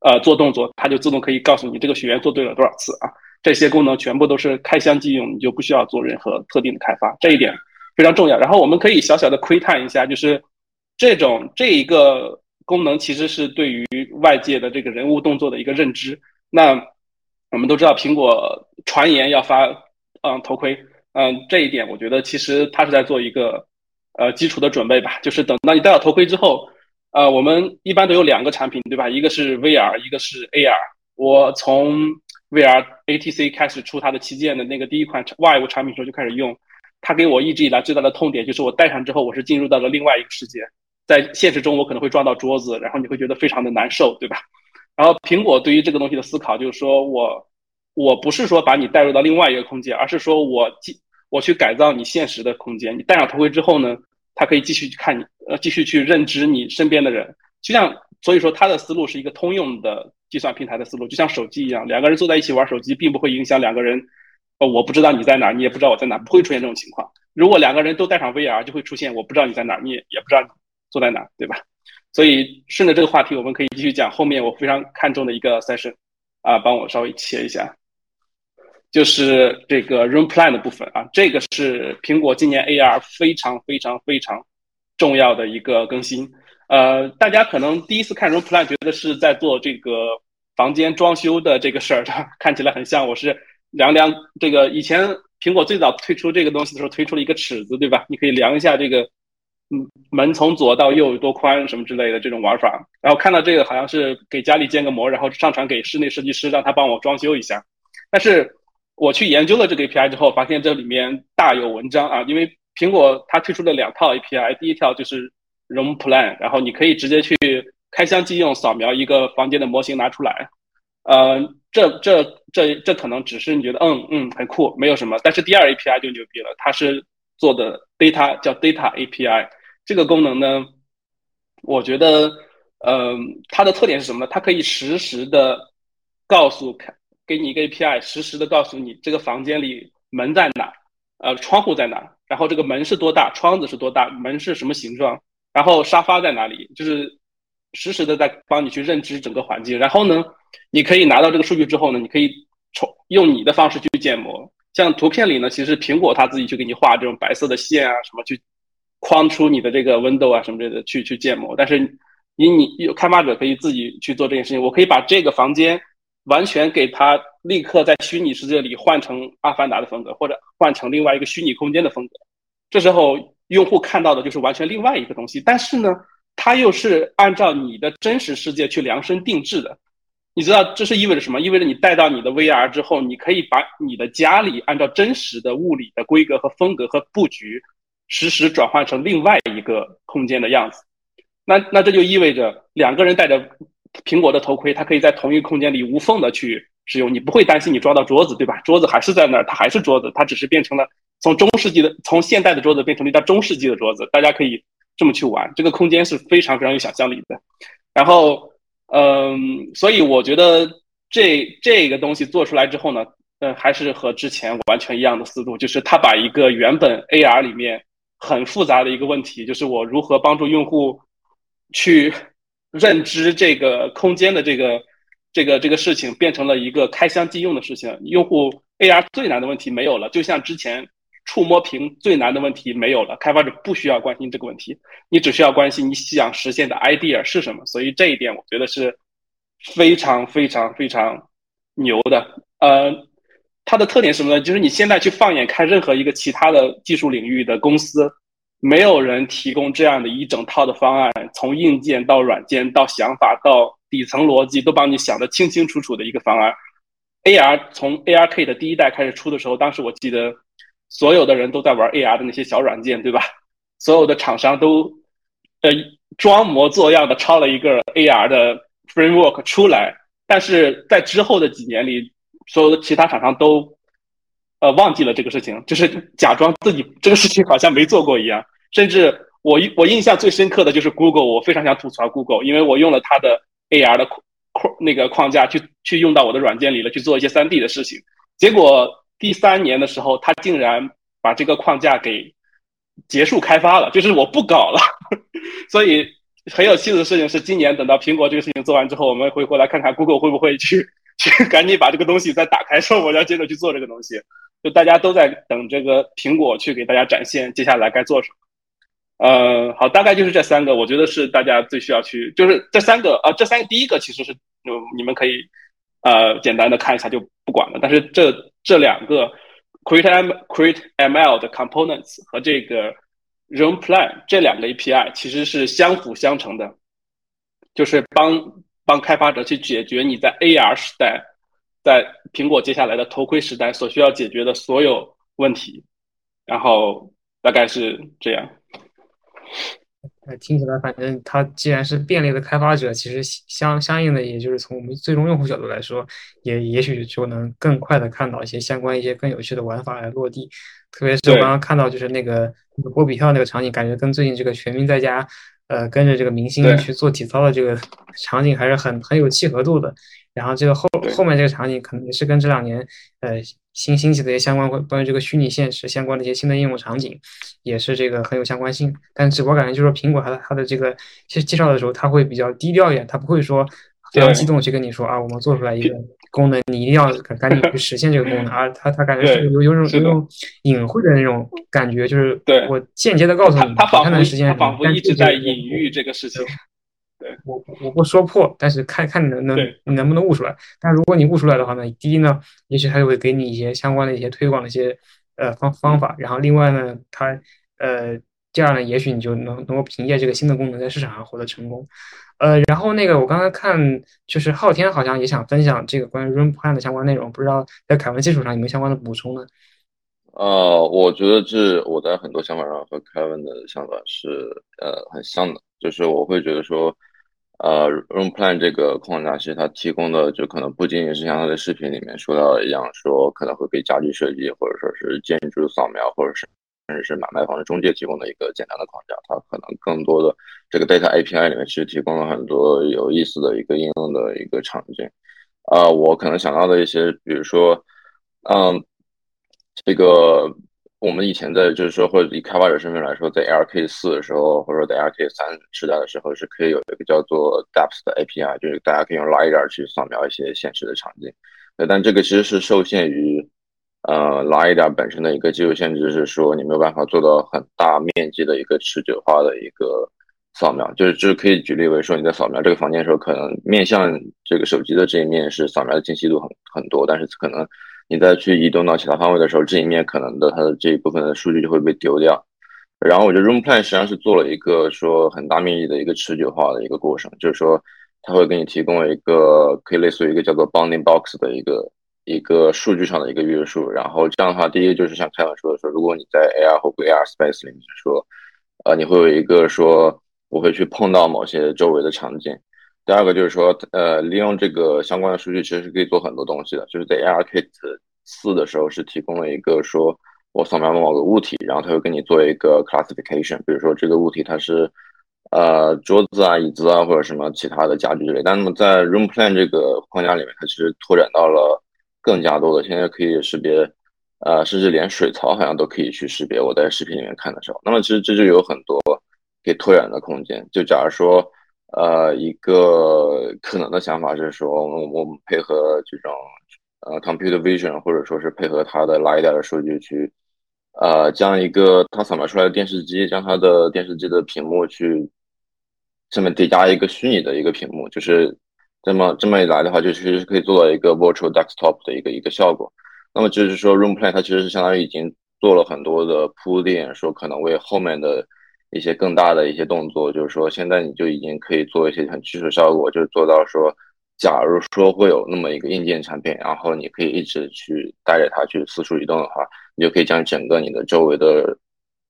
呃，做动作，它就自动可以告诉你这个学员做对了多少次啊。这些功能全部都是开箱即用，你就不需要做任何特定的开发，这一点非常重要。然后我们可以小小的窥探一下，就是这种这一个。功能其实是对于外界的这个人物动作的一个认知。那我们都知道，苹果传言要发嗯头盔，嗯这一点，我觉得其实它是在做一个呃基础的准备吧。就是等到你戴了头盔之后，呃，我们一般都有两个产品，对吧？一个是 VR，一个是 AR。我从 VR ATC 开始出它的旗舰的那个第一款 Vive 产品时候就开始用，它给我一直以来最大的痛点就是我戴上之后，我是进入到了另外一个世界，在现实中我可能会撞到桌子，然后你会觉得非常的难受，对吧？然后苹果对于这个东西的思考就是说我我不是说把你带入到另外一个空间，而是说我继我去改造你现实的空间。你戴上头盔之后呢，它可以继续去看你，呃，继续去认知你身边的人。就像所以说，它的思路是一个通用的计算平台的思路，就像手机一样，两个人坐在一起玩手机，并不会影响两个人。呃，我不知道你在哪，你也不知道我在哪，不会出现这种情况。如果两个人都戴上 VR，就会出现我不知道你在哪，你也也不知道坐在哪，对吧？所以顺着这个话题，我们可以继续讲后面我非常看重的一个 session，啊，帮我稍微切一下，就是这个 Room Plan 的部分啊，这个是苹果今年 AR 非常非常非常重要的一个更新。呃，大家可能第一次看 Room Plan 觉得是在做这个房间装修的这个事儿，看起来很像我是量量这个以前苹果最早推出这个东西的时候推出了一个尺子，对吧？你可以量一下这个。嗯，门从左到右有多宽什么之类的这种玩法，然后看到这个好像是给家里建个模，然后上传给室内设计师，让他帮我装修一下。但是我去研究了这个 API 之后，发现这里面大有文章啊！因为苹果它推出了两套 API，第一条就是 Room Plan，然后你可以直接去开箱即用，扫描一个房间的模型拿出来。呃，这这这这可能只是你觉得嗯嗯很酷，没有什么。但是第二 API 就牛逼了，它是做的 Data 叫 Data API。这个功能呢，我觉得，嗯，它的特点是什么呢？它可以实时的告诉，给你一个 API，实时的告诉你这个房间里门在哪，呃，窗户在哪，然后这个门是多大，窗子是多大，门是什么形状，然后沙发在哪里，就是实时的在帮你去认知整个环境。然后呢，你可以拿到这个数据之后呢，你可以从用你的方式去建模。像图片里呢，其实苹果它自己去给你画这种白色的线啊，什么去。框出你的这个 window 啊什么之类的去去建模，但是你你有开发者可以自己去做这件事情。我可以把这个房间完全给它立刻在虚拟世界里换成阿凡达的风格，或者换成另外一个虚拟空间的风格。这时候用户看到的就是完全另外一个东西，但是呢，它又是按照你的真实世界去量身定制的。你知道这是意味着什么？意味着你带到你的 VR 之后，你可以把你的家里按照真实的物理的规格和风格和布局。实时转换成另外一个空间的样子，那那这就意味着两个人戴着苹果的头盔，它可以在同一个空间里无缝的去使用，你不会担心你抓到桌子，对吧？桌子还是在那儿，它还是桌子，它只是变成了从中世纪的从现代的桌子变成了一张中世纪的桌子，大家可以这么去玩，这个空间是非常非常有想象力的。然后，嗯，所以我觉得这这个东西做出来之后呢，呃，还是和之前完全一样的思路，就是它把一个原本 AR 里面很复杂的一个问题，就是我如何帮助用户去认知这个空间的这个这个这个事情，变成了一个开箱即用的事情。用户 AR 最难的问题没有了，就像之前触摸屏最难的问题没有了，开发者不需要关心这个问题，你只需要关心你想实现的 idea 是什么。所以这一点我觉得是非常非常非常牛的。呃。它的特点是什么呢？就是你现在去放眼看任何一个其他的技术领域的公司，没有人提供这样的一整套的方案，从硬件到软件到想法到底层逻辑都帮你想得清清楚楚的一个方案。AR 从 ARK 的第一代开始出的时候，当时我记得所有的人都在玩 AR 的那些小软件，对吧？所有的厂商都呃装模作样的抄了一个 AR 的 framework 出来，但是在之后的几年里。所有的其他厂商都，呃，忘记了这个事情，就是假装自己 这个事情好像没做过一样。甚至我我印象最深刻的就是 Google，我非常想吐槽 Google，因为我用了它的 AR 的框那个框架去去用到我的软件里了，去做一些 3D 的事情。结果第三年的时候，他竟然把这个框架给结束开发了，就是我不搞了。所以很有趣的事情是，今年等到苹果这个事情做完之后，我们会回来看看 Google 会不会去。去赶紧把这个东西再打开，说我要接着去做这个东西。就大家都在等这个苹果去给大家展现接下来该做什么。呃，好，大概就是这三个，我觉得是大家最需要去，就是这三个啊，这三个第一个其实是，你们可以呃简单的看一下就不管了。但是这这两个 create m create ml 的 components 和这个 Room Plan 这两个 API 其实是相辅相成的，就是帮帮开发者去解决你在 AR 时代，在苹果接下来的头盔时代所需要解决的所有问题。然后大概是这样。呃，听起来反正它既然是便利的开发者，其实相相应的，也就是从我们最终用户角度来说，也也许就能更快的看到一些相关一些更有趣的玩法来落地。特别是我刚刚看到就是那个那个波比跳那个场景，感觉跟最近这个全民在家，呃，跟着这个明星去做体操的这个场景还是很很有契合度的。然后这个后后面这个场景可能也是跟这两年呃。新兴起的一些相关关关于这个虚拟现实相关的一些新的应用场景，也是这个很有相关性。但只不过感觉就是说，苹果它的它的这个介介绍的时候，它会比较低调一点，它不会说非常激动去跟你说啊，我们做出来一个功能，你一定要赶紧去实现这个功能。而它它感觉是有有种有种隐晦的那种感觉，就是我间接的告诉你，它仿佛实现，仿佛一直在隐喻这个事情。我我不说破，但是看看你能能你能不能悟出来。但如果你悟出来的话呢，第一呢，也许他就会给你一些相关的一些推广的一些呃方方法。然后另外呢，他呃这样呢，也许你就能能够凭借这个新的功能在市场上获得成功。呃，然后那个我刚才看就是昊天好像也想分享这个关于 Room Plan 的相关内容，不知道在凯文基础上有没有相关的补充呢？呃，我觉得这我在很多想法上和凯文的想法是呃很像的，就是我会觉得说。呃，Room Plan 这个框架其实它提供的就可能不仅仅是像它的视频里面说到的一样，说可能会给家具设计或者说是建筑扫描，或者是甚至是买卖房的中介提供的一个简单的框架。它可能更多的这个 Data API 里面其实提供了很多有意思的一个应用的一个场景。啊，我可能想到的一些，比如说，嗯，这个。我们以前在就是说，或者以开发者身份来说，在 LK 四的时候，或者说在 LK 三时代的时候，是可以有一个叫做 Depth 的 API，就是大家可以用 LiDAR 去扫描一些现实的场景。对，但这个其实是受限于呃 LiDAR 本身的一个技术限制，是说你没有办法做到很大面积的一个持久化的一个扫描。就是就是可以举例为说，你在扫描这个房间的时候，可能面向这个手机的这一面是扫描的精细度很很多，但是可能。你再去移动到其他方位的时候，这一面可能的它的这一部分的数据就会被丢掉。然后我觉得 Room Plan 实际上是做了一个说很大面积的一个持久化的一个过程，就是说它会给你提供一个可以类似于一个叫做 Bounding Box 的一个一个数据上的一个约束。然后这样的话，第一个就是像开文说的说，如果你在 AR 或 VR Space 里面说，呃，你会有一个说我会去碰到某些周围的场景。第二个就是说，呃，利用这个相关的数据，其实是可以做很多东西的。就是在 ARKit 四的时候，是提供了一个说，我扫描了某个物体，然后它会给你做一个 classification，比如说这个物体它是，呃，桌子啊、椅子啊，或者什么其他的家具之类。但那么在 Room Plan 这个框架里面，它其实拓展到了更加多的，现在可以识别，呃，甚至连水槽好像都可以去识别。我在视频里面看的时候，那么其实这就有很多可以拓展的空间。就假如说。呃，一个可能的想法是说，我们配合这种呃 computer vision，或者说是配合它的 lidar 的数据去，呃，将一个它扫描出来的电视机，将它的电视机的屏幕去上面叠加一个虚拟的一个屏幕，就是这么这么一来的话，就其实是可以做到一个 virtual desktop 的一个一个效果。那么就是说，Room Plan 它其实是相当于已经做了很多的铺垫，说可能为后面的。一些更大的一些动作，就是说，现在你就已经可以做一些很基础效果，就是做到说，假如说会有那么一个硬件产品，然后你可以一直去带着它去四处移动的话，你就可以将整个你的周围的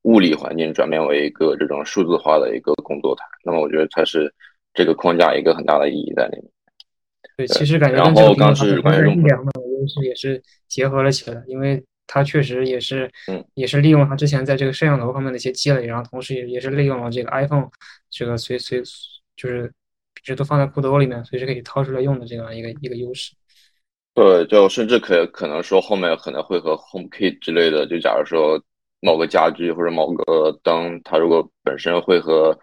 物理环境转变为一个这种数字化的一个工作台。那么，我觉得它是这个框架一个很大的意义在里面。对，其实感觉然后刚是关于力量的优势也是结合了起来，因为。它确实也是，嗯，也是利用它之前在这个摄像头方面的一些积累，然后同时也也是利用了这个 iPhone 这个随随就是一直都放在裤兜里面，随时可以掏出来用的这样一个一个优势。对，就甚至可可能说后面可能会和 HomeKit 之类的，就假如说某个家居或者某个灯，它如果本身会和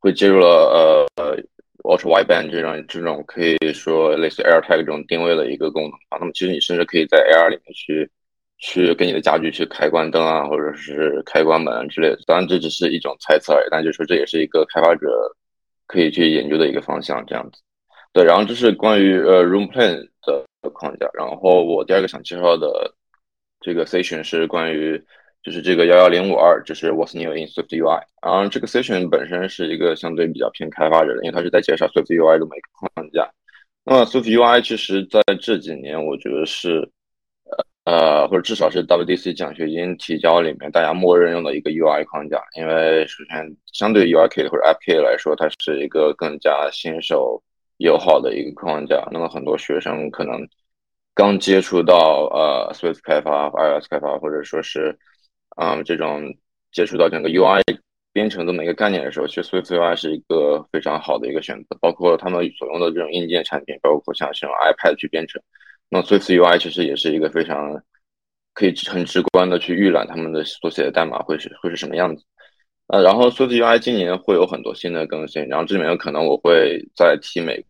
会接入了呃 Ultra Wideband 这种这种可以说类似 AirTag 这种定位的一个功能啊，那么其实你甚至可以在 AR 里面去。去给你的家具去开关灯啊，或者是开关门之类的。当然，这只是一种猜测而已，但就说这也是一个开发者可以去研究的一个方向，这样子。对，然后这是关于呃 Room Plan 的框架。然后我第二个想介绍的这个 session 是关于就是这个幺幺零五二，就是 What's New in Swift UI。然后这个 session 本身是一个相对比较偏开发者的，因为它是在介绍 Swift UI 的每个框架。那么 Swift UI 其实在这几年，我觉得是呃，或者至少是 WDC 奖学金提交里面大家默认用的一个 UI 框架。因为首先，相对 UIKit 或者 AppKit 来说，它是一个更加新手友好的一个框架。那么很多学生可能刚接触到呃 Swift 开发、iOS 开发，或者说是嗯，这种接触到整个 UI 编程这么一个概念的时候，其实 Swift UI 是一个非常好的一个选择。包括他们所用的这种硬件产品，包括像是用 iPad 去编程，那 Swift UI 其实也是一个非常可以很直观的去预览他们的所写的代码会是会是什么样子。呃，然后 Swift UI 今年会有很多新的更新，然后这里面可能我会在提每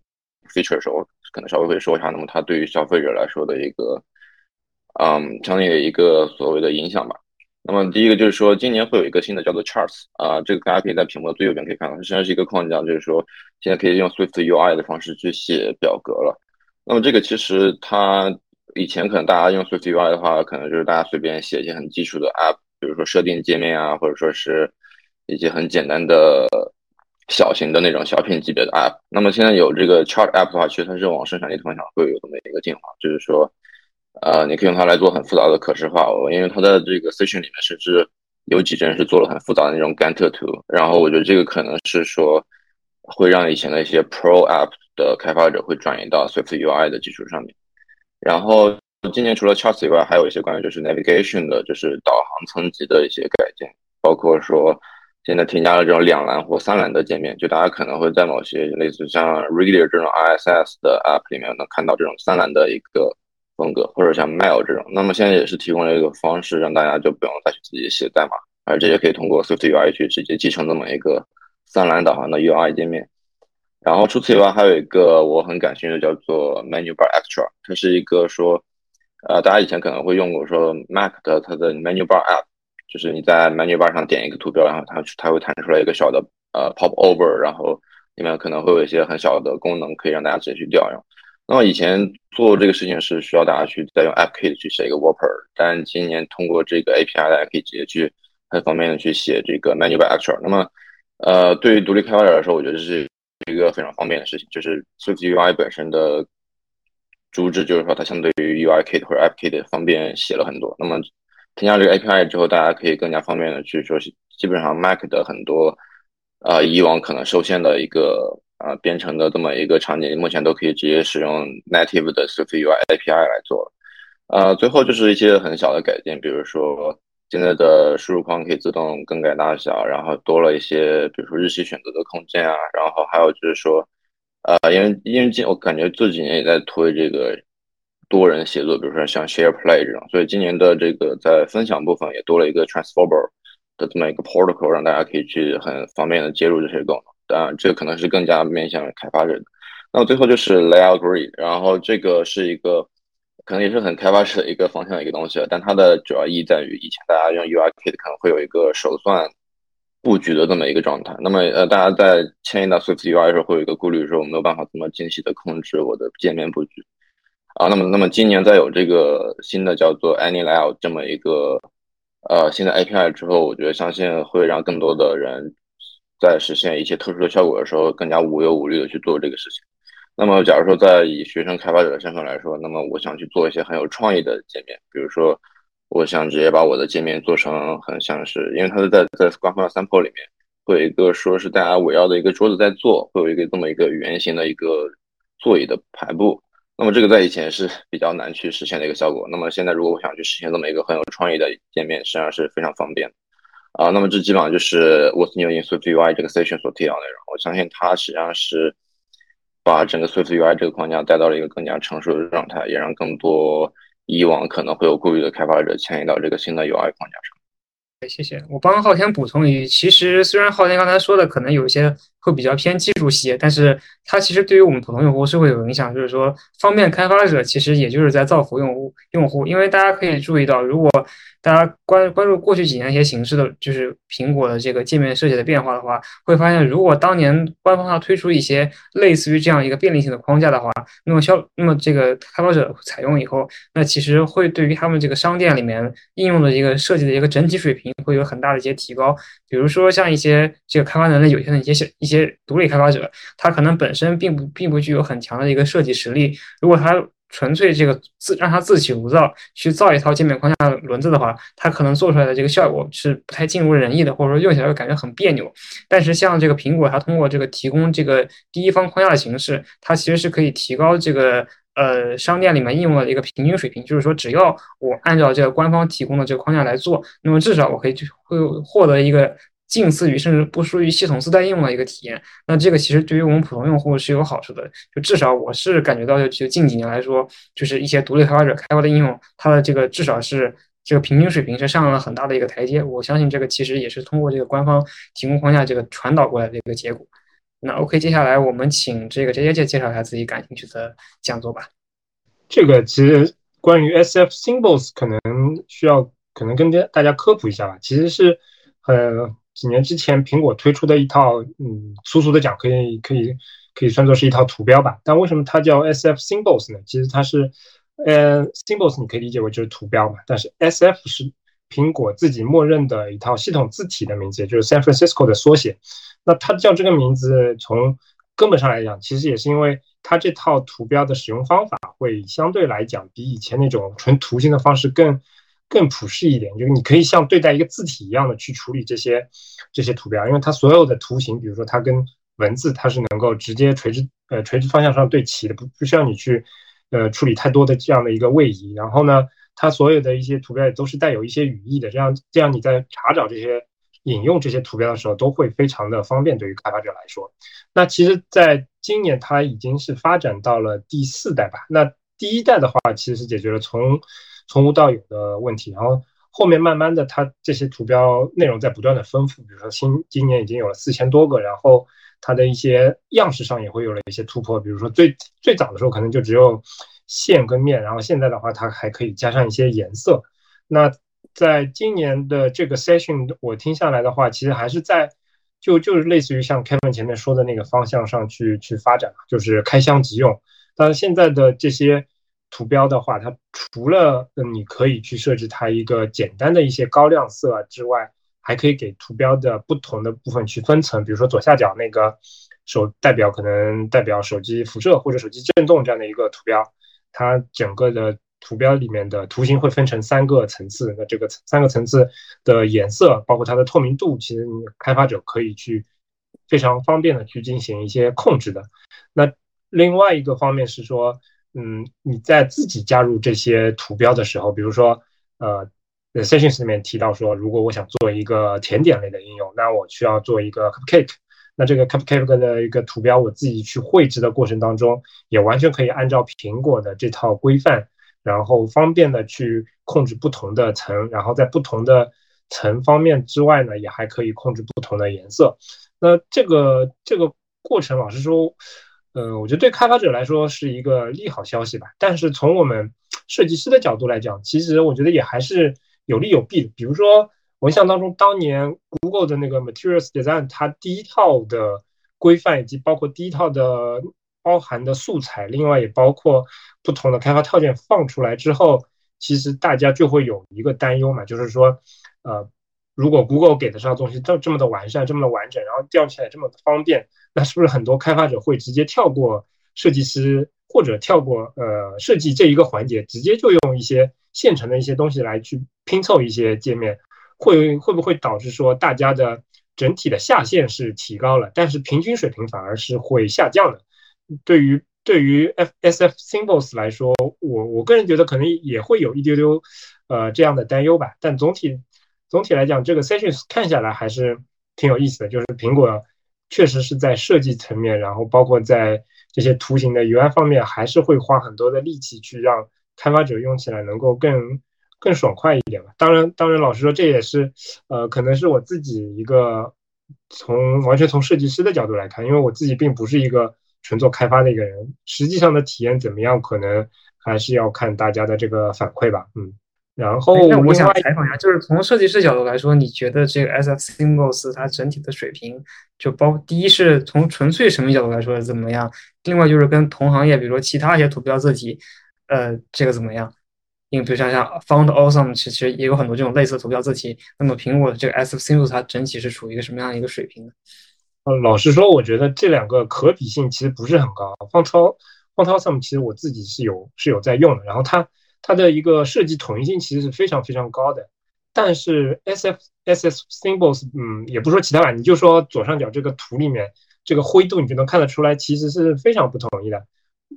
feature 的时候，可能稍微会说一下，那么它对于消费者来说的一个嗯，相应的一个所谓的影响吧。那么第一个就是说，今年会有一个新的叫做 Charts 啊，这个大家可以在屏幕的最右边可以看到，它实际上是一个框架，就是说现在可以用 Swift UI 的方式去写表格了。那么这个其实它以前可能大家用 Swift UI 的话，可能就是大家随便写一些很基础的 App，比如说设定界面啊，或者说是一些很简单的小型的那种小品级别的 App。那么现在有这个 Chart App 的话，其实它是往生产力方向会有这么一个进化，就是说。呃，你可以用它来做很复杂的可视化，因为它的这个 session 里面甚至有几帧是做了很复杂的那种 Gantt 图，然后我觉得这个可能是说会让以前的一些 Pro App 的开发者会转移到 Swift UI 的基础上面。然后今年除了 Charts 以外，还有一些关于就是 Navigation 的，就是导航层级的一些改进，包括说现在添加了这种两栏或三栏的界面，就大家可能会在某些类似像 Reader 这种 ISS 的 App 里面能看到这种三栏的一个。风格或者像 Mail 这种，那么现在也是提供了一个方式，让大家就不用再去自己写代码，而直接可以通过 Swift UI 去直接继承这么一个三栏导航的 UI 界面。然后除此以外，还有一个我很感兴趣的叫做 Menu Bar Extra，它是一个说，呃，大家以前可能会用过说 Mac 的它的 Menu Bar App，就是你在 Menu Bar 上点一个图标，然后它它会弹出来一个小的呃 Pop Over，然后里面可能会有一些很小的功能，可以让大家直接去调用。那么以前做这个事情是需要大家去再用 AppKit 去写一个 Wrapper，但今年通过这个 API，大家可以直接去很方便的去写这个 Menu Bar Extra。那么，呃，对于独立开发者来说，我觉得是一个非常方便的事情。就是 Swift UI 本身的主旨就是说，它相对于 UIKit 或者 AppKit 方便写了很多。那么添加这个 API 之后，大家可以更加方便的去说，基本上 Mac 的很多呃以往可能受限的一个。啊，编程的这么一个场景，目前都可以直接使用 native 的 Swift UI API 来做。呃，最后就是一些很小的改进，比如说现在的输入框可以自动更改大小，然后多了一些，比如说日期选择的空间啊。然后还有就是说，呃，因为因为今我感觉这几年也在推这个多人协作，比如说像 Share Play 这种，所以今年的这个在分享部分也多了一个 Transformer 的这么一个 protocol，让大家可以去很方便的接入这些功能。当然，这可能是更加面向开发者的。那最后就是 Layout Grid，然后这个是一个可能也是很开发式的一个方向一个东西，但它的主要意义在于，以前大家用 UIKit 可能会有一个手算布局的这么一个状态。那么呃，大家在迁移到 Swift UI 的时候，会有一个顾虑，说我没有办法这么精细的控制我的界面布局啊。那么那么今年再有这个新的叫做 Any Layout 这么一个呃新的 API 之后，我觉得相信会让更多的人。在实现一些特殊的效果的时候，更加无忧无虑的去做这个事情。那么，假如说在以学生开发者的身份来说，那么我想去做一些很有创意的界面，比如说，我想直接把我的界面做成很像是，因为它是在在官方的 sample 里面会有一个说是大家围绕的一个桌子在做，会有一个这么一个圆形的一个座椅的排布。那么这个在以前是比较难去实现的一个效果。那么现在如果我想去实现这么一个很有创意的界面，实际上是非常方便的。啊，那么这基本上就是 What's New in Swift UI 这个 session 所提到的内容。我相信它实际上是把整个 Swift UI 这个框架带到了一个更加成熟的状态，也让更多以往可能会有顾虑的开发者迁移到这个新的 UI 框架上。谢谢。我帮昊天补充一句，其实虽然昊天刚才说的可能有一些会比较偏技术些，但是它其实对于我们普通用户是会有影响，就是说方便开发者，其实也就是在造福用户用户，因为大家可以注意到，如果大家关关注过去几年一些形式的，就是苹果的这个界面设计的变化的话，会发现，如果当年官方它推出一些类似于这样一个便利性的框架的话，那么消那么这个开发者采用以后，那其实会对于他们这个商店里面应用的一个设计的一个整体水平会有很大的一些提高。比如说像一些这个开发能力有限的一些一些独立开发者，他可能本身并不并不具有很强的一个设计实力，如果他纯粹这个自让他自起炉灶去造一套界面框架轮子的话，他可能做出来的这个效果是不太尽如人意的，或者说用起来会感觉很别扭。但是像这个苹果，它通过这个提供这个第一方框架的形式，它其实是可以提高这个呃商店里面应用的一个平均水平。就是说，只要我按照这个官方提供的这个框架来做，那么至少我可以去会获得一个。近似于甚至不输于系统自带应用的一个体验，那这个其实对于我们普通用户是有好处的。就至少我是感觉到，就近几年来说，就是一些独立开发者开发的应用，它的这个至少是这个平均水平是上了很大的一个台阶。我相信这个其实也是通过这个官方提供框架这个传导过来的一个结果。那 OK，接下来我们请这个 J J 介介绍一下自己感兴趣的讲座吧。这个其实关于 SF Symbols 可能需要可能跟大家科普一下吧。其实是呃。几年之前，苹果推出的一套，嗯，粗俗的讲，可以可以可以算作是一套图标吧。但为什么它叫 SF Symbols 呢？其实它是，呃，Symbols 你可以理解为就是图标嘛。但是 SF 是苹果自己默认的一套系统字体的名字，也就是 San Francisco 的缩写。那它叫这个名字，从根本上来讲，其实也是因为它这套图标的使用方法会相对来讲比以前那种纯图形的方式更。更普适一点，就是你可以像对待一个字体一样的去处理这些这些图标，因为它所有的图形，比如说它跟文字，它是能够直接垂直呃垂直方向上对齐的，不不需要你去呃处理太多的这样的一个位移。然后呢，它所有的一些图标也都是带有一些语义的，这样这样你在查找这些引用这些图标的时候，都会非常的方便对于开发者来说。那其实在今年它已经是发展到了第四代吧。那第一代的话，其实是解决了从从无到有的问题，然后后面慢慢的，它这些图标内容在不断的丰富，比如说新今年已经有了四千多个，然后它的一些样式上也会有了一些突破，比如说最最早的时候可能就只有线跟面，然后现在的话它还可以加上一些颜色。那在今年的这个 session 我听下来的话，其实还是在就就是类似于像 Kevin 前面说的那个方向上去去发展，就是开箱即用。但是现在的这些。图标的话，它除了，你可以去设置它一个简单的一些高亮色之外，还可以给图标的不同的部分去分层。比如说左下角那个手代表可能代表手机辐射或者手机震动这样的一个图标，它整个的图标里面的图形会分成三个层次。那这个三个层次的颜色，包括它的透明度，其实你开发者可以去非常方便的去进行一些控制的。那另外一个方面是说。嗯，你在自己加入这些图标的时候，比如说，呃，sessions 里面提到说，如果我想做一个甜点类的应用，那我需要做一个 cupcake，那这个 cupcake 的一个图标，我自己去绘制的过程当中，也完全可以按照苹果的这套规范，然后方便的去控制不同的层，然后在不同的层方面之外呢，也还可以控制不同的颜色。那这个这个过程，老实说。呃，我觉得对开发者来说是一个利好消息吧。但是从我们设计师的角度来讲，其实我觉得也还是有利有弊的。比如说，我印象当中，当年 Google 的那个 Materials Design，它第一套的规范以及包括第一套的包含的素材，另外也包括不同的开发套件放出来之后，其实大家就会有一个担忧嘛，就是说，呃，如果 Google 给的这套东西这这么的完善，这么的完整，然后调起来这么的方便。那是不是很多开发者会直接跳过设计师，或者跳过呃设计这一个环节，直接就用一些现成的一些东西来去拼凑一些界面，会会不会导致说大家的整体的下限是提高了，但是平均水平反而是会下降的？对于对于 F S F Symbols 来说，我我个人觉得可能也会有一丢丢呃这样的担忧吧。但总体总体来讲，这个 Sessions 看下来还是挺有意思的，就是苹果。确实是在设计层面，然后包括在这些图形的 UI 方面，还是会花很多的力气去让开发者用起来能够更更爽快一点吧。当然，当然，老实说，这也是呃，可能是我自己一个从完全从设计师的角度来看，因为我自己并不是一个纯做开发的一个人，实际上的体验怎么样，可能还是要看大家的这个反馈吧。嗯，然后那我想采访一下，就是从设计师角度来说，你觉得这个 SF Symbols 它整体的水平，就包第一是从纯粹审美角度来说怎么样？另外就是跟同行业，比如说其他一些图标字体，呃，这个怎么样？因为比如像像 Found Awesome，其实也有很多这种类似的图标字体。那么苹果的这个 SF Symbols 它整体是处于一个什么样的一个水平呢？呃，老实说，我觉得这两个可比性其实不是很高。Found Found Awesome 其实我自己是有是有在用的，然后它它的一个设计统一性其实是非常非常高的。但是 S F S S Symbols，嗯，也不说其他吧，你就说左上角这个图里面这个灰度，你就能看得出来，其实是非常不统一的。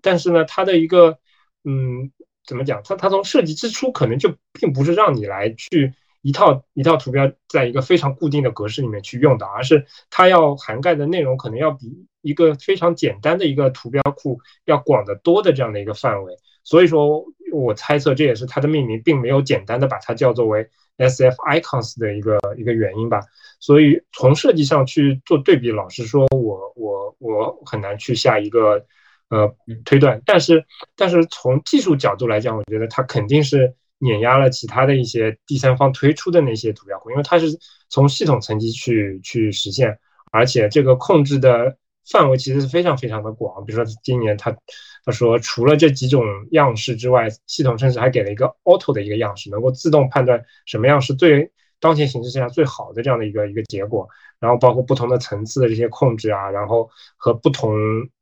但是呢，它的一个嗯。怎么讲？它它从设计之初可能就并不是让你来去一套一套图标在一个非常固定的格式里面去用的，而是它要涵盖的内容可能要比一个非常简单的一个图标库要广得多的这样的一个范围。所以说我猜测这也是它的命名并没有简单的把它叫作为 S F Icons 的一个一个原因吧。所以从设计上去做对比，老实说，我我我很难去下一个。呃，推断，但是，但是从技术角度来讲，我觉得它肯定是碾压了其他的一些第三方推出的那些图标库，因为它是从系统层级去去实现，而且这个控制的范围其实是非常非常的广。比如说今年他他说除了这几种样式之外，系统甚至还给了一个 auto 的一个样式，能够自动判断什么样是最当前形势下最好的这样的一个一个结果，然后包括不同的层次的这些控制啊，然后和不同。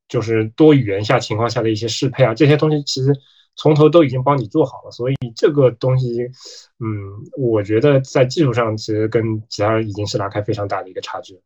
就是多语言下情况下的一些适配啊，这些东西其实从头都已经帮你做好了，所以这个东西，嗯，我觉得在技术上其实跟其他人已经是拉开非常大的一个差距。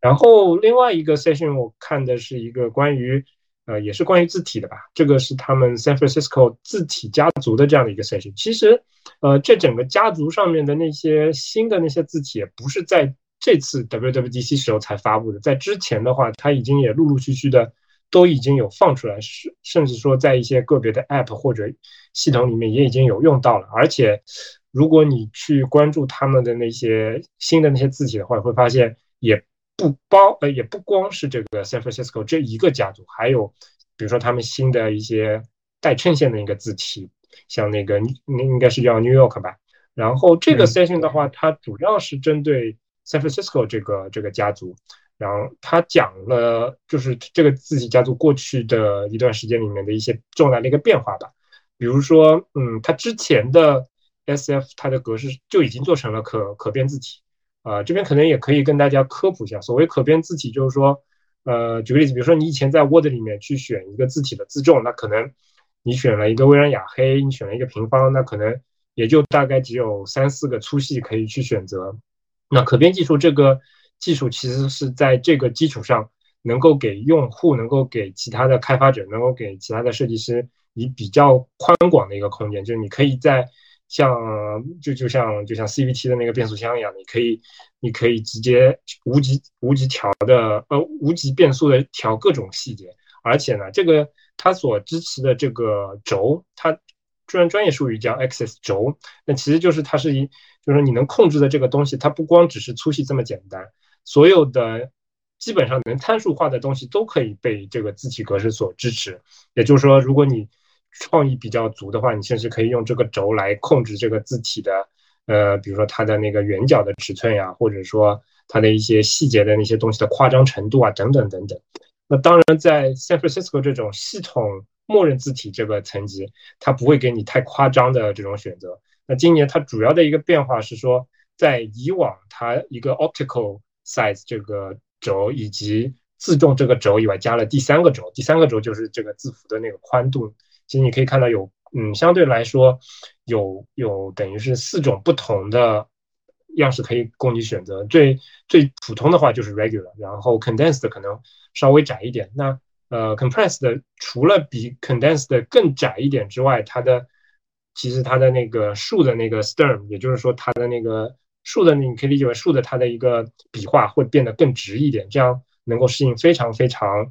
然后另外一个 session 我看的是一个关于，呃，也是关于字体的吧，这个是他们 San Francisco 字体家族的这样的一个 session。其实，呃，这整个家族上面的那些新的那些字体，也不是在这次 WWDC 时候才发布的，在之前的话，它已经也陆陆续续的。都已经有放出来，甚甚至说在一些个别的 App 或者系统里面也已经有用到了。而且，如果你去关注他们的那些新的那些字体的话，会发现也不包呃也不光是这个 San Francisco 这一个家族，还有比如说他们新的一些带衬线的一个字体，像那个那应该是叫 New York 吧。然后这个 session 的话，它主要是针对 San Francisco 这个这个家族。然后他讲了，就是这个自己家族过去的一段时间里面的一些重大的一个变化吧。比如说，嗯，它之前的 SF 它的格式就已经做成了可可变字体。啊，这边可能也可以跟大家科普一下，所谓可变字体就是说，呃，举个例子，比如说你以前在 Word 里面去选一个字体的字重，那可能你选了一个微软雅黑，你选了一个平方，那可能也就大概只有三四个粗细可以去选择。那可变技术这个。技术其实是在这个基础上，能够给用户、能够给其他的开发者、能够给其他的设计师以比较宽广的一个空间。就是你可以在像就就像就像 CVT 的那个变速箱一样，你可以你可以直接无极无极调的呃无极变速的调各种细节。而且呢，这个它所支持的这个轴，它专专业术语叫 Axis 轴，那其实就是它是一就是你能控制的这个东西，它不光只是粗细这么简单。所有的基本上能参数化的东西都可以被这个字体格式所支持。也就是说，如果你创意比较足的话，你甚至可以用这个轴来控制这个字体的，呃，比如说它的那个圆角的尺寸呀，或者说它的一些细节的那些东西的夸张程度啊，等等等等。那当然，在 San Francisco 这种系统默认字体这个层级，它不会给你太夸张的这种选择。那今年它主要的一个变化是说，在以往它一个 optical size 这个轴以及自重这个轴以外，加了第三个轴，第三个轴就是这个字符的那个宽度。其实你可以看到有，嗯，相对来说有有等于是四种不同的样式可以供你选择。最最普通的话就是 regular，然后 condensed 可能稍微窄一点。那呃 compressed 除了比 condensed 更窄一点之外，它的其实它的那个竖的那个 stern，也就是说它的那个。竖的你可以理解为竖的，它的一个笔画会变得更直一点，这样能够适应非常非常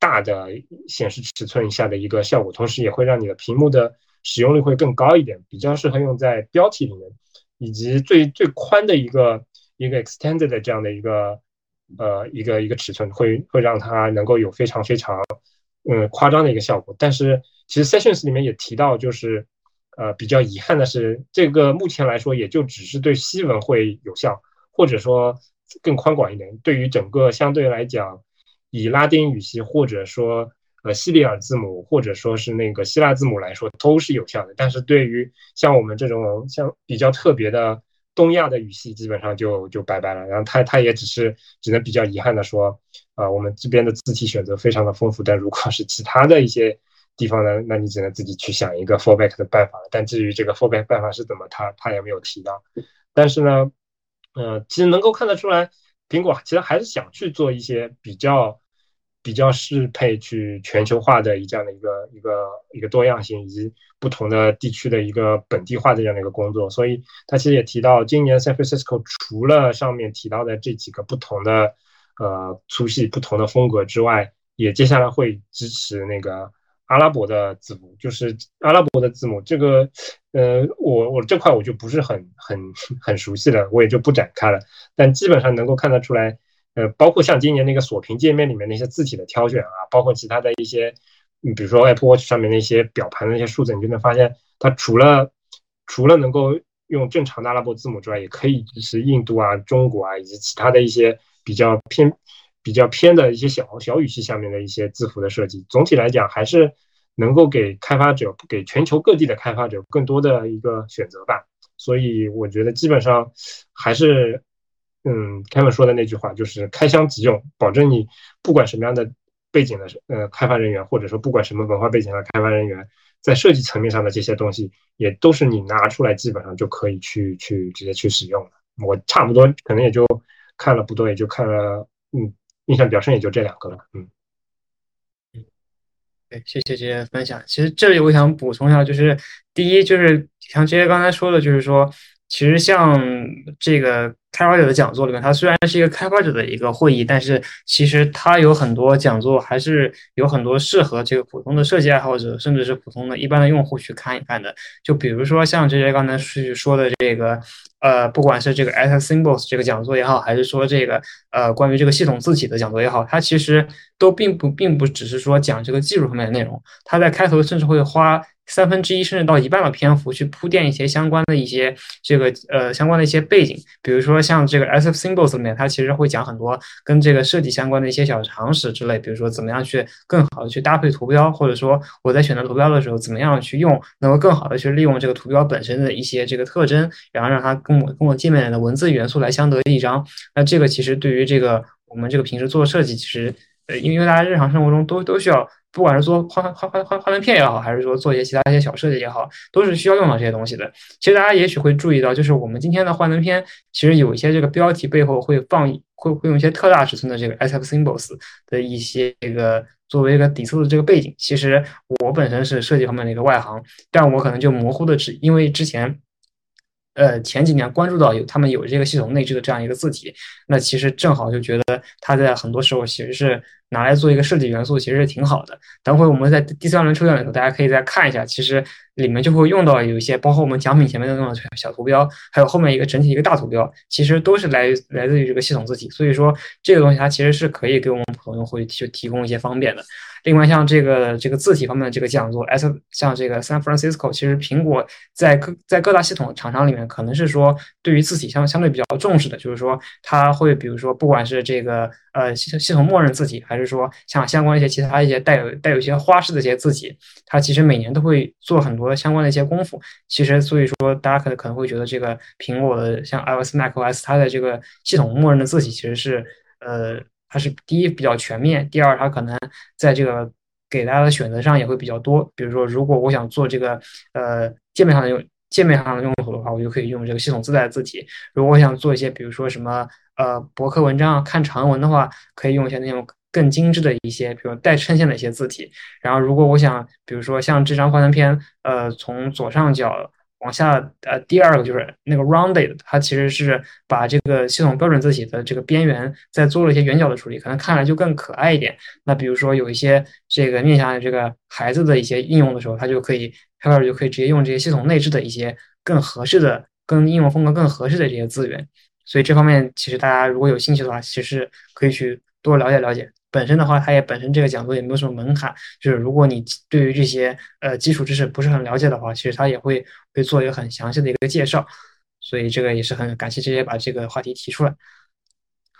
大的显示尺寸下的一个效果，同时也会让你的屏幕的使用率会更高一点，比较适合用在标题里面，以及最最宽的一个一个 extended 的这样的一个呃一个一个尺寸，会会让它能够有非常非常嗯夸张的一个效果。但是其实 Sessions 里面也提到，就是呃比较遗憾的是，这个目前来说也就只是对西文会有效，或者说更宽广一点，对于整个相对来讲以拉丁语系或者说呃西里尔字母或者说是那个希腊字母来说都是有效的。但是对于像我们这种像比较特别的。东亚的语系基本上就就拜拜了，然后他他也只是只能比较遗憾的说，啊，我们这边的字体选择非常的丰富，但如果是其他的一些地方呢，那你只能自己去想一个 fallback 的办法了。但至于这个 fallback 办法是怎么，他他也没有提到。但是呢，呃，其实能够看得出来，苹果其实还是想去做一些比较。比较适配去全球化的一这样的一个一个一个多样性，以及不同的地区的一个本地化的这样的一个工作，所以他其实也提到，今年 San Francisco 除了上面提到的这几个不同的呃粗细、不同的风格之外，也接下来会支持那个阿拉伯的字母，就是阿拉伯的字母。这个呃，我我这块我就不是很很 很熟悉了，我也就不展开了，但基本上能够看得出来。呃，包括像今年那个锁屏界面里面那些字体的挑选啊，包括其他的一些，你，比如说 Apple Watch 上面那些表盘的那些数字，你就能发现，它除了除了能够用正常的阿拉伯字母之外，也可以支持印度啊、中国啊以及其他的一些比较偏比较偏的一些小小语系下面的一些字符的设计。总体来讲，还是能够给开发者、给全球各地的开发者更多的一个选择吧。所以我觉得基本上还是。嗯，Kevin 说的那句话就是开箱即用，保证你不管什么样的背景的呃开发人员，或者说不管什么文化背景的开发人员，在设计层面上的这些东西，也都是你拿出来基本上就可以去去直接去使用的。我差不多可能也就看了不多，也就看了，嗯，印象比较深也就这两个了。嗯，对，谢谢这些分享。其实这里我想补充一下，就是第一就是像这些刚才说的，就是说。其实像这个开发者的讲座里面，它虽然是一个开发者的一个会议，但是其实它有很多讲座，还是有很多适合这个普通的设计爱好者，甚至是普通的一般的用户去看一看的。就比如说像这些刚才是说的这个，呃，不管是这个 At Symbols 这个讲座也好，还是说这个呃关于这个系统字体的讲座也好，它其实都并不并不只是说讲这个技术方面的内容，它在开头甚至会花。三分之一甚至到一半的篇幅去铺垫一些相关的一些这个呃相关的一些背景，比如说像这个 SF Symbols 里面，它其实会讲很多跟这个设计相关的一些小常识之类，比如说怎么样去更好的去搭配图标，或者说我在选择图标的时候怎么样去用，能够更好的去利用这个图标本身的一些这个特征，然后让它跟我跟我界面的文字元素来相得益彰。那这个其实对于这个我们这个平时做设计，其实呃因为大家日常生活中都都需要。不管是做画画画画画门片也好，还是说做一些其他一些小设计也好，都是需要用到这些东西的。其实大家也许会注意到，就是我们今天的幻灯片，其实有一些这个标题背后会放会会用一些特大尺寸的这个 SF symbols 的一些这个作为一个底色的这个背景。其实我本身是设计方面的一个外行，但我可能就模糊的只因为之前。呃，前几年关注到有他们有这个系统内置的这样一个字体，那其实正好就觉得它在很多时候其实是拿来做一个设计元素，其实是挺好的。等会我们在第三轮抽奖里头，大家可以再看一下，其实里面就会用到有一些，包括我们奖品前面的那种小图标，还有后面一个整体一个大图标，其实都是来来自于这个系统字体。所以说这个东西它其实是可以给我们普通用户去提供一些方便的。另外，像这个这个字体方面的这个讲座，S 像这个 San Francisco，其实苹果在各在各大系统厂商里面，可能是说对于字体相相对比较重视的，就是说它会比如说不管是这个呃系系统默认字体，还是就是说像相关一些其他一些带有带有一些花式的一些字体，它其实每年都会做很多相关的一些功夫。其实所以说，大家可能可能会觉得这个苹果的像 iOS、macOS，它的这个系统默认的字体其实是呃。它是第一比较全面，第二它可能在这个给大家的选择上也会比较多。比如说，如果我想做这个呃界面上的用界面上的用途的话，我就可以用这个系统自带的字体。如果我想做一些比如说什么呃博客文章看长文的话，可以用一些那种更精致的一些，比如带衬线的一些字体。然后如果我想比如说像这张幻灯片，呃从左上角。往下，呃，第二个就是那个 rounded，它其实是把这个系统标准字体的这个边缘再做了一些圆角的处理，可能看来就更可爱一点。那比如说有一些这个面向这个孩子的一些应用的时候，它就可以开发者就可以直接用这些系统内置的一些更合适的、跟应用风格更合适的这些资源。所以这方面其实大家如果有兴趣的话，其实可以去多了解了解。本身的话，它也本身这个讲座也没有什么门槛，就是如果你对于这些呃基础知识不是很了解的话，其实它也会会做一个很详细的一个介绍。所以这个也是很感谢这些把这个话题提出来。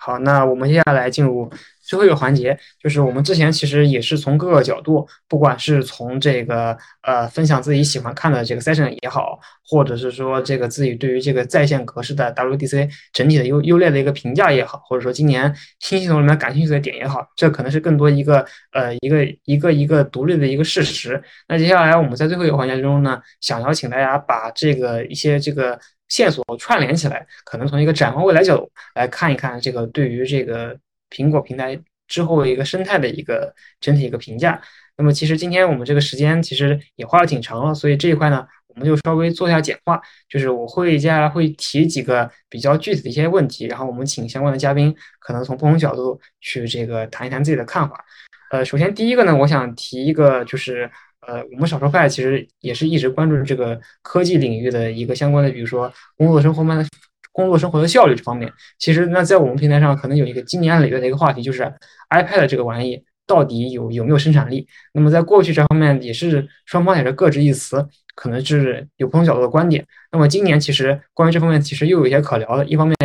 好，那我们接下来进入最后一个环节，就是我们之前其实也是从各个角度，不管是从这个呃分享自己喜欢看的这个 session 也好，或者是说这个自己对于这个在线格式的 WDC 整体的优优劣的一个评价也好，或者说今年新系统里面感兴趣的点也好，这可能是更多一个呃一个一个一个独立的一个事实。那接下来我们在最后一个环节中呢，想邀请大家把这个一些这个。线索串联起来，可能从一个展望未来角度来看一看这个对于这个苹果平台之后一个生态的一个整体一个评价。那么其实今天我们这个时间其实也花了挺长了，所以这一块呢，我们就稍微做一下简化。就是我会接下来会提几个比较具体的一些问题，然后我们请相关的嘉宾可能从不同角度去这个谈一谈自己的看法。呃，首先第一个呢，我想提一个就是。呃，我们少数派其实也是一直关注这个科技领域的一个相关的，比如说工作生活慢工作生活的效率这方面。其实那在我们平台上可能有一个经年累月的一个话题，就是 iPad 这个玩意到底有有没有生产力？那么在过去这方面也是双方也是各执一词，可能是有不同角度的观点。那么今年其实关于这方面其实又有一些可聊的，一方面。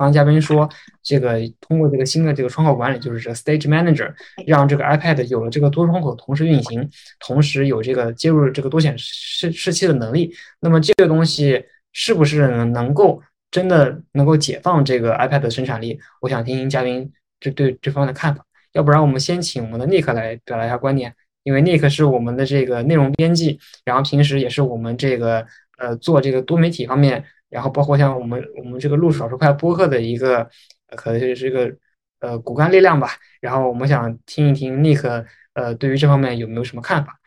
刚刚嘉宾说，这个通过这个新的这个窗口管理，就是这个 Stage Manager，让这个 iPad 有了这个多窗口同时运行，同时有这个接入这个多显示示器的能力。那么这个东西是不是能够真的能够解放这个 iPad 的生产力？我想听听嘉宾这对这方面的看法。要不然我们先请我们的 Nick 来表达一下观点，因为 Nick 是我们的这个内容编辑，然后平时也是我们这个呃做这个多媒体方面。然后包括像我们我们这个录少数派播客的一个，可能就是一个呃骨干力量吧。然后我们想听一听 Nick 呃对于这方面有没有什么看法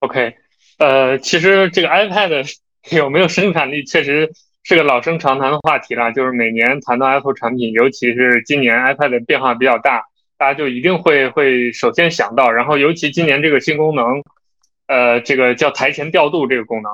？OK，呃，其实这个 iPad 有没有生产力，确实是个老生常谈的话题了。就是每年谈到 Apple 产品，尤其是今年 iPad 变化比较大，大家就一定会会首先想到。然后尤其今年这个新功能，呃，这个叫台前调度这个功能。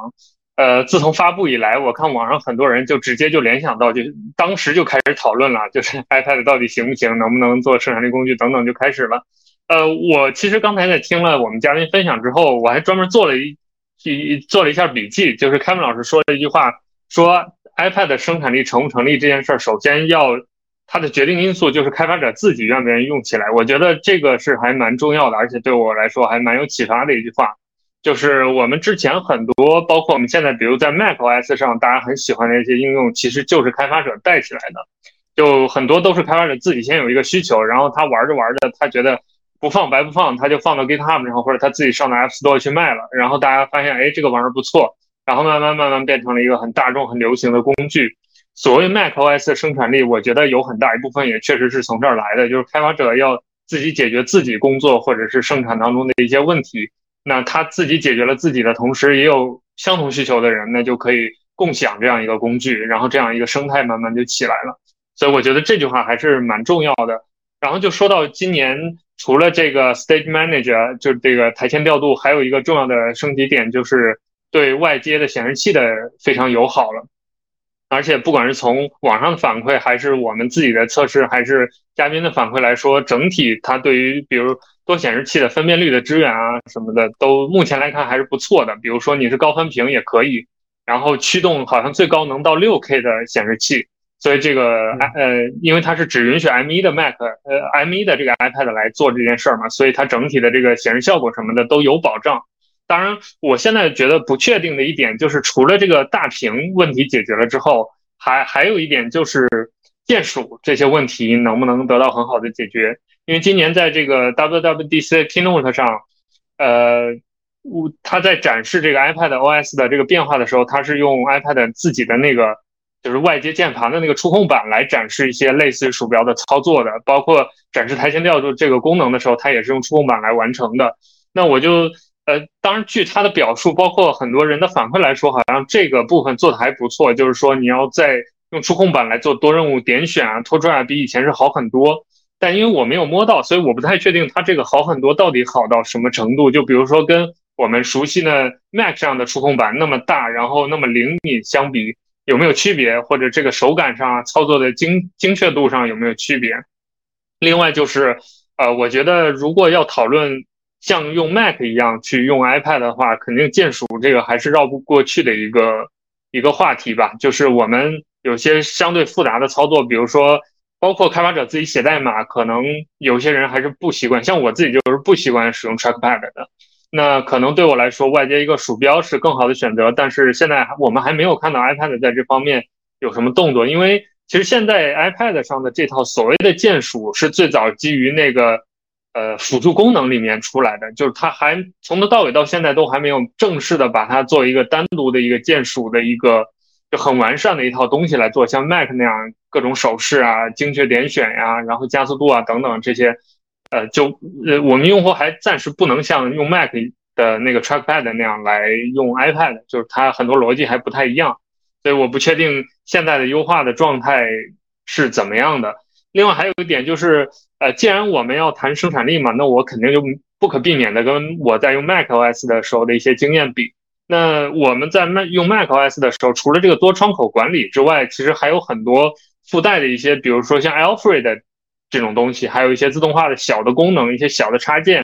呃，自从发布以来，我看网上很多人就直接就联想到，就当时就开始讨论了，就是 iPad 到底行不行，能不能做生产力工具等等就开始了。呃，我其实刚才在听了我们嘉宾分享之后，我还专门做了一一做了一下笔记，就是开文老师说了一句话，说 iPad 生产力成不成立这件事儿，首先要它的决定因素就是开发者自己愿不愿意用起来。我觉得这个是还蛮重要的，而且对我来说还蛮有启发的一句话。就是我们之前很多，包括我们现在，比如在 macOS 上，大家很喜欢的一些应用，其实就是开发者带起来的。就很多都是开发者自己先有一个需求，然后他玩着玩着，他觉得不放白不放，他就放到 GitHub 上，或者他自己上到 App Store 去卖了。然后大家发现，哎，这个玩意儿不错，然后慢慢慢慢变成了一个很大众、很流行的工具。所谓 macOS 的生产力，我觉得有很大一部分也确实是从这儿来的，就是开发者要自己解决自己工作或者是生产当中的一些问题。那他自己解决了自己的同时，也有相同需求的人，那就可以共享这样一个工具，然后这样一个生态慢慢就起来了。所以我觉得这句话还是蛮重要的。然后就说到今年，除了这个 Stage Manager，就是这个台前调度，还有一个重要的升级点，就是对外接的显示器的非常友好了。而且不管是从网上的反馈，还是我们自己的测试，还是嘉宾的反馈来说，整体它对于比如多显示器的分辨率的支援啊什么的，都目前来看还是不错的。比如说你是高分屏也可以，然后驱动好像最高能到六 K 的显示器，所以这个呃，因为它是只允许 M1 的 Mac，呃，M1 的这个 iPad 来做这件事儿嘛，所以它整体的这个显示效果什么的都有保障。当然，我现在觉得不确定的一点就是，除了这个大屏问题解决了之后，还还有一点就是键鼠这些问题能不能得到很好的解决？因为今年在这个 WWDC Keynote 上，呃，我他在展示这个 iPad OS 的这个变化的时候，他是用 iPad 自己的那个就是外接键盘的那个触控板来展示一些类似于鼠标的操作的，包括展示台前调度这个功能的时候，它也是用触控板来完成的。那我就。呃，当然，据他的表述，包括很多人的反馈来说，好像这个部分做的还不错。就是说，你要在用触控板来做多任务点选啊、拖拽啊，比以前是好很多。但因为我没有摸到，所以我不太确定它这个好很多到底好到什么程度。就比如说，跟我们熟悉的 Mac 上的触控板那么大，然后那么灵敏相比，有没有区别，或者这个手感上操作的精精确度上有没有区别。另外就是，呃，我觉得如果要讨论像用 Mac 一样去用 iPad 的话，肯定键鼠这个还是绕不过去的一个一个话题吧。就是我们有些相对复杂的操作，比如说包括开发者自己写代码，可能有些人还是不习惯，像我自己就是不习惯使用 Trackpad 的。那可能对我来说，外接一个鼠标是更好的选择。但是现在我们还没有看到 iPad 在这方面有什么动作，因为其实现在 iPad 上的这套所谓的键鼠是最早基于那个呃辅助功能里面出来的，就是它还从头到尾到现在都还没有正式的把它做一个单独的一个键鼠的一个就很完善的一套东西来做，像 Mac 那样各种手势啊、精确点选呀、然后加速度啊等等这些。呃，就呃，我们用户还暂时不能像用 Mac 的那个 Trackpad 那样来用 iPad，就是它很多逻辑还不太一样，所以我不确定现在的优化的状态是怎么样的。另外还有一点就是，呃，既然我们要谈生产力嘛，那我肯定就不可避免的跟我在用 Mac OS 的时候的一些经验比。那我们在麦用 Mac OS 的时候，除了这个多窗口管理之外，其实还有很多附带的一些，比如说像 Alfred。这种东西，还有一些自动化的小的功能，一些小的插件，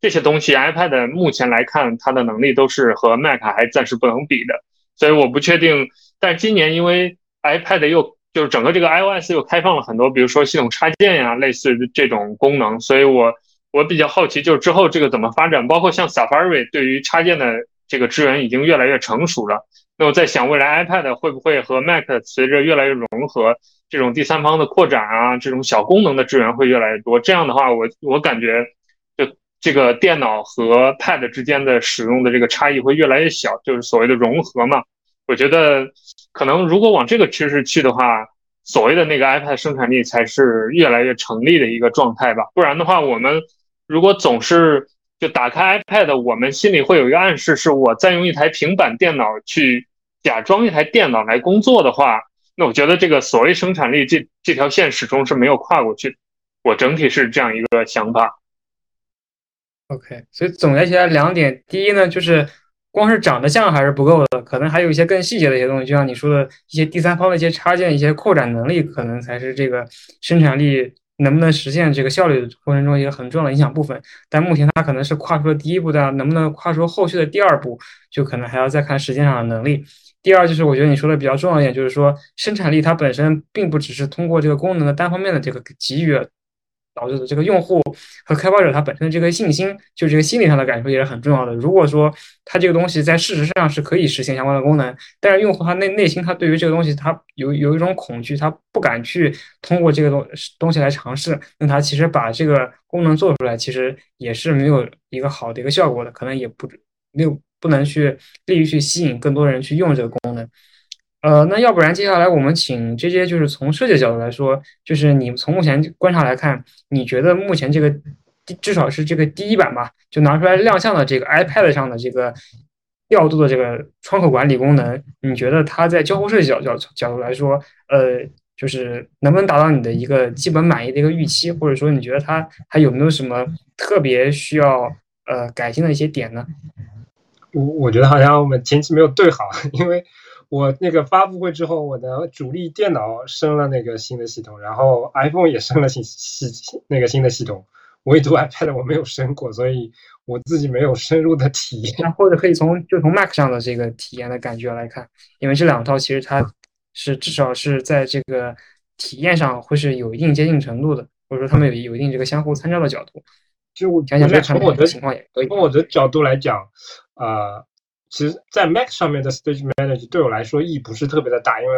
这些东西，iPad 目前来看，它的能力都是和 Mac 还暂时不能比的，所以我不确定。但今年因为 iPad 又就是整个这个 iOS 又开放了很多，比如说系统插件呀，类似的这种功能，所以我我比较好奇，就是之后这个怎么发展，包括像 Safari 对于插件的这个支援已经越来越成熟了。那我在想，未来 iPad 会不会和 Mac 随着越来越融合？这种第三方的扩展啊，这种小功能的支援会越来越多。这样的话，我我感觉，就这个电脑和 Pad 之间的使用的这个差异会越来越小，就是所谓的融合嘛。我觉得，可能如果往这个趋势去的话，所谓的那个 iPad 生产力才是越来越成立的一个状态吧。不然的话，我们如果总是就打开 iPad，我们心里会有一个暗示，是我在用一台平板电脑去假装一台电脑来工作的话。那我觉得这个所谓生产力这这条线始终是没有跨过去，我整体是这样一个想法。OK，所以总结起来两点，第一呢，就是光是长得像还是不够的，可能还有一些更细节的一些东西，就像你说的一些第三方的一些插件、一些扩展能力，可能才是这个生产力能不能实现这个效率的过程中一个很重要的影响部分。但目前它可能是跨出了第一步，但能不能跨出后续的第二步，就可能还要再看时间上的能力。第二就是我觉得你说的比较重要一点，就是说生产力它本身并不只是通过这个功能的单方面的这个给予导致的，这个用户和开发者他本身的这个信心，就这个心理上的感受也是很重要的。如果说他这个东西在事实上是可以实现相关的功能，但是用户他内内心他对于这个东西他有有一种恐惧，他不敢去通过这个东东西来尝试，那他其实把这个功能做出来，其实也是没有一个好的一个效果的，可能也不没有。不能去利于去吸引更多人去用这个功能，呃，那要不然接下来我们请这些就是从设计角度来说，就是你从目前观察来看，你觉得目前这个至少是这个第一版吧，就拿出来亮相的这个 iPad 上的这个调度的这个窗口管理功能，你觉得它在交互设计角角角度来说，呃，就是能不能达到你的一个基本满意的一个预期，或者说你觉得它还有没有什么特别需要呃改进的一些点呢？我我觉得好像我们前期没有对好，因为我那个发布会之后，我的主力电脑升了那个新的系统，然后 iPhone 也升了新系那个新的系统，唯独 iPad 我没有升过，所以我自己没有深入的体验。或者可以从就从 Mac 上的这个体验的感觉来看，因为这两套其实它是至少是在这个体验上会是有一定接近程度的，或者说他们有有一定这个相互参照的角度。就我讲讲 Mac 从我的情况也可以，从我的角度来讲。啊，其实，在 Mac 上面的 Stage Manage 对我来说意义不是特别的大，因为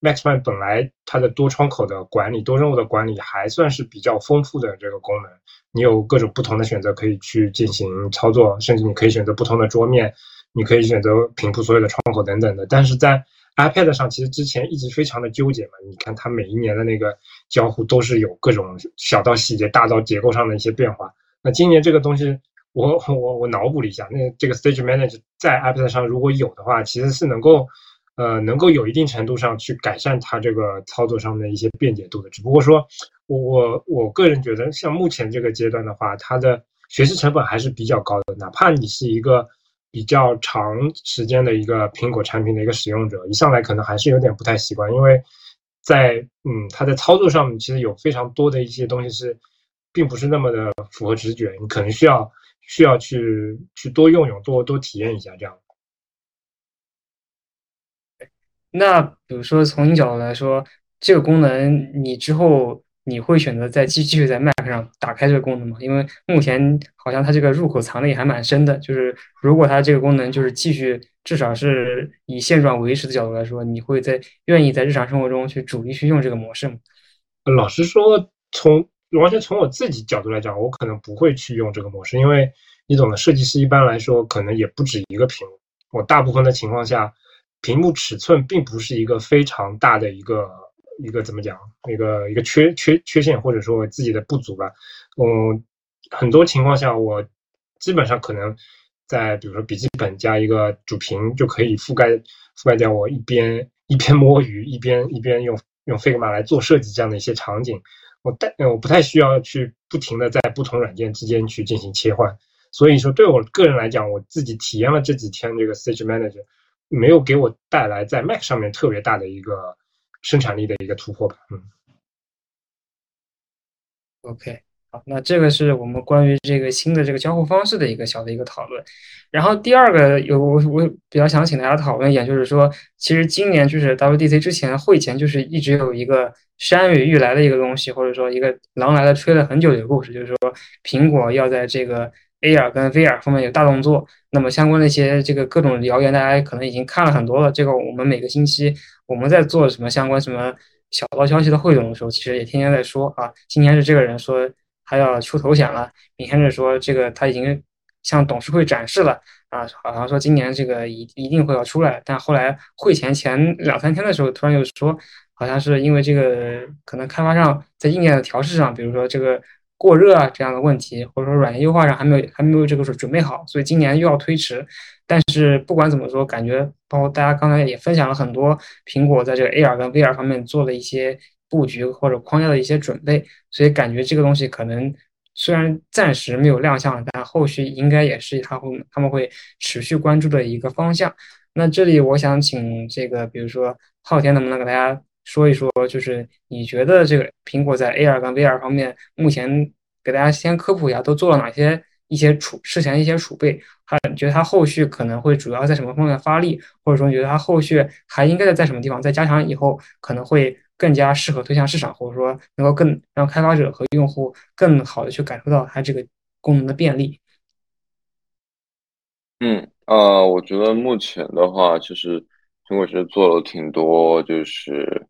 Mac 上面本来它的多窗口的管理、多任务的管理还算是比较丰富的这个功能，你有各种不同的选择可以去进行操作，甚至你可以选择不同的桌面，你可以选择平铺所有的窗口等等的。但是在 iPad 上，其实之前一直非常的纠结嘛，你看它每一年的那个交互都是有各种小到细节、大到结构上的一些变化，那今年这个东西。我我我脑补了一下，那这个 Stage Manager 在 iPad 上如果有的话，其实是能够，呃，能够有一定程度上去改善它这个操作上的一些便捷度的。只不过说，我我我个人觉得，像目前这个阶段的话，它的学习成本还是比较高的。哪怕你是一个比较长时间的一个苹果产品的一个使用者，一上来可能还是有点不太习惯，因为在嗯，它在操作上面其实有非常多的一些东西是，并不是那么的符合直觉，你可能需要需要去去多用用，多多体验一下这样。那比如说从你角度来说，这个功能你之后。你会选择再继继续在 Mac 上打开这个功能吗？因为目前好像它这个入口藏的也还蛮深的。就是如果它这个功能就是继续，至少是以现状维持的角度来说，你会在愿意在日常生活中去主力去用这个模式吗？老实说，从完全从我自己角度来讲，我可能不会去用这个模式，因为你懂的，设计师一般来说可能也不止一个屏幕。我大部分的情况下，屏幕尺寸并不是一个非常大的一个。一个怎么讲？一个一个缺缺缺陷，或者说自己的不足吧。嗯，很多情况下，我基本上可能在比如说笔记本加一个主屏就可以覆盖覆盖掉我一边一边摸鱼一边一边用用 Figma 来做设计这样的一些场景。我带我不太需要去不停的在不同软件之间去进行切换。所以说，对我个人来讲，我自己体验了这几天这个 Stage Manager，没有给我带来在 Mac 上面特别大的一个。生产力的一个突破吧，嗯。OK，那这个是我们关于这个新的这个交互方式的一个小的一个讨论。然后第二个有我我比较想请大家讨论一点，就是说，其实今年就是 WDC 之前会前就是一直有一个山雨欲来的一个东西，或者说一个狼来了吹了很久的一个故事，就是说苹果要在这个 AR 跟 VR 方面有大动作。那么相关的一些这个各种谣言，大家可能已经看了很多了。这个我们每个星期。我们在做什么相关什么小道消息的汇总的时候，其实也天天在说啊，今天是这个人说他要出头显了，明天是说这个他已经向董事会展示了啊，好像说今年这个一一定会要出来，但后来会前前两三天的时候，突然又说好像是因为这个可能开发商在硬件的调试上，比如说这个。过热啊这样的问题，或者说软件优化上还没有还没有这个说准备好，所以今年又要推迟。但是不管怎么说，感觉包括大家刚才也分享了很多苹果在这个 AR 跟 VR 方面做的一些布局或者框架的一些准备，所以感觉这个东西可能虽然暂时没有亮相，但后续应该也是他会他们会持续关注的一个方向。那这里我想请这个，比如说昊天能不能给大家？说一说，就是你觉得这个苹果在 AR 跟 VR 方面，目前给大家先科普一下，都做了哪些一些储事前一些储备？还觉得它后续可能会主要在什么方面发力？或者说，你觉得它后续还应该在什么地方再加强？以后可能会更加适合推向市场，或者说能够更让开发者和用户更好的去感受到它这个功能的便利。嗯，呃，我觉得目前的话，其实苹果其实做了挺多，就是。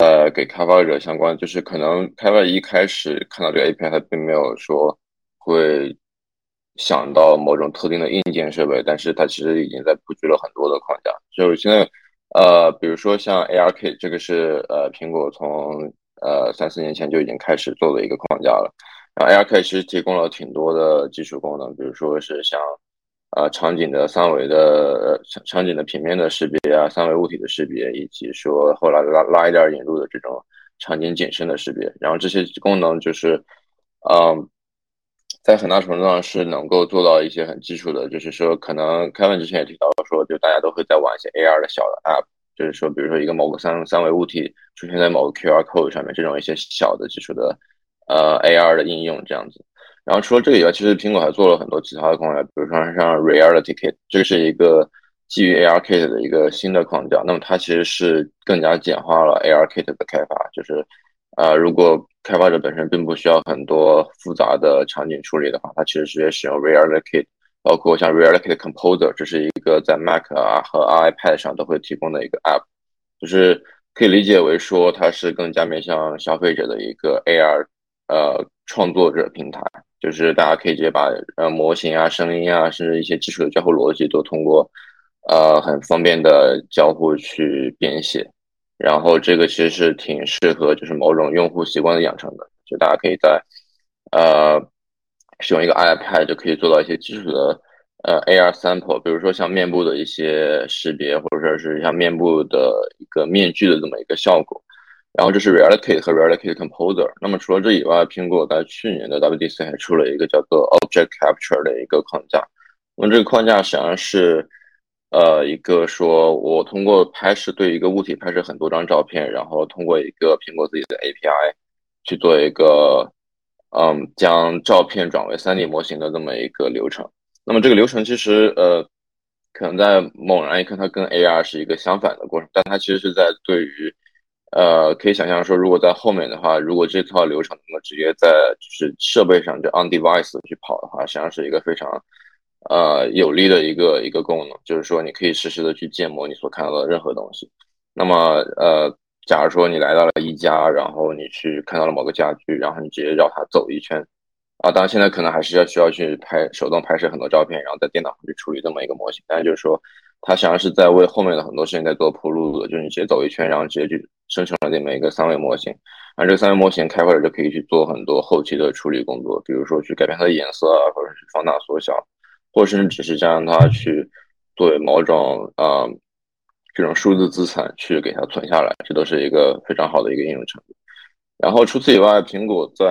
在给开发者相关，就是可能开发者一开始看到这个 API，他并没有说会想到某种特定的硬件设备，但是他其实已经在布局了很多的框架。就是现在，呃，比如说像 ARK，这个是呃苹果从呃三四年前就已经开始做的一个框架了。然后 ARK 其实提供了挺多的技术功能，比如说是像。呃，场景的三维的场场景的平面的识别啊，三维物体的识别，以及说后来拉拉一点引入的这种场景景深的识别，然后这些功能就是，嗯，在很大程度上是能够做到一些很基础的，就是说可能开文之前也提到说，就大家都会在玩一些 AR 的小的 App，就是说比如说一个某个三三维物体出现在某个 QR code 上面，这种一些小的基础的呃 AR 的应用这样子。然后除了这个以外，其实苹果还做了很多其他的框架，比如说像 Reality Kit，这是一个基于 AR Kit 的一个新的框架。那么它其实是更加简化了 AR Kit 的开发，就是，呃，如果开发者本身并不需要很多复杂的场景处理的话，它其实直接使用 Reality Kit，包括像 Reality Kit Composer，这是一个在 Mac 啊和 iPad 上都会提供的一个 App，就是可以理解为说它是更加面向消费者的一个 AR，呃，创作者平台。就是大家可以直接把呃模型啊、声音啊，甚至一些基础的交互逻辑都通过呃很方便的交互去编写，然后这个其实是挺适合就是某种用户习惯的养成的，就大家可以在呃使用一个 iPad 就可以做到一些基础的呃 AR sample，比如说像面部的一些识别，或者说是像面部的一个面具的这么一个效果。然后这是 Reality 和 Reality Composer。那么除了这以外，苹果在去年的 WDC 还出了一个叫做 Object Capture 的一个框架。那么这个框架实际上是，呃，一个说我通过拍摄对一个物体拍摄很多张照片，然后通过一个苹果自己的 API 去做一个，嗯，将照片转为 3D 模型的这么一个流程。那么这个流程其实，呃，可能在猛然一看，它跟 AR 是一个相反的过程，但它其实是在对于。呃，可以想象说，如果在后面的话，如果这套流程能够直接在就是设备上就 on device 去跑的话，实际上是一个非常呃有利的一个一个功能，就是说你可以实时的去建模你所看到的任何东西。那么呃，假如说你来到了一家，然后你去看到了某个家具，然后你直接绕它走一圈啊，当然现在可能还是要需要去拍手动拍摄很多照片，然后在电脑上去处理这么一个模型，但是就是说。它实际上是在为后面的很多事情在做铺路的，就是你直接走一圈，然后直接去生成了这么一个三维模型，然后这个三维模型开会了就可以去做很多后期的处理工作，比如说去改变它的颜色啊，或者是放大缩小，或者甚至只是将它去作为某种呃这种数字资产去给它存下来，这都是一个非常好的一个应用程度。然后除此以外，苹果在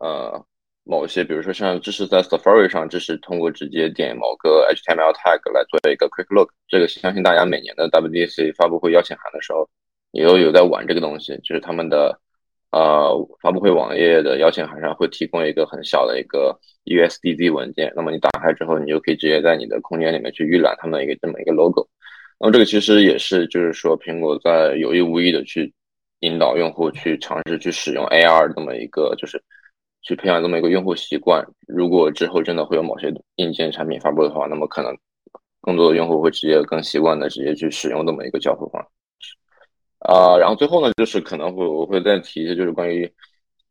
呃。某些，比如说像支持在 Safari 上支持通过直接点某个 HTML tag 来做一个 Quick Look，这个相信大家每年的 WDC 发布会邀请函的时候，也都有在玩这个东西，就是他们的呃发布会网页的邀请函上会提供一个很小的一个 USDZ 文件，那么你打开之后，你就可以直接在你的空间里面去预览他们的一个这么一个 logo，那么这个其实也是就是说苹果在有意无意的去引导用户去尝试去使用 AR 这么一个就是。去培养这么一个用户习惯。如果之后真的会有某些硬件产品发布的话，那么可能更多的用户会直接更习惯的直接去使用这么一个交互方式。啊，然后最后呢，就是可能会我会再提一些，就是关于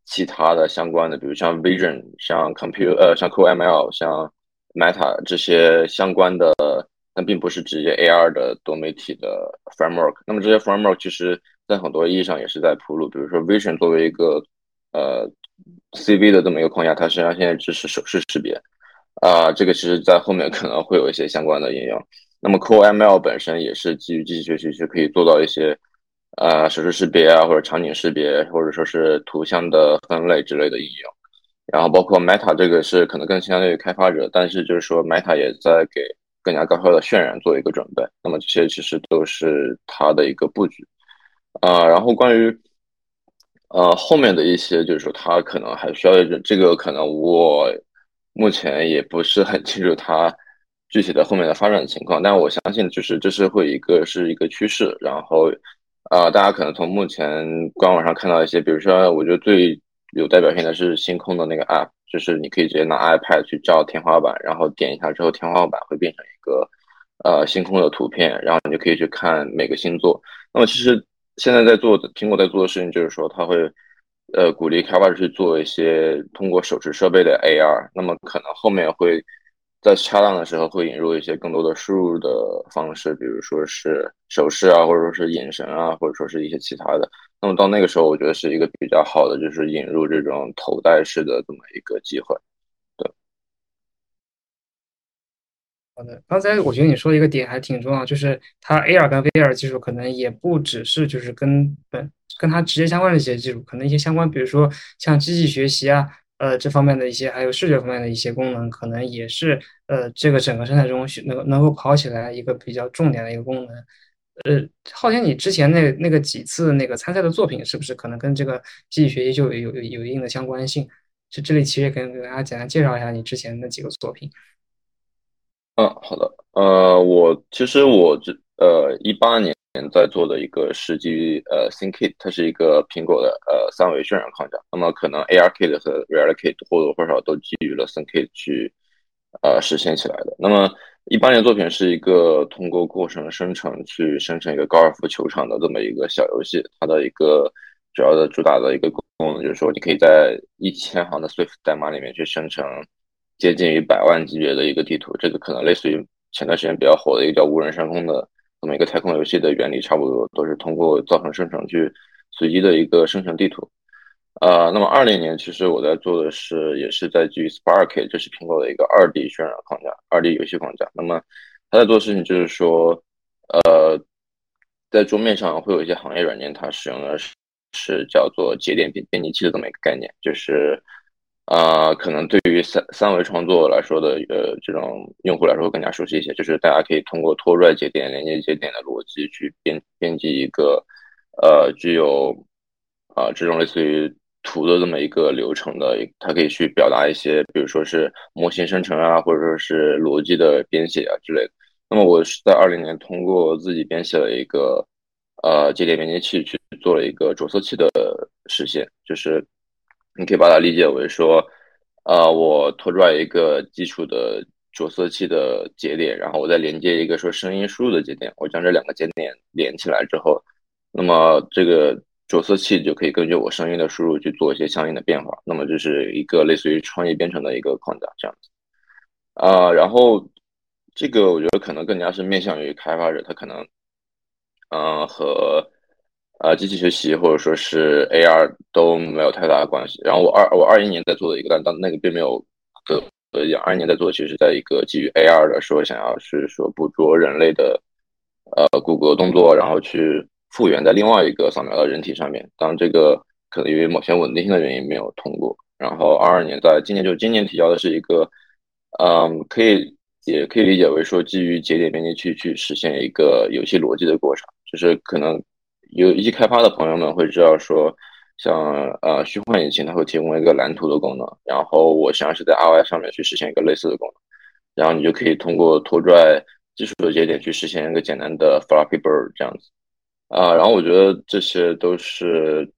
其他的相关的，比如像 Vision、像 Compute、呃，像 CoML、像 Meta 这些相关的，但并不是直接 AR 的多媒体的 framework。那么这些 framework 其实在很多意义上也是在铺路。比如说 Vision 作为一个呃。CV 的这么一个框架，它实际上现在支持手势识别，啊，这个其实在后面可能会有一些相关的应用。那么 CoML 本身也是基于机器学习，是可以做到一些，呃，手势识别啊，或者场景识别，或者说是图像的分类之类的应用。然后包括 Meta 这个是可能更相对于开发者，但是就是说 Meta 也在给更加高效的渲染做一个准备。那么这些其实都是它的一个布局，啊，然后关于。呃，后面的一些就是说，它可能还需要这个，可能我目前也不是很清楚它具体的后面的发展情况，但我相信就是这是会一个是一个趋势。然后，啊，大家可能从目前官网上看到一些，比如说，我觉得最有代表性的是星空的那个 App，就是你可以直接拿 iPad 去照天花板，然后点一下之后，天花板会变成一个呃星空的图片，然后你就可以去看每个星座。那么其实。现在在做的苹果在做的事情就是说，它会，呃，鼓励开发者去做一些通过手持设备的 AR。那么可能后面会在恰当的时候会引入一些更多的输入的方式，比如说是手势啊，或者说是眼神啊，或者说是一些其他的。那么到那个时候，我觉得是一个比较好的，就是引入这种头戴式的这么一个机会。对好的，刚才我觉得你说一个点还挺重要，就是它 AR 跟 VR 技术可能也不只是就是跟本跟它直接相关的一些技术，可能一些相关，比如说像机器学习啊，呃这方面的一些，还有视觉方面的一些功能，可能也是呃这个整个生态中能能够跑起来一个比较重点的一个功能。呃，浩天，你之前那那个几次那个参赛的作品，是不是可能跟这个机器学习就有有有一定的相关性？这这里其实也可以给大家简单介绍一下你之前的几个作品。嗯，好的。呃，我其实我这呃一八年现在做的一个是基于呃 ThinkKit，它是一个苹果的呃三维渲染框架。那么可能 ARKit 和 RealKit 或多或少都基于了 ThinkKit 去呃实现起来的。那么一八年作品是一个通过过程生成去生成一个高尔夫球场的这么一个小游戏。它的一个主要的主打的一个功能就是说，你可以在一千行的 Swift 代码里面去生成。接近于百万级别的一个地图，这个可能类似于前段时间比较火的一个叫无人上空的每个太空游戏的原理，差不多都是通过造成生成去随机的一个生成地图。呃，那么二零年其实我在做的是，也是在基于 Spark，这是苹果的一个二 D 渲染框架，二 D 游戏框架。那么它在做的事情就是说，呃，在桌面上会有一些行业软件，它使用的是是叫做节点编编辑器的这么一个概念，就是。啊，可能对于三三维创作来说的，呃，这种用户来说更加熟悉一些。就是大家可以通过拖拽节点、连接节点的逻辑去编编辑一个，呃，具有啊这种类似于图的这么一个流程的，它可以去表达一些，比如说是模型生成啊，或者说是逻辑的编写啊之类的。那么我是在二零年通过自己编写了一个，呃，节点连接器去做了一个着色器的实现，就是。你可以把它理解为说，呃，我拖拽一个基础的着色器的节点，然后我再连接一个说声音输入的节点，我将这两个节点连起来之后，那么这个着色器就可以根据我声音的输入去做一些相应的变化。那么这是一个类似于创意编程的一个框架，这样子。啊，然后这个我觉得可能更加是面向于开发者，他可能，嗯，和。呃，机器学习或者说是 AR 都没有太大的关系。然后我二我二一年在做的一个，但当那个并没有和呃二一年在做，其实在一个基于 AR 的说想要是说捕捉人类的呃骨骼动作，然后去复原在另外一个扫描的人体上面。当这个可能因为某些稳定性的原因没有通过。然后二二年在今年就今年提交的是一个，嗯，可以也可以理解为说基于节点编辑器去实现一个游戏逻辑的过程，就是可能。有一些开发的朋友们会知道说，像呃虚幻引擎，它会提供一个蓝图的功能，然后我实际上是在 R Y 上面去实现一个类似的功能，然后你就可以通过拖拽基础的节点去实现一个简单的 Flappy Bird 这样子，啊，然后我觉得这些都是，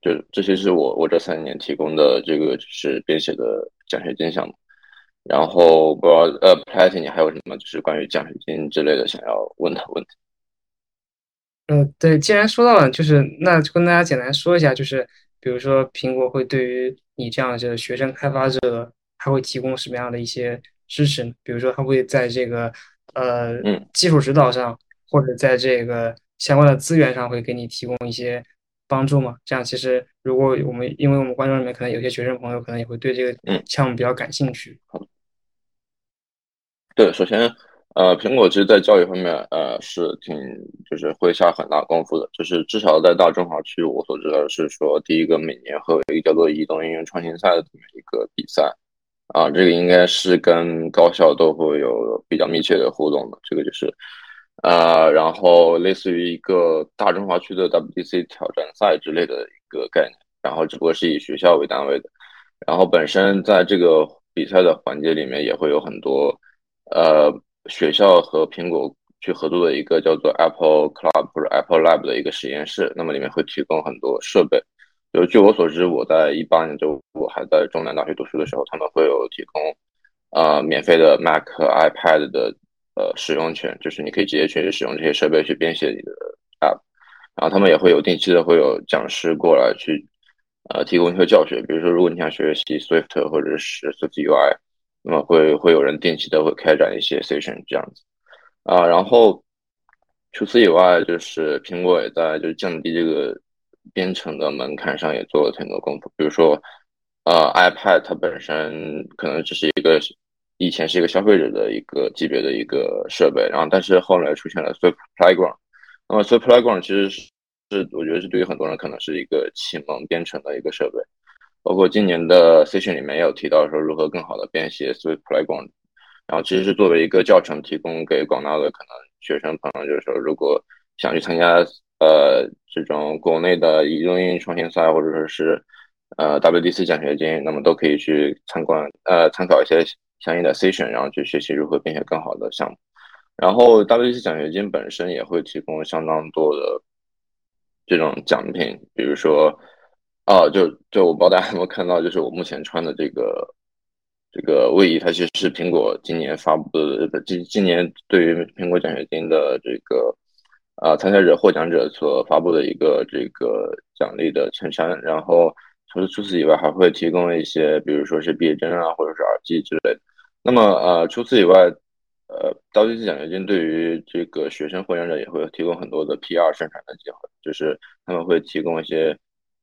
就这些是我我这三年提供的这个就是编写的奖学金项目，然后不知道呃 p l a t y 你还有什么就是关于奖学金之类的想要问的问题？呃，对，既然说到了，就是那就跟大家简单说一下，就是比如说苹果会对于你这样的学生开发者，它会提供什么样的一些支持？比如说，他会在这个呃技术指导上，或者在这个相关的资源上，会给你提供一些帮助吗？这样其实，如果我们因为我们观众里面可能有些学生朋友，可能也会对这个项目比较感兴趣。对，首先。呃，苹果其实，在教育方面，呃，是挺就是会下很大功夫的。就是至少在大中华区，我所知道的是说，第一个每年会有一个叫做移动应用创新赛的这么一个比赛，啊，这个应该是跟高校都会有比较密切的互动的。这个就是，呃，然后类似于一个大中华区的 WDC 挑战赛之类的一个概念，然后只不过是以学校为单位的，然后本身在这个比赛的环节里面也会有很多，呃。学校和苹果去合作的一个叫做 Apple Club 或者 Apple Lab 的一个实验室，那么里面会提供很多设备。就据我所知，我在一八年就我还在中南大学读书的时候，他们会有提供呃免费的 Mac、iPad 的呃使用权，就是你可以直接去使用这些设备去编写你的 App。然后他们也会有定期的会有讲师过来去呃提供一些教学，比如说如果你想学习 Swift 或者是 Swift UI。那么会会有人定期的会开展一些 session 这样子，啊，然后除此以外，就是苹果也在就是降低这个编程的门槛上也做了挺多功夫。比如说，呃，iPad 它本身可能只是一个以前是一个消费者的一个级别的一个设备，然后但是后来出现了 Swift Playground，那么 Swift Playground 其实是是我觉得是对于很多人可能是一个启蒙编程的一个设备。包括今年的 session 里面也有提到说如何更好的编写 Swift Playground，然后其实是作为一个教程提供给广大的可能学生朋友，就是说如果想去参加呃这种国内的移动应用创新赛或者说是呃 WDC 奖学金，那么都可以去参观呃参考一些相应的 session，然后去学习如何编写更好的项目。然后 WDC 奖学金本身也会提供相当多的这种奖品，比如说。啊，就就我不知道大家有没有看到，就是我目前穿的这个这个卫衣，它其实是苹果今年发布的，今今年对于苹果奖学金的这个啊参赛者获奖者所发布的一个这个奖励的衬衫。然后除了除此以外，还会提供一些，比如说是毕业证啊，或者是耳机之类的。那么呃，除此以外，呃，高级奖学金对于这个学生获奖者也会提供很多的 PR 生产的机会，就是他们会提供一些。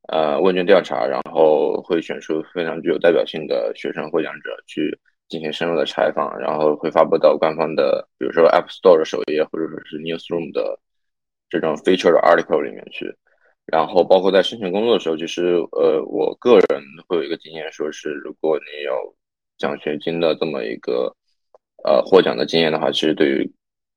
呃，问卷调查，然后会选出非常具有代表性的学生获奖者去进行深入的采访，然后会发布到官方的，比如说 App Store 的首页，或者说是 Newsroom 的这种 feature 的 article 里面去。然后包括在申请工作的时候，其实呃，我个人会有一个经验，说是如果你有奖学金的这么一个呃获奖的经验的话，其实对于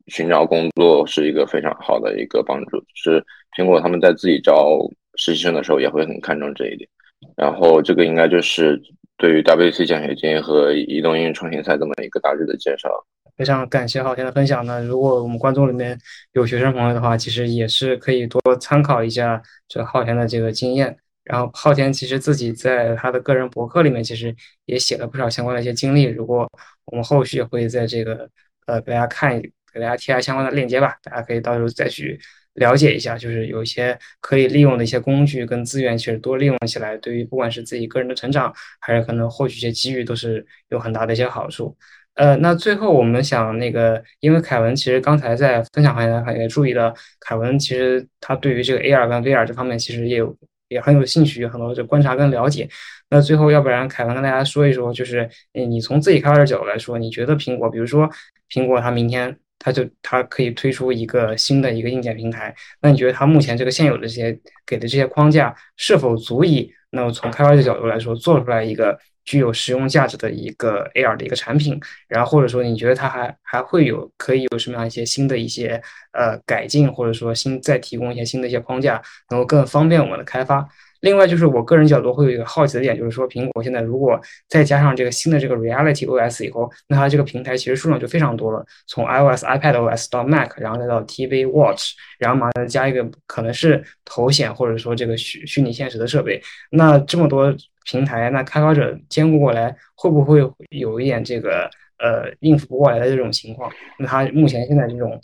寻找工作是一个非常好的一个帮助。是苹果他们在自己招实习生的时候也会很看重这一点。然后这个应该就是对于 WC 奖学金和移动应用创新赛这么一个大致的介绍。非常感谢浩天的分享呢。如果我们观众里面有学生朋友的话，其实也是可以多参考一下这浩天的这个经验。然后浩天其实自己在他的个人博客里面，其实也写了不少相关的一些经历。如果我们后续会在这个呃给大家看，给大家贴下相关的链接吧，大家可以到时候再去了解一下。就是有一些可以利用的一些工具跟资源，其实多利用起来，对于不管是自己个人的成长，还是可能获取一些机遇，都是有很大的一些好处。呃，那最后我们想那个，因为凯文其实刚才在分享环节也注意到，凯文其实他对于这个 AR 跟 VR 这方面其实也有也很有兴趣，有很多的观察跟了解。那最后，要不然凯文跟大家说一说，就是你从自己开发者角度来说，你觉得苹果，比如说苹果它明天它就它可以推出一个新的一个硬件平台，那你觉得它目前这个现有的这些给的这些框架是否足以？那么从开发者角度来说，做出来一个。具有实用价值的一个 AR 的一个产品，然后或者说你觉得它还还会有可以有什么样一些新的一些呃改进，或者说新再提供一些新的一些框架，能够更方便我们的开发。另外就是我个人角度会有一个好奇的点，就是说苹果现在如果再加上这个新的这个 Reality OS 以后，那它这个平台其实数量就非常多了，从 iOS、iPadOS 到 Mac，然后再到 TV、Watch，然后马上加一个可能是头显或者说这个虚虚拟现实的设备，那这么多。平台那开发者兼顾过来会不会有一点这个呃应付不过来的这种情况？那他目前现在这种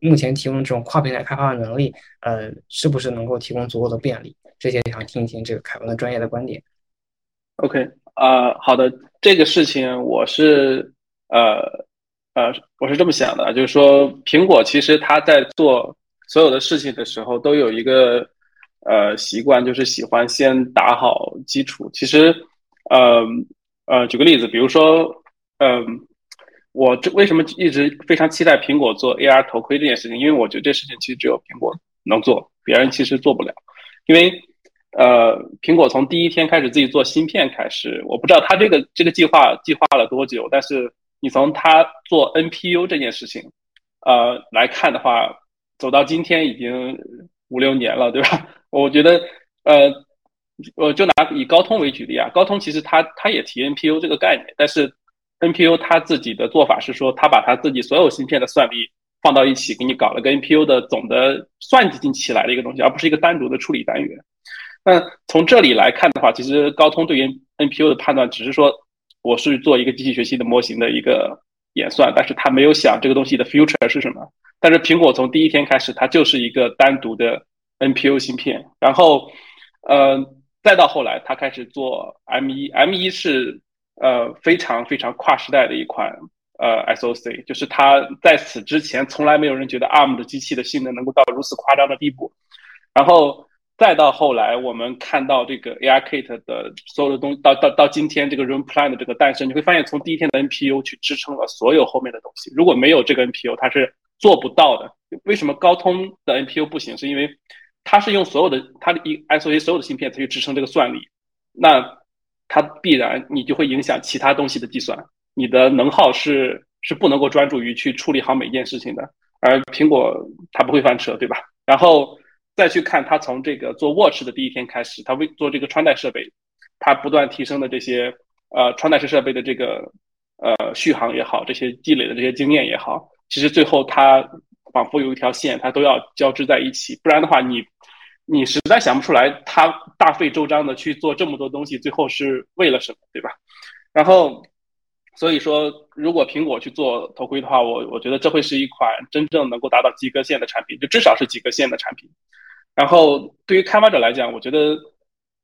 目前提供这种跨平台开发的能力，呃，是不是能够提供足够的便利？这些想听一听这个凯文的专业的观点。OK，呃，好的，这个事情我是呃呃我是这么想的，就是说苹果其实它在做所有的事情的时候都有一个。呃，习惯就是喜欢先打好基础。其实，呃呃，举个例子，比如说，嗯，我这为什么一直非常期待苹果做 AR 头盔这件事情？因为我觉得这事情其实只有苹果能做，别人其实做不了。因为，呃，苹果从第一天开始自己做芯片开始，我不知道他这个这个计划计划了多久，但是你从他做 NPU 这件事情，呃来看的话，走到今天已经五六年了，对吧？我觉得，呃，我就拿以高通为举例啊，高通其实它它也提 NPU 这个概念，但是 NPU 它自己的做法是说，它把它自己所有芯片的算力放到一起，给你搞了个 NPU 的总的算计进起来的一个东西，而不是一个单独的处理单元。那从这里来看的话，其实高通对于 NPU 的判断只是说，我是做一个机器学习的模型的一个演算，但是他没有想这个东西的 future 是什么。但是苹果从第一天开始，它就是一个单独的。NPU 芯片，然后，呃，再到后来，他开始做 M1，M1 是呃非常非常跨时代的一款呃 SOC，就是它在此之前从来没有人觉得 ARM 的机器的性能能够到如此夸张的地步，然后再到后来，我们看到这个 ARKit 的所有的东西，到到到今天这个 Room Plan 的这个诞生，你会发现从第一天的 NPU 去支撑了所有后面的东西，如果没有这个 NPU，它是做不到的。为什么高通的 NPU 不行？是因为它是用所有的它的一 SOC 所有的芯片才去支撑这个算力，那它必然你就会影响其他东西的计算，你的能耗是是不能够专注于去处理好每一件事情的。而苹果它不会翻车，对吧？然后再去看它从这个做 Watch 的第一天开始，它为做这个穿戴设备，它不断提升的这些呃穿戴式设备的这个呃续航也好，这些积累的这些经验也好，其实最后它。仿佛有一条线，它都要交织在一起，不然的话，你你实在想不出来，他大费周章的去做这么多东西，最后是为了什么，对吧？然后，所以说，如果苹果去做头盔的话，我我觉得这会是一款真正能够达到及格线的产品，就至少是及格线的产品。然后，对于开发者来讲，我觉得，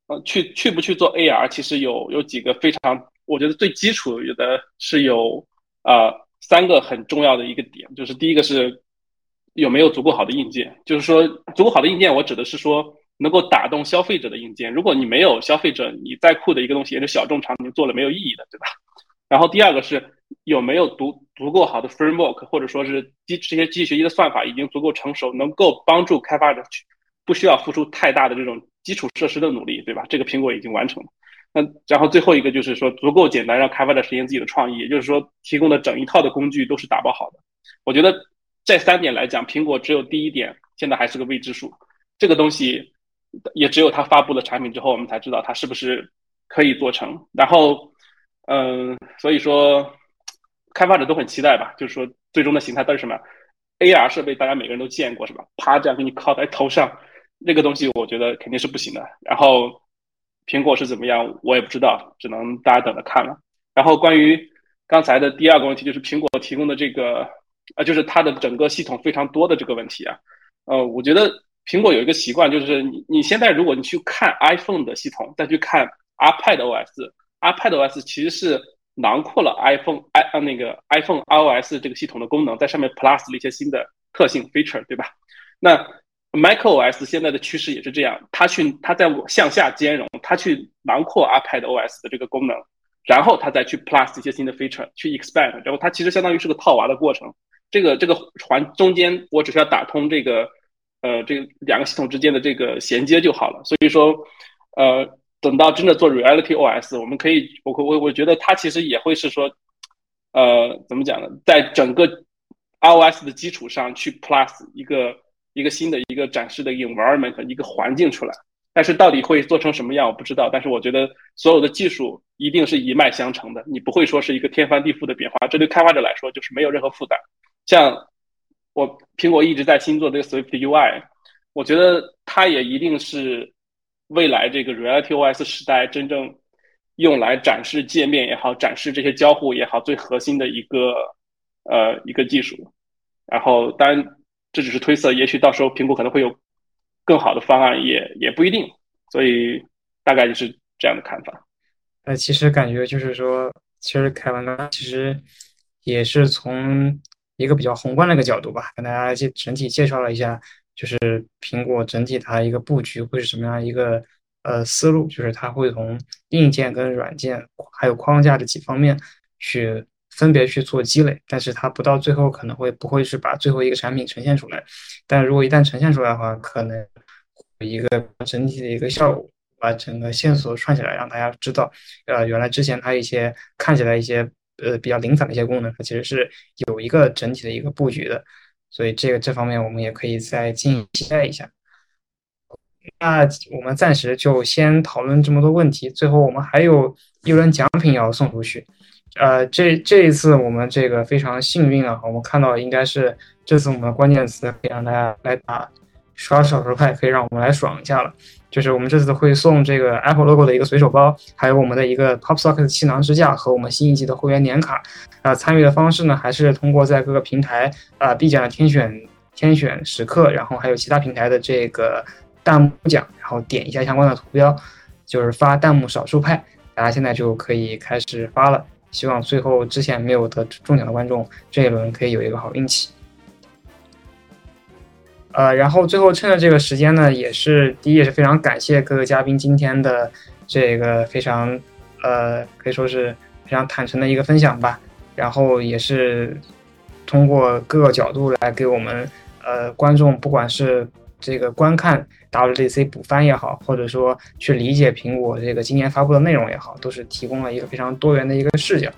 呃，去去不去做 AR，其实有有几个非常，我觉得最基础的是有啊三个很重要的一个点，就是第一个是。有没有足够好的硬件？就是说，足够好的硬件，我指的是说能够打动消费者的硬件。如果你没有消费者，你再酷的一个东西也是小众场景做了没有意义的，对吧？然后第二个是有没有足足够好的 framework，或者说是机这些机器学习的算法已经足够成熟，能够帮助开发者去不需要付出太大的这种基础设施的努力，对吧？这个苹果已经完成了。那然后最后一个就是说足够简单，让开发者实现自己的创意，也就是说提供的整一套的工具都是打包好的。我觉得这三点来讲，苹果只有第一点现在还是个未知数，这个东西也只有它发布了产品之后，我们才知道它是不是可以做成。然后，嗯，所以说开发者都很期待吧，就是说最终的形态到底是什么？AR 设备大家每个人都见过是吧？啪这样给你靠在头上，那个东西我觉得肯定是不行的。然后苹果是怎么样，我也不知道，只能大家等着看了。然后关于刚才的第二个问题，就是苹果提供的这个。啊，就是它的整个系统非常多的这个问题啊，呃，我觉得苹果有一个习惯，就是你你现在如果你去看 iPhone 的系统，再去看 iPad OS，iPad OS 其实是囊括了 iPhone i 啊那个 iPhone iOS 这个系统的功能，在上面 Plus 了一些新的特性 feature，对吧？那 macOS 现在的趋势也是这样，它去它在向下兼容，它去囊括 iPad OS 的这个功能，然后它再去 Plus 一些新的 feature，去 expand，然后它其实相当于是个套娃的过程。这个这个环中间，我只需要打通这个，呃，这个两个系统之间的这个衔接就好了。所以说，呃，等到真的做 Reality OS，我们可以，我我我觉得它其实也会是说，呃，怎么讲呢？在整个 iOS 的基础上去 Plus 一个一个新的一个展示的 environment 一个环境出来。但是到底会做成什么样，我不知道。但是我觉得所有的技术一定是一脉相承的，你不会说是一个天翻地覆的变化。这对开发者来说就是没有任何负担。像我苹果一直在新做这个 Swift UI，我觉得它也一定是未来这个 Reality OS 时代真正用来展示界面也好，展示这些交互也好，最核心的一个呃一个技术。然后当然这只是推测，也许到时候苹果可能会有更好的方案，也也不一定。所以大概就是这样的看法。呃，其实感觉就是说，其实凯文刚其实也是从。一个比较宏观的一个角度吧，跟大家介整体介绍了一下，就是苹果整体它一个布局会是什么样一个呃思路，就是它会从硬件跟软件还有框架的几方面去分别去做积累，但是它不到最后可能会不会是把最后一个产品呈现出来，但如果一旦呈现出来的话，可能一个整体的一个效果，把整个线索串起来，让大家知道，呃，原来之前它一些看起来一些。呃，比较零散的一些功能，它其实是有一个整体的一个布局的，所以这个这方面我们也可以再进一步期待一下。那我们暂时就先讨论这么多问题，最后我们还有一轮奖品要送出去。呃，这这一次我们这个非常幸运啊，我们看到应该是这次我们的关键词可以让大家来打刷手手快，可以让我们来爽一下了。就是我们这次会送这个 Apple logo 的一个随手包，还有我们的一个 Pop Socket 气囊支架和我们新一季的会员年卡。啊，参与的方式呢，还是通过在各个平台啊 B 站的天选天选时刻，然后还有其他平台的这个弹幕奖，然后点一下相关的图标，就是发弹幕少数派，大家现在就可以开始发了。希望最后之前没有得中奖的观众这一轮可以有一个好运气。呃，然后最后趁着这个时间呢，也是第一也是非常感谢各个嘉宾今天的这个非常呃可以说是非常坦诚的一个分享吧。然后也是通过各个角度来给我们呃观众，不管是这个观看 WDC 补番也好，或者说去理解苹果这个今年发布的内容也好，都是提供了一个非常多元的一个视角。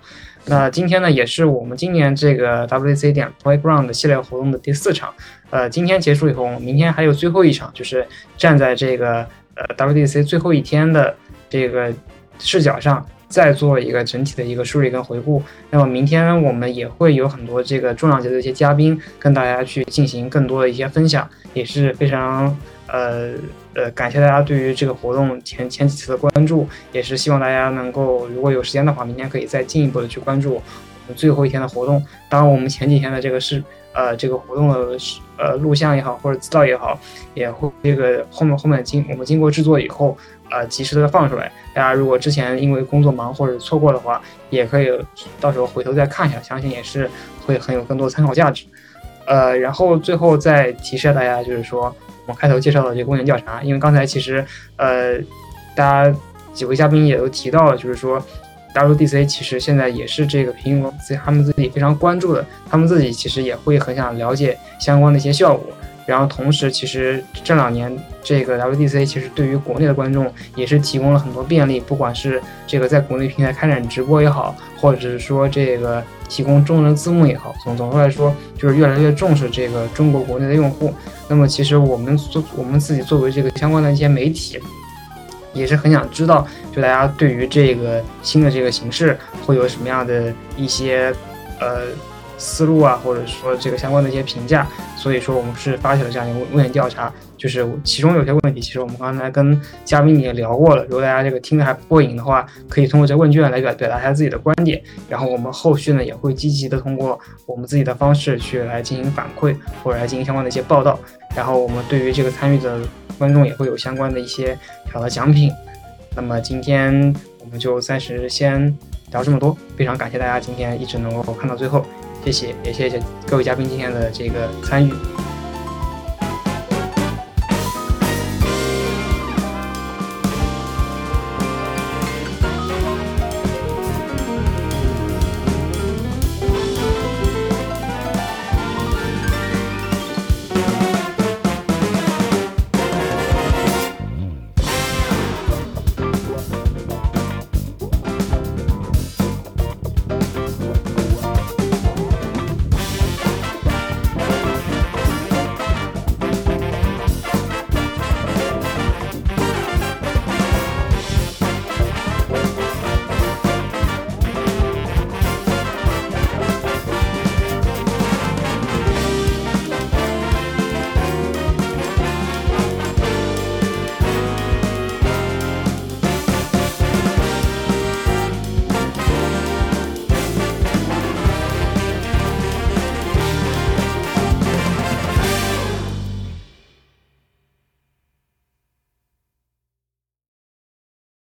那今天呢，也是我们今年这个 WDC 点 Playground 系列活动的第四场。呃，今天结束以后，明天还有最后一场，就是站在这个呃 WDC 最后一天的这个视角上，再做一个整体的一个梳理跟回顾。那么明天我们也会有很多这个重量级的一些嘉宾跟大家去进行更多的一些分享，也是非常呃呃感谢大家对于这个活动前前几次的关注，也是希望大家能够如果有时间的话，明天可以再进一步的去关注我们最后一天的活动。当然，我们前几天的这个是。呃，这个活动的呃录像也好，或者资料也好，也会这个后面后面经我们经过制作以后，呃，及时的放出来。大家如果之前因为工作忙或者错过的话，也可以到时候回头再看一下，相信也是会很有更多参考价值。呃，然后最后再提示大家，就是说我开头介绍的这个问卷调查，因为刚才其实呃，大家几位嘉宾也都提到了，就是说。WDC 其实现在也是这个苹果自他们自己非常关注的，他们自己其实也会很想了解相关的一些效果。然后同时，其实这两年这个 WDC 其实对于国内的观众也是提供了很多便利，不管是这个在国内平台开展直播也好，或者是说这个提供中文字幕也好，总总的来说就是越来越重视这个中国国内的用户。那么其实我们做我们自己作为这个相关的一些媒体，也是很想知道，就大家对于这个新的这个形式会有什么样的一些呃。思路啊，或者说这个相关的一些评价，所以说我们是发起了这样一个问卷调查，就是其中有些问题，其实我们刚才跟嘉宾也聊过了。如果大家这个听得还不过瘾的话，可以通过这问卷来表表达一下自己的观点，然后我们后续呢也会积极的通过我们自己的方式去来进行反馈，或者来进行相关的一些报道。然后我们对于这个参与的观众也会有相关的一些小的奖品。那么今天我们就暂时先聊这么多，非常感谢大家今天一直能够看到最后。谢谢，也谢谢各位嘉宾今天的这个参与。